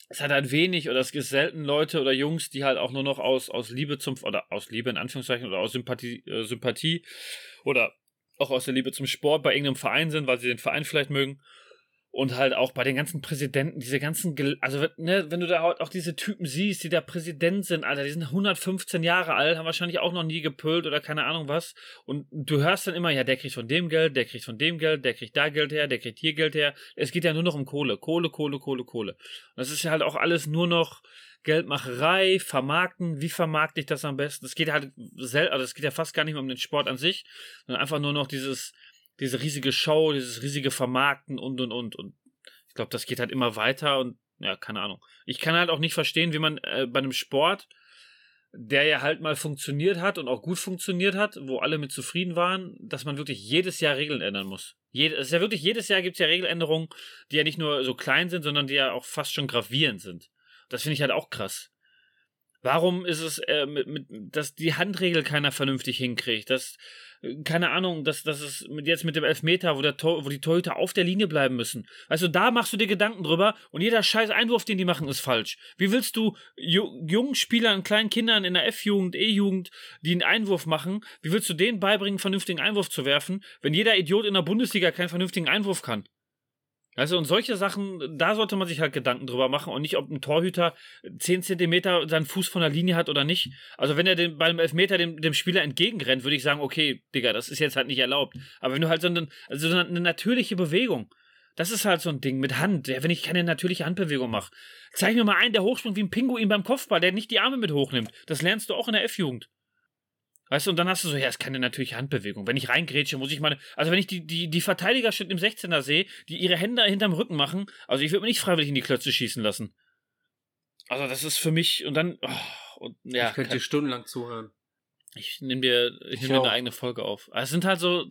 S4: es hat halt wenig oder es gibt selten Leute oder Jungs, die halt auch nur noch aus, aus Liebe zum, oder aus Liebe in Anführungszeichen oder aus Sympathie, äh, Sympathie oder auch aus der Liebe zum Sport bei irgendeinem Verein sind, weil sie den Verein vielleicht mögen. Und halt auch bei den ganzen Präsidenten, diese ganzen, also ne, wenn du da auch diese Typen siehst, die da Präsident sind, Alter, die sind 115 Jahre alt, haben wahrscheinlich auch noch nie gepölt oder keine Ahnung was. Und du hörst dann immer, ja, der kriegt von dem Geld, der kriegt von dem Geld, der kriegt da Geld her, der kriegt hier Geld her. Es geht ja nur noch um Kohle, Kohle, Kohle, Kohle, Kohle. Und das ist ja halt auch alles nur noch Geldmacherei, Vermarkten, wie vermarkte ich das am besten? Es geht halt sel also es geht ja fast gar nicht mehr um den Sport an sich, sondern einfach nur noch dieses, diese riesige Show, dieses riesige Vermarkten und und und. Und ich glaube, das geht halt immer weiter und ja, keine Ahnung. Ich kann halt auch nicht verstehen, wie man äh, bei einem Sport, der ja halt mal funktioniert hat und auch gut funktioniert hat, wo alle mit zufrieden waren, dass man wirklich jedes Jahr Regeln ändern muss. Jede, es ist ja wirklich, jedes Jahr gibt es ja Regeländerungen, die ja nicht nur so klein sind, sondern die ja auch fast schon gravierend sind. Das finde ich halt auch krass. Warum ist es, äh, mit, mit, dass die Handregel keiner vernünftig hinkriegt? Dass, äh, keine Ahnung, dass, dass es mit, jetzt mit dem Elfmeter, wo, der Tor, wo die Torhüter auf der Linie bleiben müssen. Also da machst du dir Gedanken drüber und jeder scheiß Einwurf, den die machen, ist falsch. Wie willst du ju jungen Spielern, kleinen Kindern in der F-Jugend, E-Jugend, die einen Einwurf machen, wie willst du denen beibringen, vernünftigen Einwurf zu werfen, wenn jeder Idiot in der Bundesliga keinen vernünftigen Einwurf kann? Also und solche Sachen, da sollte man sich halt Gedanken drüber machen und nicht, ob ein Torhüter 10 Zentimeter seinen Fuß von der Linie hat oder nicht. Also wenn er den, beim Elfmeter dem, dem Spieler entgegenrennt, würde ich sagen, okay, Digga, das ist jetzt halt nicht erlaubt. Aber wenn du halt so eine, also so eine natürliche Bewegung, das ist halt so ein Ding mit Hand, ja, wenn ich keine natürliche Handbewegung mache. Zeig mir mal einen, der hochspringt wie ein Pinguin beim Kopfball, der nicht die Arme mit hochnimmt. Das lernst du auch in der F-Jugend. Weißt du, und dann hast du so, ja, ist keine natürliche Handbewegung. Wenn ich reingrätsche, muss ich meine, also wenn ich die, die, die Verteidiger schon im 16er sehe, die ihre Hände hinterm Rücken machen, also ich würde mir nicht freiwillig in die Klötze schießen lassen. Also das ist für mich, und dann, oh, und, ja.
S1: ich könnte dir stundenlang zuhören.
S4: Ich nehme dir, ich
S3: Ich
S4: nehm mir eine eigene Folge auf. Aber es sind halt so,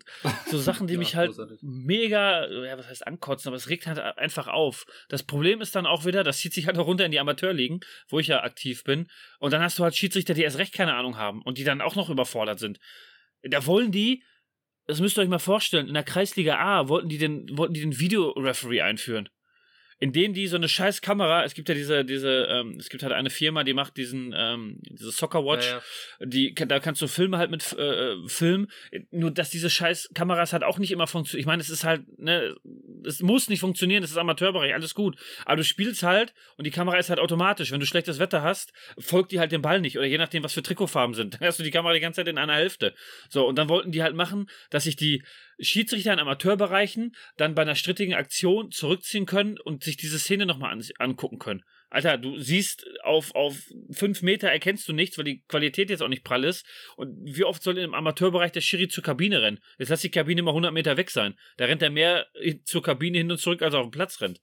S4: so <laughs> Sachen, die
S1: Ja,
S4: mich halt
S1: großartig.
S4: mega, ja, was heißt ankotzen, aber es regt halt einfach auf. Das Problem ist dann auch wieder, das zieht sich halt auch runter in die Amateurligen, wo ich ja aktiv bin. Und dann hast du halt Schiedsrichter, die erst recht keine Ahnung haben und die dann auch noch überfordert sind. Da wollen die, das müsst ihr euch mal vorstellen, in der Kreisliga A wollten die den, wollten die den Videoreferee einführen. Indem die so eine scheiß Kamera, es gibt ja diese, diese, ähm, es gibt halt eine Firma, die macht diesen, ähm, diese Soccer Watch,
S1: Ja, ja.
S4: die, da kannst du Filme halt mit äh, filmen, nur dass diese scheiß Kameras halt auch nicht immer funktionieren. Ich meine, es ist halt, ne, es muss nicht funktionieren, es ist Amateurbereich, alles gut. Aber du spielst halt und die Kamera ist halt automatisch. Wenn du schlechtes Wetter hast, folgt die halt dem Ball nicht. Oder je nachdem, was für Trikotfarben sind. <laughs> Dann hast du die Kamera die ganze Zeit in einer Hälfte. So, und dann wollten die halt machen, dass sich die Schiedsrichter in Amateurbereichen dann bei einer strittigen Aktion zurückziehen können und sich diese Szene nochmal an, angucken können. Alter, du siehst auf, auf fünf Meter erkennst du nichts, weil die Qualität jetzt auch nicht prall ist. Und wie oft soll im Amateurbereich der Schiri zur Kabine rennen? Jetzt lass die Kabine mal 100 Meter weg sein. Da rennt er mehr zur Kabine hin und zurück, als er auf dem Platz rennt.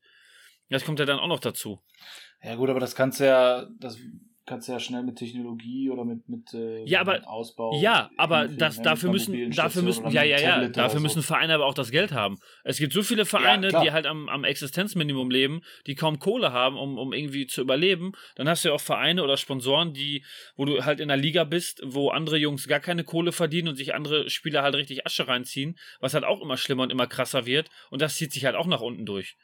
S4: Das kommt ja dann auch noch dazu.
S3: Ja gut, aber das kannst du ja, das kannst du ja schnell mit Technologie oder mit, mit, äh,
S4: Ja, aber-
S3: mit Ausbau.
S4: Ja, aber
S3: hinkriegen,
S4: das,
S3: ne,
S4: dafür müssen, dafür müssen, ja, ja, ja, dafür
S3: so.
S4: müssen Vereine aber auch das Geld haben. Es gibt so viele Vereine,
S3: klar.
S4: die halt am, am Existenzminimum leben, die kaum Kohle haben, um, um irgendwie zu überleben. Dann hast du ja auch Vereine oder Sponsoren, die, wo du halt in einer Liga bist, wo andere Jungs gar keine Kohle verdienen und sich andere Spieler halt richtig Asche reinziehen, was halt auch immer schlimmer und immer krasser wird. Und das zieht sich halt auch nach unten durch.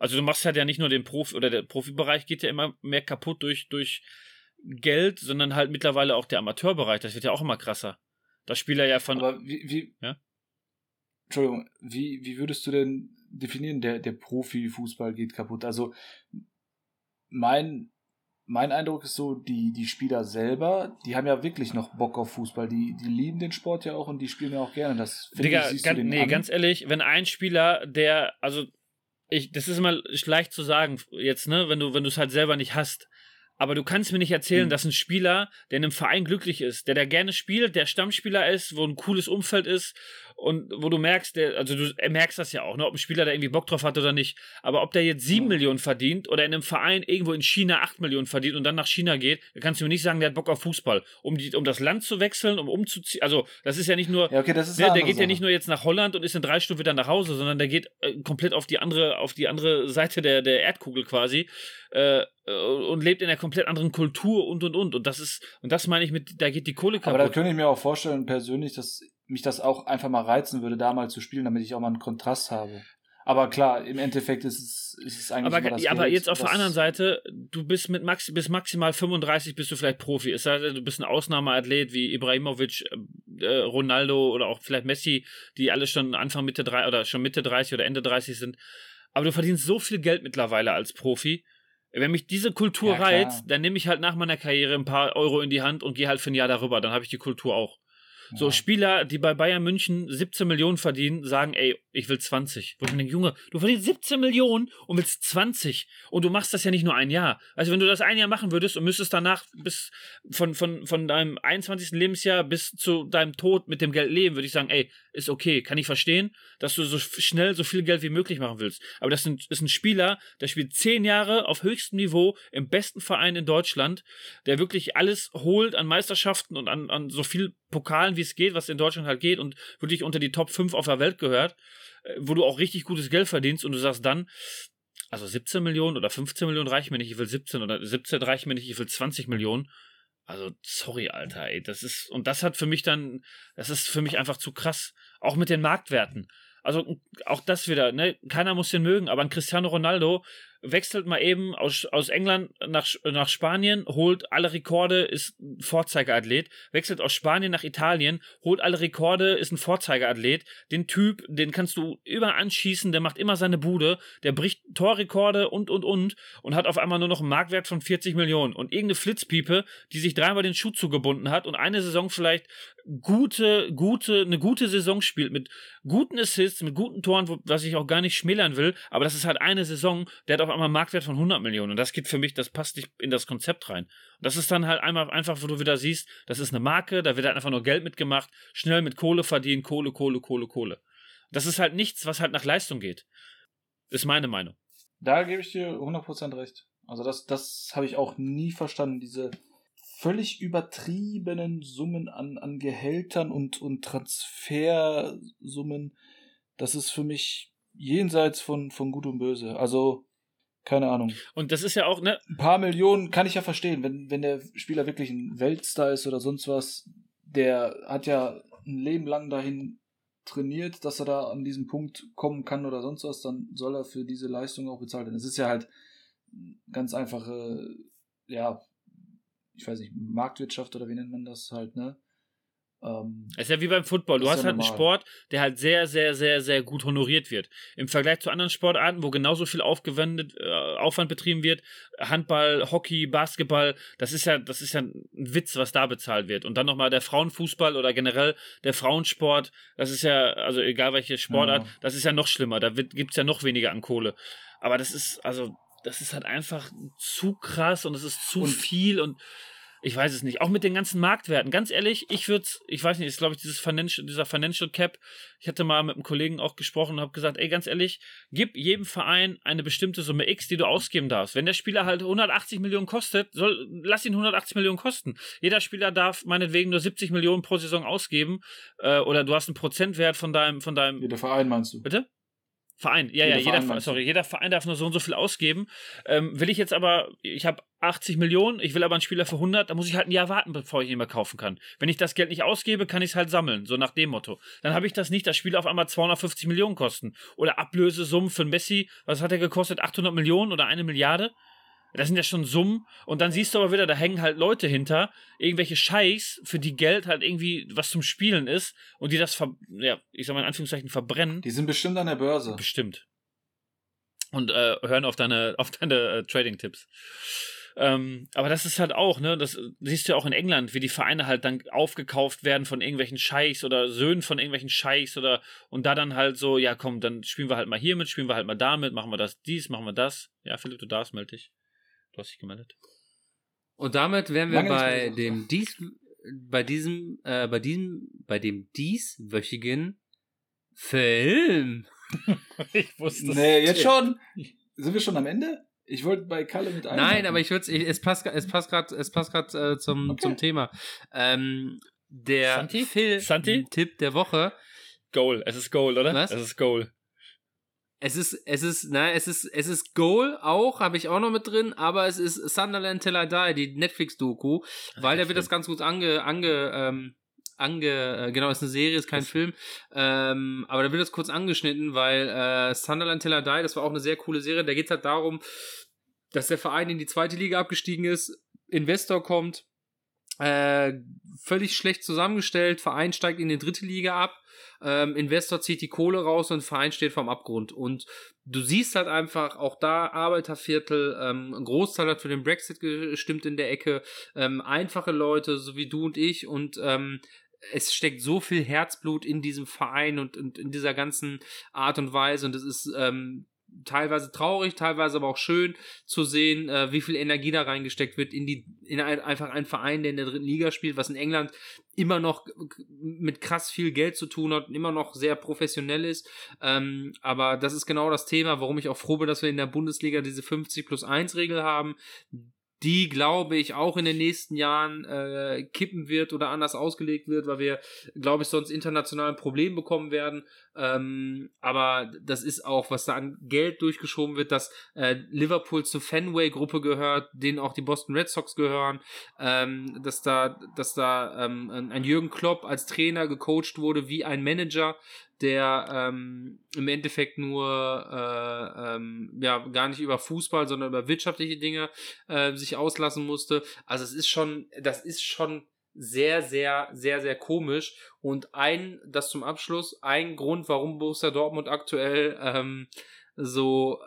S4: Also du machst halt ja nicht nur den Profi oder der Profibereich geht ja immer mehr kaputt durch, durch Geld, sondern halt mittlerweile auch der Amateurbereich. Das wird ja auch immer krasser. Das Spieler ja von.
S3: Aber wie, wie
S4: Ja?
S3: Entschuldigung, wie, wie würdest du denn definieren, der, der Profifußball geht kaputt? Also mein, mein Eindruck ist so, die, die Spieler selber, die haben ja wirklich noch Bock auf Fußball. Die, die lieben den Sport ja auch und die spielen ja auch gerne. Das finde
S4: Digga,
S3: ich,
S4: ganz, nee,
S3: an.
S4: ganz ehrlich, wenn ein Spieler, der, also, ich, das ist immer leicht zu sagen jetzt, ne, wenn du, wenn du es halt selber nicht hast. Aber du kannst mir nicht erzählen,
S3: Mhm.
S4: dass ein Spieler, der in einem Verein glücklich ist, der da gerne spielt, der Stammspieler ist, wo ein cooles Umfeld ist und wo du merkst, der, also du merkst das ja auch, ne, ob ein Spieler da irgendwie Bock drauf hat oder nicht. Aber ob der jetzt sieben
S3: Mhm.
S4: Millionen verdient oder in einem Verein irgendwo in China acht Millionen verdient und dann nach China geht, dann kannst du mir nicht sagen, der hat Bock auf Fußball. Um, die, um das Land zu wechseln, um umzuziehen. Also, das ist ja nicht nur,
S3: Ja, okay, das ist
S4: Ne, der geht ja
S3: Sache.
S4: nicht nur jetzt nach Holland und ist in drei Stunden wieder nach Hause, sondern der geht äh, komplett auf die andere, auf die andere Seite der, der Erdkugel quasi äh, äh, und lebt in einer komplett anderen Kultur und und und. Und das ist, und das meine ich mit, da geht die Kohle
S3: Aber da
S4: kaputt.
S3: könnte ich mir auch vorstellen, persönlich, dass mich das auch einfach mal reizen würde, da mal zu spielen, damit ich auch mal einen Kontrast habe. Aber klar, im Endeffekt ist es, ist es eigentlich
S4: Aber,
S3: das
S4: aber
S3: Geld,
S4: jetzt auf der anderen Seite, du bist mit max, bis maximal 35 bist du vielleicht Profi. Es sei denn, du bist ein Ausnahmeathlet wie Ibrahimovic, äh, äh, Ronaldo oder auch vielleicht Messi, die alle schon Anfang Mitte drei oder schon Mitte 30 oder Ende 30 sind. Aber du verdienst so viel Geld mittlerweile als Profi. Wenn mich diese Kultur
S3: Ja,
S4: reizt, dann nehme ich halt nach meiner Karriere ein paar Euro in die Hand und gehe halt für ein Jahr darüber. Dann habe ich die Kultur auch. So
S3: Ja.
S4: Spieler, die bei Bayern München 17 Millionen verdienen, sagen, ey, ich will 20. Wo ich mir denke, Junge, du verdienst 17 Millionen und willst 20. Und du machst das ja nicht nur ein Jahr. Also wenn du das ein Jahr machen würdest und müsstest danach bis von, von, von deinem 21. Lebensjahr bis zu deinem Tod mit dem Geld leben, würde ich sagen, ey, ist okay, kann ich verstehen, dass du so schnell so viel Geld wie möglich machen willst. Aber das ist ein, ist ein Spieler, der spielt 10 Jahre auf höchstem Niveau im besten Verein in Deutschland, der wirklich alles holt an Meisterschaften und an, an so viel Pokalen, wie es geht, was in Deutschland halt geht und wirklich unter die Top 5 auf der Welt gehört, äh, wo du auch richtig gutes Geld verdienst und du sagst dann, also 17 Millionen oder 15 Millionen reichen mir nicht, ich will 17 oder 17 reichen mir nicht, ich will 20 Millionen. Also, sorry, Alter, ey, das ist, und das hat für mich dann, das ist für mich einfach zu krass. Auch mit den Marktwerten. Also, auch das wieder, ne, keiner muss den mögen, aber ein Cristiano Ronaldo wechselt mal eben aus, aus England nach, nach Spanien, holt alle Rekorde, ist ein Vorzeigeathlet, wechselt aus Spanien nach Italien, holt alle Rekorde, ist ein Vorzeigeathlet. Den Typ, den kannst du überall anschießen, der macht immer seine Bude, der bricht Torrekorde und, und, und und hat auf einmal nur noch einen Marktwert von 40 Millionen. Und irgendeine Flitzpiepe, die sich dreimal den Schuh zugebunden hat und eine Saison vielleicht gute, gute, eine gute Saison spielt mit guten Assists, mit guten Toren, was ich auch gar nicht schmälern will, aber das ist halt eine Saison, der hat auf einmal einen Marktwert von 100 Millionen und das geht für mich, das passt nicht in das Konzept rein. Und das ist dann halt einmal einfach, wo du wieder siehst, das ist eine Marke, da wird halt einfach nur Geld mitgemacht, schnell mit Kohle verdienen, Kohle, Kohle, Kohle, Kohle. Das ist halt nichts, was halt nach Leistung geht. Ist meine Meinung.
S3: Da gebe ich dir 100% recht. Also das, das habe ich auch nie verstanden, diese völlig übertriebenen Summen an, an Gehältern und, und Transfersummen. Das ist für mich jenseits von, von Gut und Böse. Also, keine Ahnung.
S4: Und das ist ja auch, ne,
S3: Ein paar Millionen kann ich ja verstehen, wenn, wenn der Spieler wirklich ein Weltstar ist oder sonst was. Der hat ja ein Leben lang dahin trainiert, dass er da an diesen Punkt kommen kann oder sonst was, dann soll er für diese Leistung auch bezahlt werden. Es ist ja halt ganz einfache, ja, ich weiß nicht, Marktwirtschaft oder wie nennt man das halt, ne? Ähm,
S4: Es ist ja wie beim Football. Du hast
S3: ja
S4: halt einen
S3: normal.
S4: Sport, der halt sehr, sehr, sehr, sehr gut honoriert wird. Im Vergleich zu anderen Sportarten, wo genauso viel aufgewendet, äh, Aufwand betrieben wird, Handball, Hockey, Basketball, das ist ja, das ist ja ein Witz, was da bezahlt wird. Und dann nochmal der Frauenfußball oder generell der Frauensport, das ist ja, also egal welche Sportart,
S3: Ja.
S4: das ist ja noch schlimmer. Da wird, gibt's ja noch weniger an Kohle. Aber das ist, also, das ist halt einfach zu krass und es ist zu
S3: Und-
S4: viel und ich weiß es nicht. Auch mit den ganzen Marktwerten. Ganz ehrlich, ich würde ich weiß nicht, ist glaube ich dieses Financial, dieser Financial Cap. Ich hatte mal mit einem Kollegen auch gesprochen und habe gesagt, ey, ganz ehrlich, gib jedem Verein eine bestimmte Summe X, die du ausgeben darfst. Wenn der Spieler halt 180 Millionen kostet, soll, lass ihn 180 Millionen kosten. Jeder Spieler darf meinetwegen nur 70 Millionen pro Saison ausgeben, äh, oder du hast einen Prozentwert von deinem, von deinem,
S3: jeder Verein meinst du?
S4: Bitte? Verein, ja,
S3: Jeder
S4: ja, jeder
S3: Verein
S4: sorry, jeder Verein darf nur so und so viel ausgeben. Ähm, will ich jetzt aber, ich habe 80 Millionen, ich will aber einen Spieler für 100, dann muss ich halt ein Jahr warten, bevor ich ihn mal kaufen kann. Wenn ich das Geld nicht ausgebe, kann ich es halt sammeln, so nach dem Motto. Dann habe ich das nicht, das Spiel auf einmal 250 Millionen kosten. Oder Ablösesummen für Messi, was hat er gekostet, 800 Millionen oder eine Milliarde? Das sind ja schon Summen. Und dann siehst du aber wieder, da hängen halt Leute hinter, irgendwelche Scheichs, für die Geld halt irgendwie was zum Spielen ist und die das, ver ja, ich sag mal in Anführungszeichen, verbrennen.
S3: Die sind bestimmt an der Börse.
S4: Bestimmt. Und äh, hören auf deine, <laughs> auf deine äh, Trading-Tipps. Ähm, aber das ist halt auch, ne, das siehst du ja auch in England, wie die Vereine halt dann aufgekauft werden von irgendwelchen Scheichs oder Söhnen von irgendwelchen Scheichs oder und da dann halt so, ja komm, dann spielen wir halt mal hier mit, spielen wir halt mal damit, machen wir das, dies, machen wir das. Ja, Philipp, du darfst, melde dich. Du hast dich gemeldet.
S1: Und damit wären wir
S3: Lange
S1: bei dem dies, bei diesem, äh, bei diesem, bei dem dieswöchigen Film. <laughs>
S4: Ich wusste
S3: Nee, jetzt schon. Sind wir schon am Ende? Ich wollte bei Kalle mit einhaken.
S1: Nein, aber ich würde es passt es passt gerade es passt gerade äh, zum
S3: Okay.
S1: zum Thema. Ähm, der
S4: Santi?
S1: Film
S4: Santi?
S1: Tipp der Woche.
S4: Goal, es ist Goal, oder?
S1: Was?
S4: Es ist Goal.
S1: Es ist es ist nein, es ist es ist Goal auch, habe ich auch noch mit drin, aber es ist Sunderland Till I Die, die Netflix Doku, weil da wird das ganz gut ange ange ähm, ange äh, genau, ist eine Serie, ist kein
S4: Das-
S1: Film, ähm, aber da wird das kurz angeschnitten, weil äh, Sunderland Till I Die, das war auch eine sehr coole Serie, da geht es halt darum, dass der Verein in die zweite Liga abgestiegen ist, Investor kommt, äh, völlig schlecht zusammengestellt, Verein steigt in die dritte Liga ab, ähm, Investor zieht die Kohle raus und Verein steht vorm Abgrund. Und du siehst halt einfach auch da Arbeiterviertel, ähm, ein Großteil hat für den Brexit gestimmt in der Ecke, ähm, einfache Leute, so wie du und ich. Und ähm, es steckt so viel Herzblut in diesem Verein und, und in dieser ganzen Art und Weise. Und es ist ähm, teilweise traurig, teilweise aber auch schön zu sehen, äh, wie viel Energie da reingesteckt wird in die in ein, einfach einen Verein, der in der dritten Liga spielt, was in England immer noch mit krass viel Geld zu tun hat und immer noch sehr professionell ist. Ähm, aber das ist genau das Thema, warum ich auch froh bin, dass wir in der Bundesliga diese 50 plus 1 Regel haben, die, glaube ich, auch in den nächsten Jahren äh, kippen wird oder anders ausgelegt wird, weil wir, glaube ich, sonst international ein Problem bekommen werden. Ähm, aber das ist auch, was da an Geld durchgeschoben wird, dass äh, Liverpool zur Fenway-Gruppe gehört, denen auch die Boston Red Sox gehören, ähm, dass da, dass da ähm, ein Jürgen Klopp als Trainer gecoacht wurde wie ein Manager, der ähm, im Endeffekt nur äh, ähm, ja gar nicht über Fußball, sondern über wirtschaftliche Dinge äh, sich auslassen musste. Also es ist schon, das ist schon sehr, sehr, sehr, sehr komisch. Und ein, das zum Abschluss, ein Grund, warum Borussia Dortmund aktuell ähm, so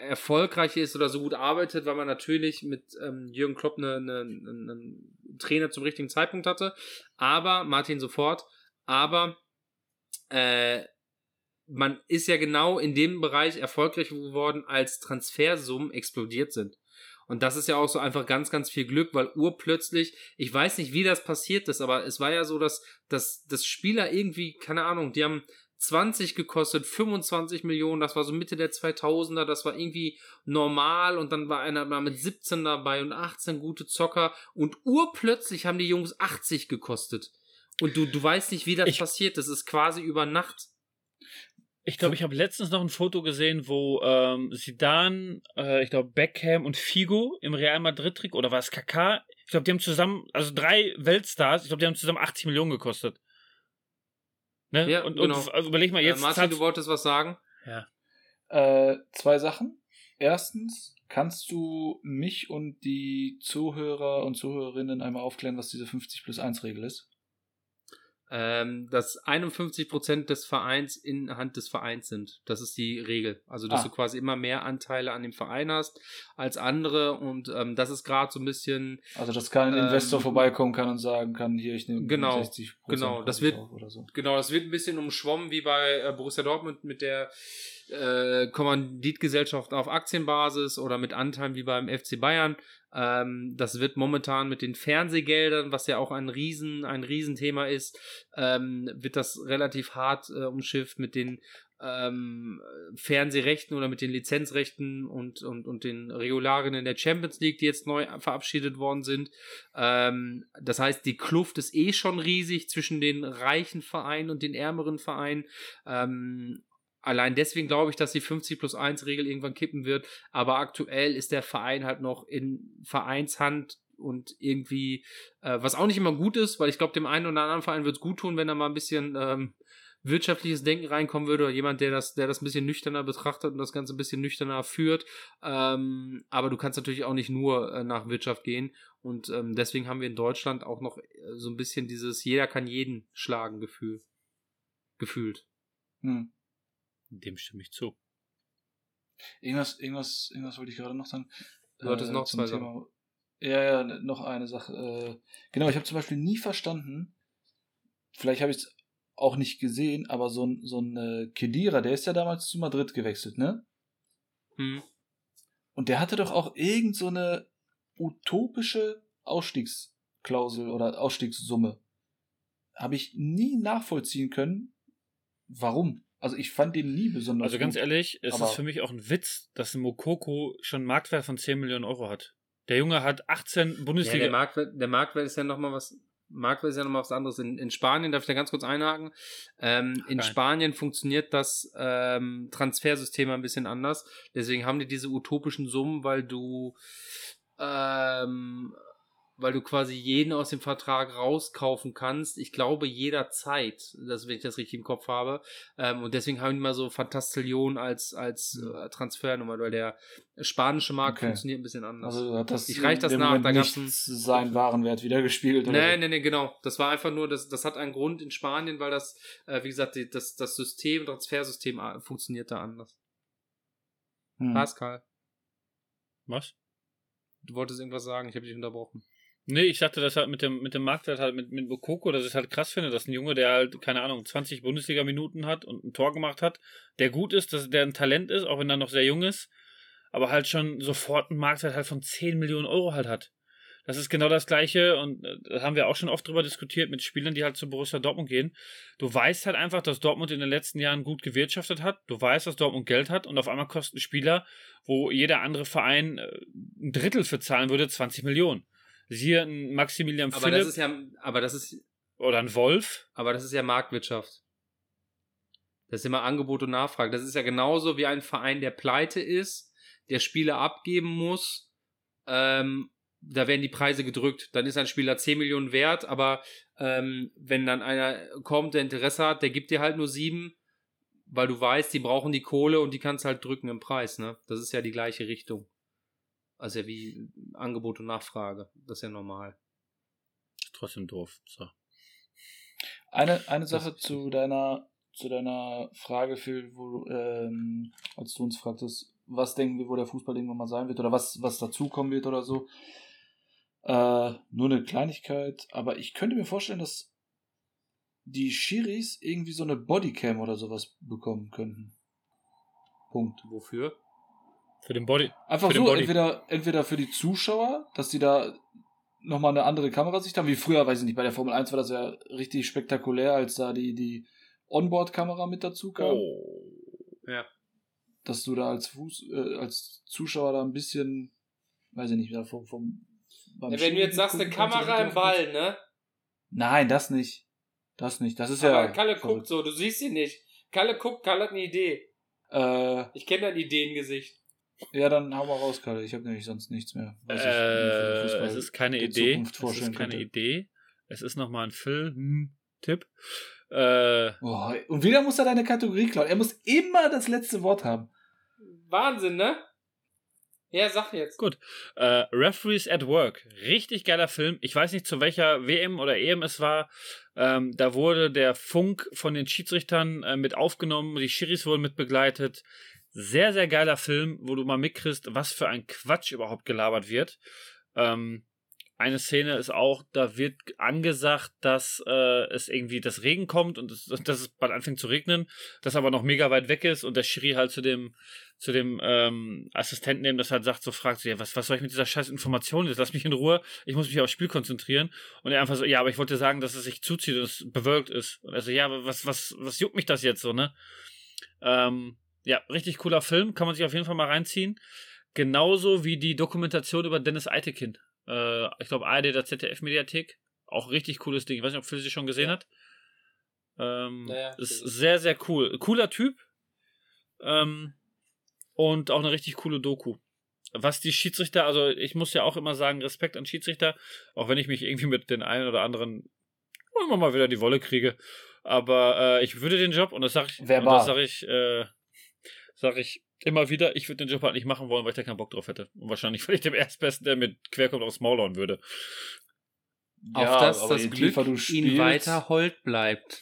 S1: erfolgreich ist oder so gut arbeitet, weil man natürlich mit ähm, Jürgen Klopp einen eine, eine, einen Trainer zum richtigen Zeitpunkt hatte. Aber, Martin sofort, aber äh, man ist ja genau in dem Bereich erfolgreich geworden, als Transfersummen explodiert sind. Und das ist ja auch so einfach ganz, ganz viel Glück, weil urplötzlich, ich weiß nicht, wie das passiert ist, aber es war ja so, dass, dass, dass Spieler irgendwie, keine Ahnung, die haben 20 gekostet, 25 Millionen, das war so Mitte der 2000er, das war irgendwie normal und dann war einer mal mit 17 dabei und 18 gute Zocker und urplötzlich haben die Jungs 80 gekostet. Und du, du weißt nicht, wie das
S4: Ich-
S1: passiert, das ist quasi über Nacht.
S4: Ich glaube, ich habe letztens noch ein Foto gesehen, wo ähm, Zidane, äh, ich glaube Beckham und Figo im Real Madrid Trick oder war es Kaká? Ich glaube, die haben zusammen, also drei Weltstars, ich glaube, die haben zusammen 80 Millionen gekostet. Ne?
S1: Ja,
S4: und,
S1: genau.
S4: und also überleg mal jetzt.
S1: äh, Martin, du wolltest was sagen?
S4: ja.
S3: Äh, zwei Sachen. Erstens, kannst du mich und die Zuhörer und Zuhörerinnen einmal aufklären, was diese 50 plus 1 Regel ist?
S1: Ähm, dass 51% des Vereins in Hand des Vereins sind. Das ist die Regel. Also, dass
S3: Ah.
S1: du quasi immer mehr Anteile an dem Verein hast als andere und ähm, das ist gerade so ein bisschen,
S3: Also, dass kein
S1: Ähm,
S3: Investor vorbeikommen kann und sagen kann, hier, ich nehme
S1: Genau,
S3: 60%
S1: genau, das wird-
S3: so.
S1: genau, das wird ein bisschen umschwommen wie bei äh, Borussia Dortmund mit der äh, Kommanditgesellschaft auf Aktienbasis oder mit Anteilen wie beim FC Bayern. Ähm, das wird momentan mit den Fernsehgeldern, was ja auch ein Riesen, ein Riesenthema ist, ähm, wird das relativ hart äh, umschifft mit den ähm, Fernsehrechten oder mit den Lizenzrechten und, und, und den Regularien in der Champions League, die jetzt neu verabschiedet worden sind. Ähm, das heißt, die Kluft ist eh schon riesig zwischen den reichen Vereinen und den ärmeren Vereinen. Ähm, allein deswegen glaube ich, dass die 50 plus 1 Regel irgendwann kippen wird. Aber aktuell ist der Verein halt noch in Vereinshand und irgendwie, äh, was auch nicht immer gut ist, weil ich glaube, dem einen oder anderen Verein wird es gut tun, wenn da mal ein bisschen ähm, wirtschaftliches Denken reinkommen würde oder jemand, der das, der das ein bisschen nüchterner betrachtet und das Ganze ein bisschen nüchterner führt. Ähm, aber du kannst natürlich auch nicht nur äh, nach Wirtschaft gehen. Und ähm, deswegen haben wir in Deutschland auch noch äh, so ein bisschen dieses jeder kann jeden schlagen Gefühl. Gefühlt.
S3: Hm.
S4: Dem stimme ich zu.
S3: Irgendwas, irgendwas, irgendwas wollte ich gerade noch sagen.
S1: Du hattest noch
S3: zum
S1: zwei
S3: Thema Ja, ja, noch eine Sache. Äh, genau, ich habe zum Beispiel nie verstanden, vielleicht habe ich es auch nicht gesehen, aber so ein, so ein äh, Kedira, der ist ja damals zu Madrid gewechselt, ne?
S1: Hm.
S3: Und der hatte doch auch irgend so eine utopische Ausstiegsklausel oder Ausstiegssumme. Habe ich nie nachvollziehen können, warum. Also ich fand den nie besonders
S4: Also ganz
S3: gut.
S4: ehrlich, es ist für mich auch ein Witz, dass ein Mokoko schon einen Marktwert von 10 Millionen Euro hat. Der Junge hat 18
S1: Ja,
S4: Bundesliga.
S1: der Marktwert, der Marktwert ist ja nochmal was. Marktwert ist ja nochmal was anderes. In, in Spanien, darf ich da ganz kurz einhaken? Ähm, in
S4: Nein.
S1: Spanien funktioniert das ähm, Transfersystem ein bisschen anders. Deswegen haben die diese utopischen Summen, weil du ähm, weil du quasi jeden aus dem Vertrag rauskaufen kannst. Ich glaube jederzeit, das, wenn ich das richtig im Kopf habe. Ähm, und deswegen haben die mal so Fantastillion als, als äh, Transfernummer, weil der spanische Markt
S3: Okay.
S1: funktioniert ein bisschen anders.
S3: Also hat das
S1: Ich reich das nach,
S3: Moment
S1: da gab's
S3: nicht seinen Warenwert wiedergespiegelt. oder
S1: Nee,
S3: so.
S1: nee, nee, genau. Das war einfach nur, das, das hat einen Grund in Spanien, weil das, äh, wie gesagt, die, das, das System, Transfersystem äh, funktioniert da anders.
S3: Hm.
S1: Pascal,
S4: Was?
S1: du wolltest irgendwas sagen, ich habe dich unterbrochen.
S4: Nee, ich sagte, das halt mit dem, mit dem Marktwert halt mit, mit Mokoko, dass ich halt krass finde, dass ein Junge, der halt, keine Ahnung, 20 Bundesliga-Minuten hat und ein Tor gemacht hat, der gut ist, dass der ein Talent ist, auch wenn er noch sehr jung ist, aber halt schon sofort einen Marktwert halt von 10 Millionen Euro halt hat. Das ist genau das Gleiche und äh, da haben wir auch schon oft drüber diskutiert mit Spielern, die halt zu Borussia Dortmund gehen. Du weißt halt einfach, dass Dortmund in den letzten Jahren gut gewirtschaftet hat. Du weißt, dass Dortmund Geld hat und auf einmal kosten Spieler, wo jeder andere Verein äh, ein Drittel für zahlen würde, 20 Millionen. Siehe ein Maximilian
S1: Aber
S4: Philipp
S1: das ist ja, aber das ist,
S4: oder ein Wolf.
S1: aber das ist ja Marktwirtschaft. Das ist immer Angebot und Nachfrage. Das ist ja genauso wie ein Verein, der pleite ist, der Spieler abgeben muss. Ähm, da werden die Preise gedrückt. Dann ist ein Spieler 10 Millionen wert, aber ähm, wenn dann einer kommt, der Interesse hat, der gibt dir halt nur sieben, weil du weißt, die brauchen die Kohle und die kannst halt drücken im Preis. Ne? Das ist ja die gleiche Richtung. Also ja wie Angebot und Nachfrage. Das ist ja normal.
S4: Trotzdem doof. So.
S3: Eine, eine Sache zu deiner, zu deiner Frage, Phil, wo, ähm, als du uns fragtest, was denken wir, wo der Fußball irgendwann mal sein wird oder was, was dazukommen wird oder so. Äh, nur eine Kleinigkeit, aber ich könnte mir vorstellen, dass die Schiris irgendwie so eine Bodycam oder sowas bekommen könnten. Punkt.
S1: Wofür?
S4: Für den Body.
S3: Einfach
S4: Für den
S3: so,
S4: Body.
S3: entweder, entweder für die Zuschauer, dass die da nochmal eine andere Kamerasicht haben, wie früher, weiß ich nicht, bei der Formel 1 war das ja richtig spektakulär, als da die, die Onboard-Kamera mit dazu kam.
S4: Oh.
S1: Ja.
S3: Dass du da als Fuß, äh, als Zuschauer da ein bisschen, weiß ich nicht, wieder vom, vom beim
S1: Ja, wenn du jetzt sagst, eine Kamera im Ball, ne?
S3: Nein, das nicht. Das nicht. Das ist
S1: Aber
S3: ja.
S1: Kalle
S3: verrückt.
S1: guckt so, du siehst ihn nicht. Kalle guckt, Kalle hat eine Idee.
S3: Äh,
S1: Ich kenne dein Ideengesicht.
S3: Ja, dann hau mal raus, Kalle. Ich habe nämlich sonst nichts mehr. ich
S4: Äh,
S3: Fußball
S4: es ist keine Idee. Es ist keine
S3: könnte.
S4: Idee. Es ist nochmal ein Film-Tipp. Äh,
S3: Oh, und wieder muss er deine Kategorie klauen. Er muss immer das letzte Wort haben.
S1: Wahnsinn, ne? Ja, sag jetzt.
S4: Gut. Äh, Referees at Work. Richtig geiler Film. Ich weiß nicht, zu welcher WM oder EM es war. Ähm, da wurde der Funk von den Schiedsrichtern äh, mit aufgenommen. Die Schiris wurden mit begleitet. Sehr, sehr geiler Film, wo du mal mitkriegst, was für ein Quatsch überhaupt gelabert wird. Ähm, eine Szene ist auch, da wird angesagt, dass äh, es irgendwie das Regen kommt und es, <laughs> dass es bald anfängt zu regnen, das aber noch mega weit weg ist und der Schiri halt zu dem zu dem ähm, Assistenten, dem das halt sagt, so fragt, so, ja, was, was soll ich mit dieser scheiß Information jetzt? Lass mich in Ruhe, ich muss mich aufs Spiel konzentrieren. Und er einfach so, ja, aber ich wollte sagen, dass es sich zuzieht und es bewölkt ist. Und er so, ja, aber was, was, was juckt mich das jetzt so, ne? Ähm, ja, richtig cooler Film, kann man sich auf jeden Fall mal reinziehen. Genauso wie die Dokumentation über Dennis Eitekin. Äh, ich glaube, ARD der ZDF-Mediathek. Auch richtig cooles Ding. Ich weiß nicht, ob Phil sie schon gesehen
S1: Ja.
S4: hat. Ähm,
S1: Ja, ja,
S4: ist sehr, sehr cool. Cooler Typ. Ähm, und auch eine richtig coole Doku. Was die Schiedsrichter, also ich muss ja auch immer sagen, Respekt an Schiedsrichter, auch wenn ich mich irgendwie mit den einen oder anderen immer mal wieder die Wolle kriege. Aber äh, ich würde den Job, und das sage ich, und
S3: Verbal.
S4: das sage ich, äh, sage ich immer wieder, ich würde den Job halt nicht machen wollen, weil ich da keinen Bock drauf hätte. Und wahrscheinlich, <laughs> weil ich dem Erstbesten, der mit querkommt, aufs Maul hauen würde.
S1: Auf
S3: Ja,
S1: dass das Glück
S3: du
S1: ihn
S3: spielst-
S1: weiter hold bleibt.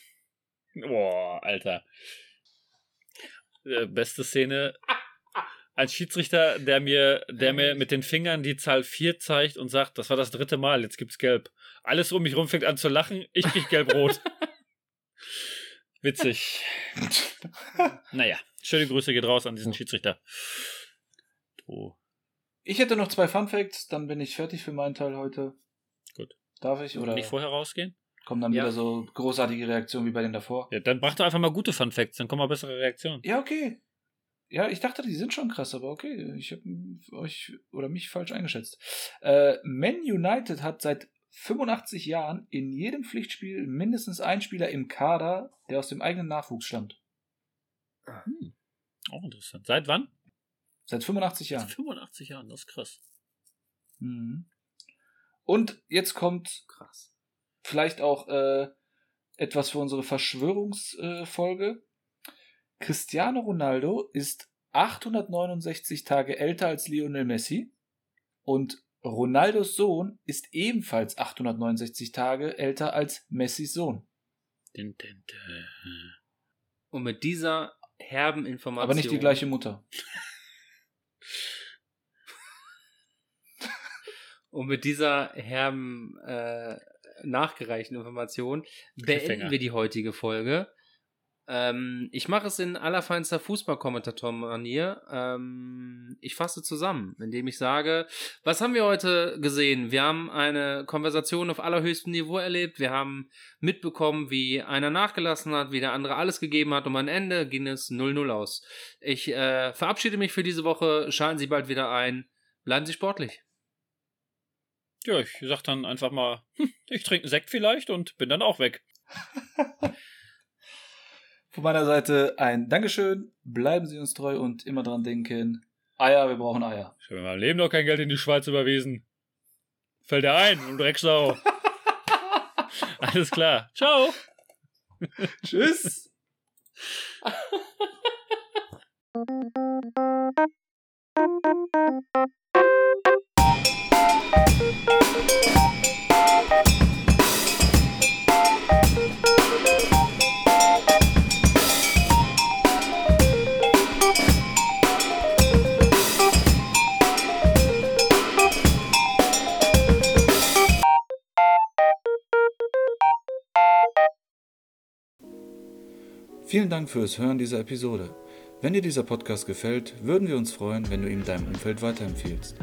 S4: Boah, Alter. Äh, beste Szene. Ein Schiedsrichter, der mir, der mir mit den Fingern die Zahl 4 zeigt und sagt, das war das dritte Mal, jetzt gibt's gelb. Alles um mich rum fängt an zu lachen, ich krieg gelb-rot. <laughs> Witzig. <laughs> naja, schöne Grüße geht raus an diesen Schiedsrichter. Oh.
S3: Ich hätte noch zwei Fun Facts, dann bin ich fertig für meinen Teil heute.
S4: Gut.
S3: Darf ich? Oder
S4: Nicht vorher rausgehen?
S3: kommen dann
S1: Ja.
S3: wieder so großartige Reaktionen wie bei den davor?
S4: Ja, dann mach doch einfach mal gute Fun Facts, dann kommen mal bessere Reaktionen.
S3: Ja, okay. Ja, ich dachte, die sind schon krass, aber okay, ich habe euch oder mich falsch eingeschätzt. Äh, Man United hat seit 85 Jahren in jedem Pflichtspiel mindestens einen Spieler im Kader, der aus dem eigenen Nachwuchs stammt.
S4: Hm. Auch interessant. Seit wann?
S3: Seit 85
S4: Seit
S3: Jahren.
S4: 85 Jahren, das ist krass.
S3: Mhm. Und jetzt kommt
S1: Krass.
S3: vielleicht auch äh, etwas für unsere Verschwörungsfolge. Äh. Cristiano Ronaldo ist 869 Tage älter als Lionel Messi und Ronaldos Sohn ist ebenfalls 869 Tage älter als Messis Sohn.
S1: Und mit dieser herben Information.
S3: Aber nicht die gleiche Mutter. <laughs>
S1: Und mit dieser herben, äh, nachgereichten Information beenden wir die heutige Folge. Ähm, ich mache es in allerfeinster Fußballkommentator-Manier. Ähm, ich fasse zusammen, indem ich sage, was haben wir heute gesehen? Wir haben eine Konversation auf allerhöchstem Niveau erlebt. Wir haben mitbekommen, wie einer nachgelassen hat, wie der andere alles gegeben hat. Und am Ende ging es 0-0 aus. Ich äh, verabschiede mich für diese Woche. Schalten Sie bald wieder ein. Bleiben Sie sportlich.
S4: Ja, ich sag dann einfach mal, hm, ich trinke einen Sekt vielleicht und bin dann auch weg. <laughs>
S3: Von meiner Seite ein Dankeschön, bleiben Sie uns treu und immer dran denken, Eier, wir brauchen Eier.
S4: Ich habe in meinem Leben noch kein Geld in die Schweiz überwiesen. Fällt dir ein, du Drecksau. <laughs> Alles klar. Ciao. <laughs>
S3: Tschüss! <laughs> Vielen Dank fürs Hören dieser Episode. Wenn dir dieser Podcast gefällt, würden wir uns freuen, wenn du ihn deinem Umfeld weiterempfiehlst.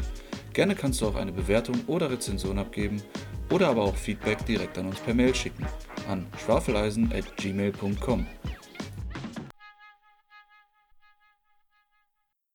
S3: Gerne kannst du auch eine Bewertung oder Rezension abgeben oder aber auch Feedback direkt an uns per Mail schicken an schwafeleisen@gmail.com.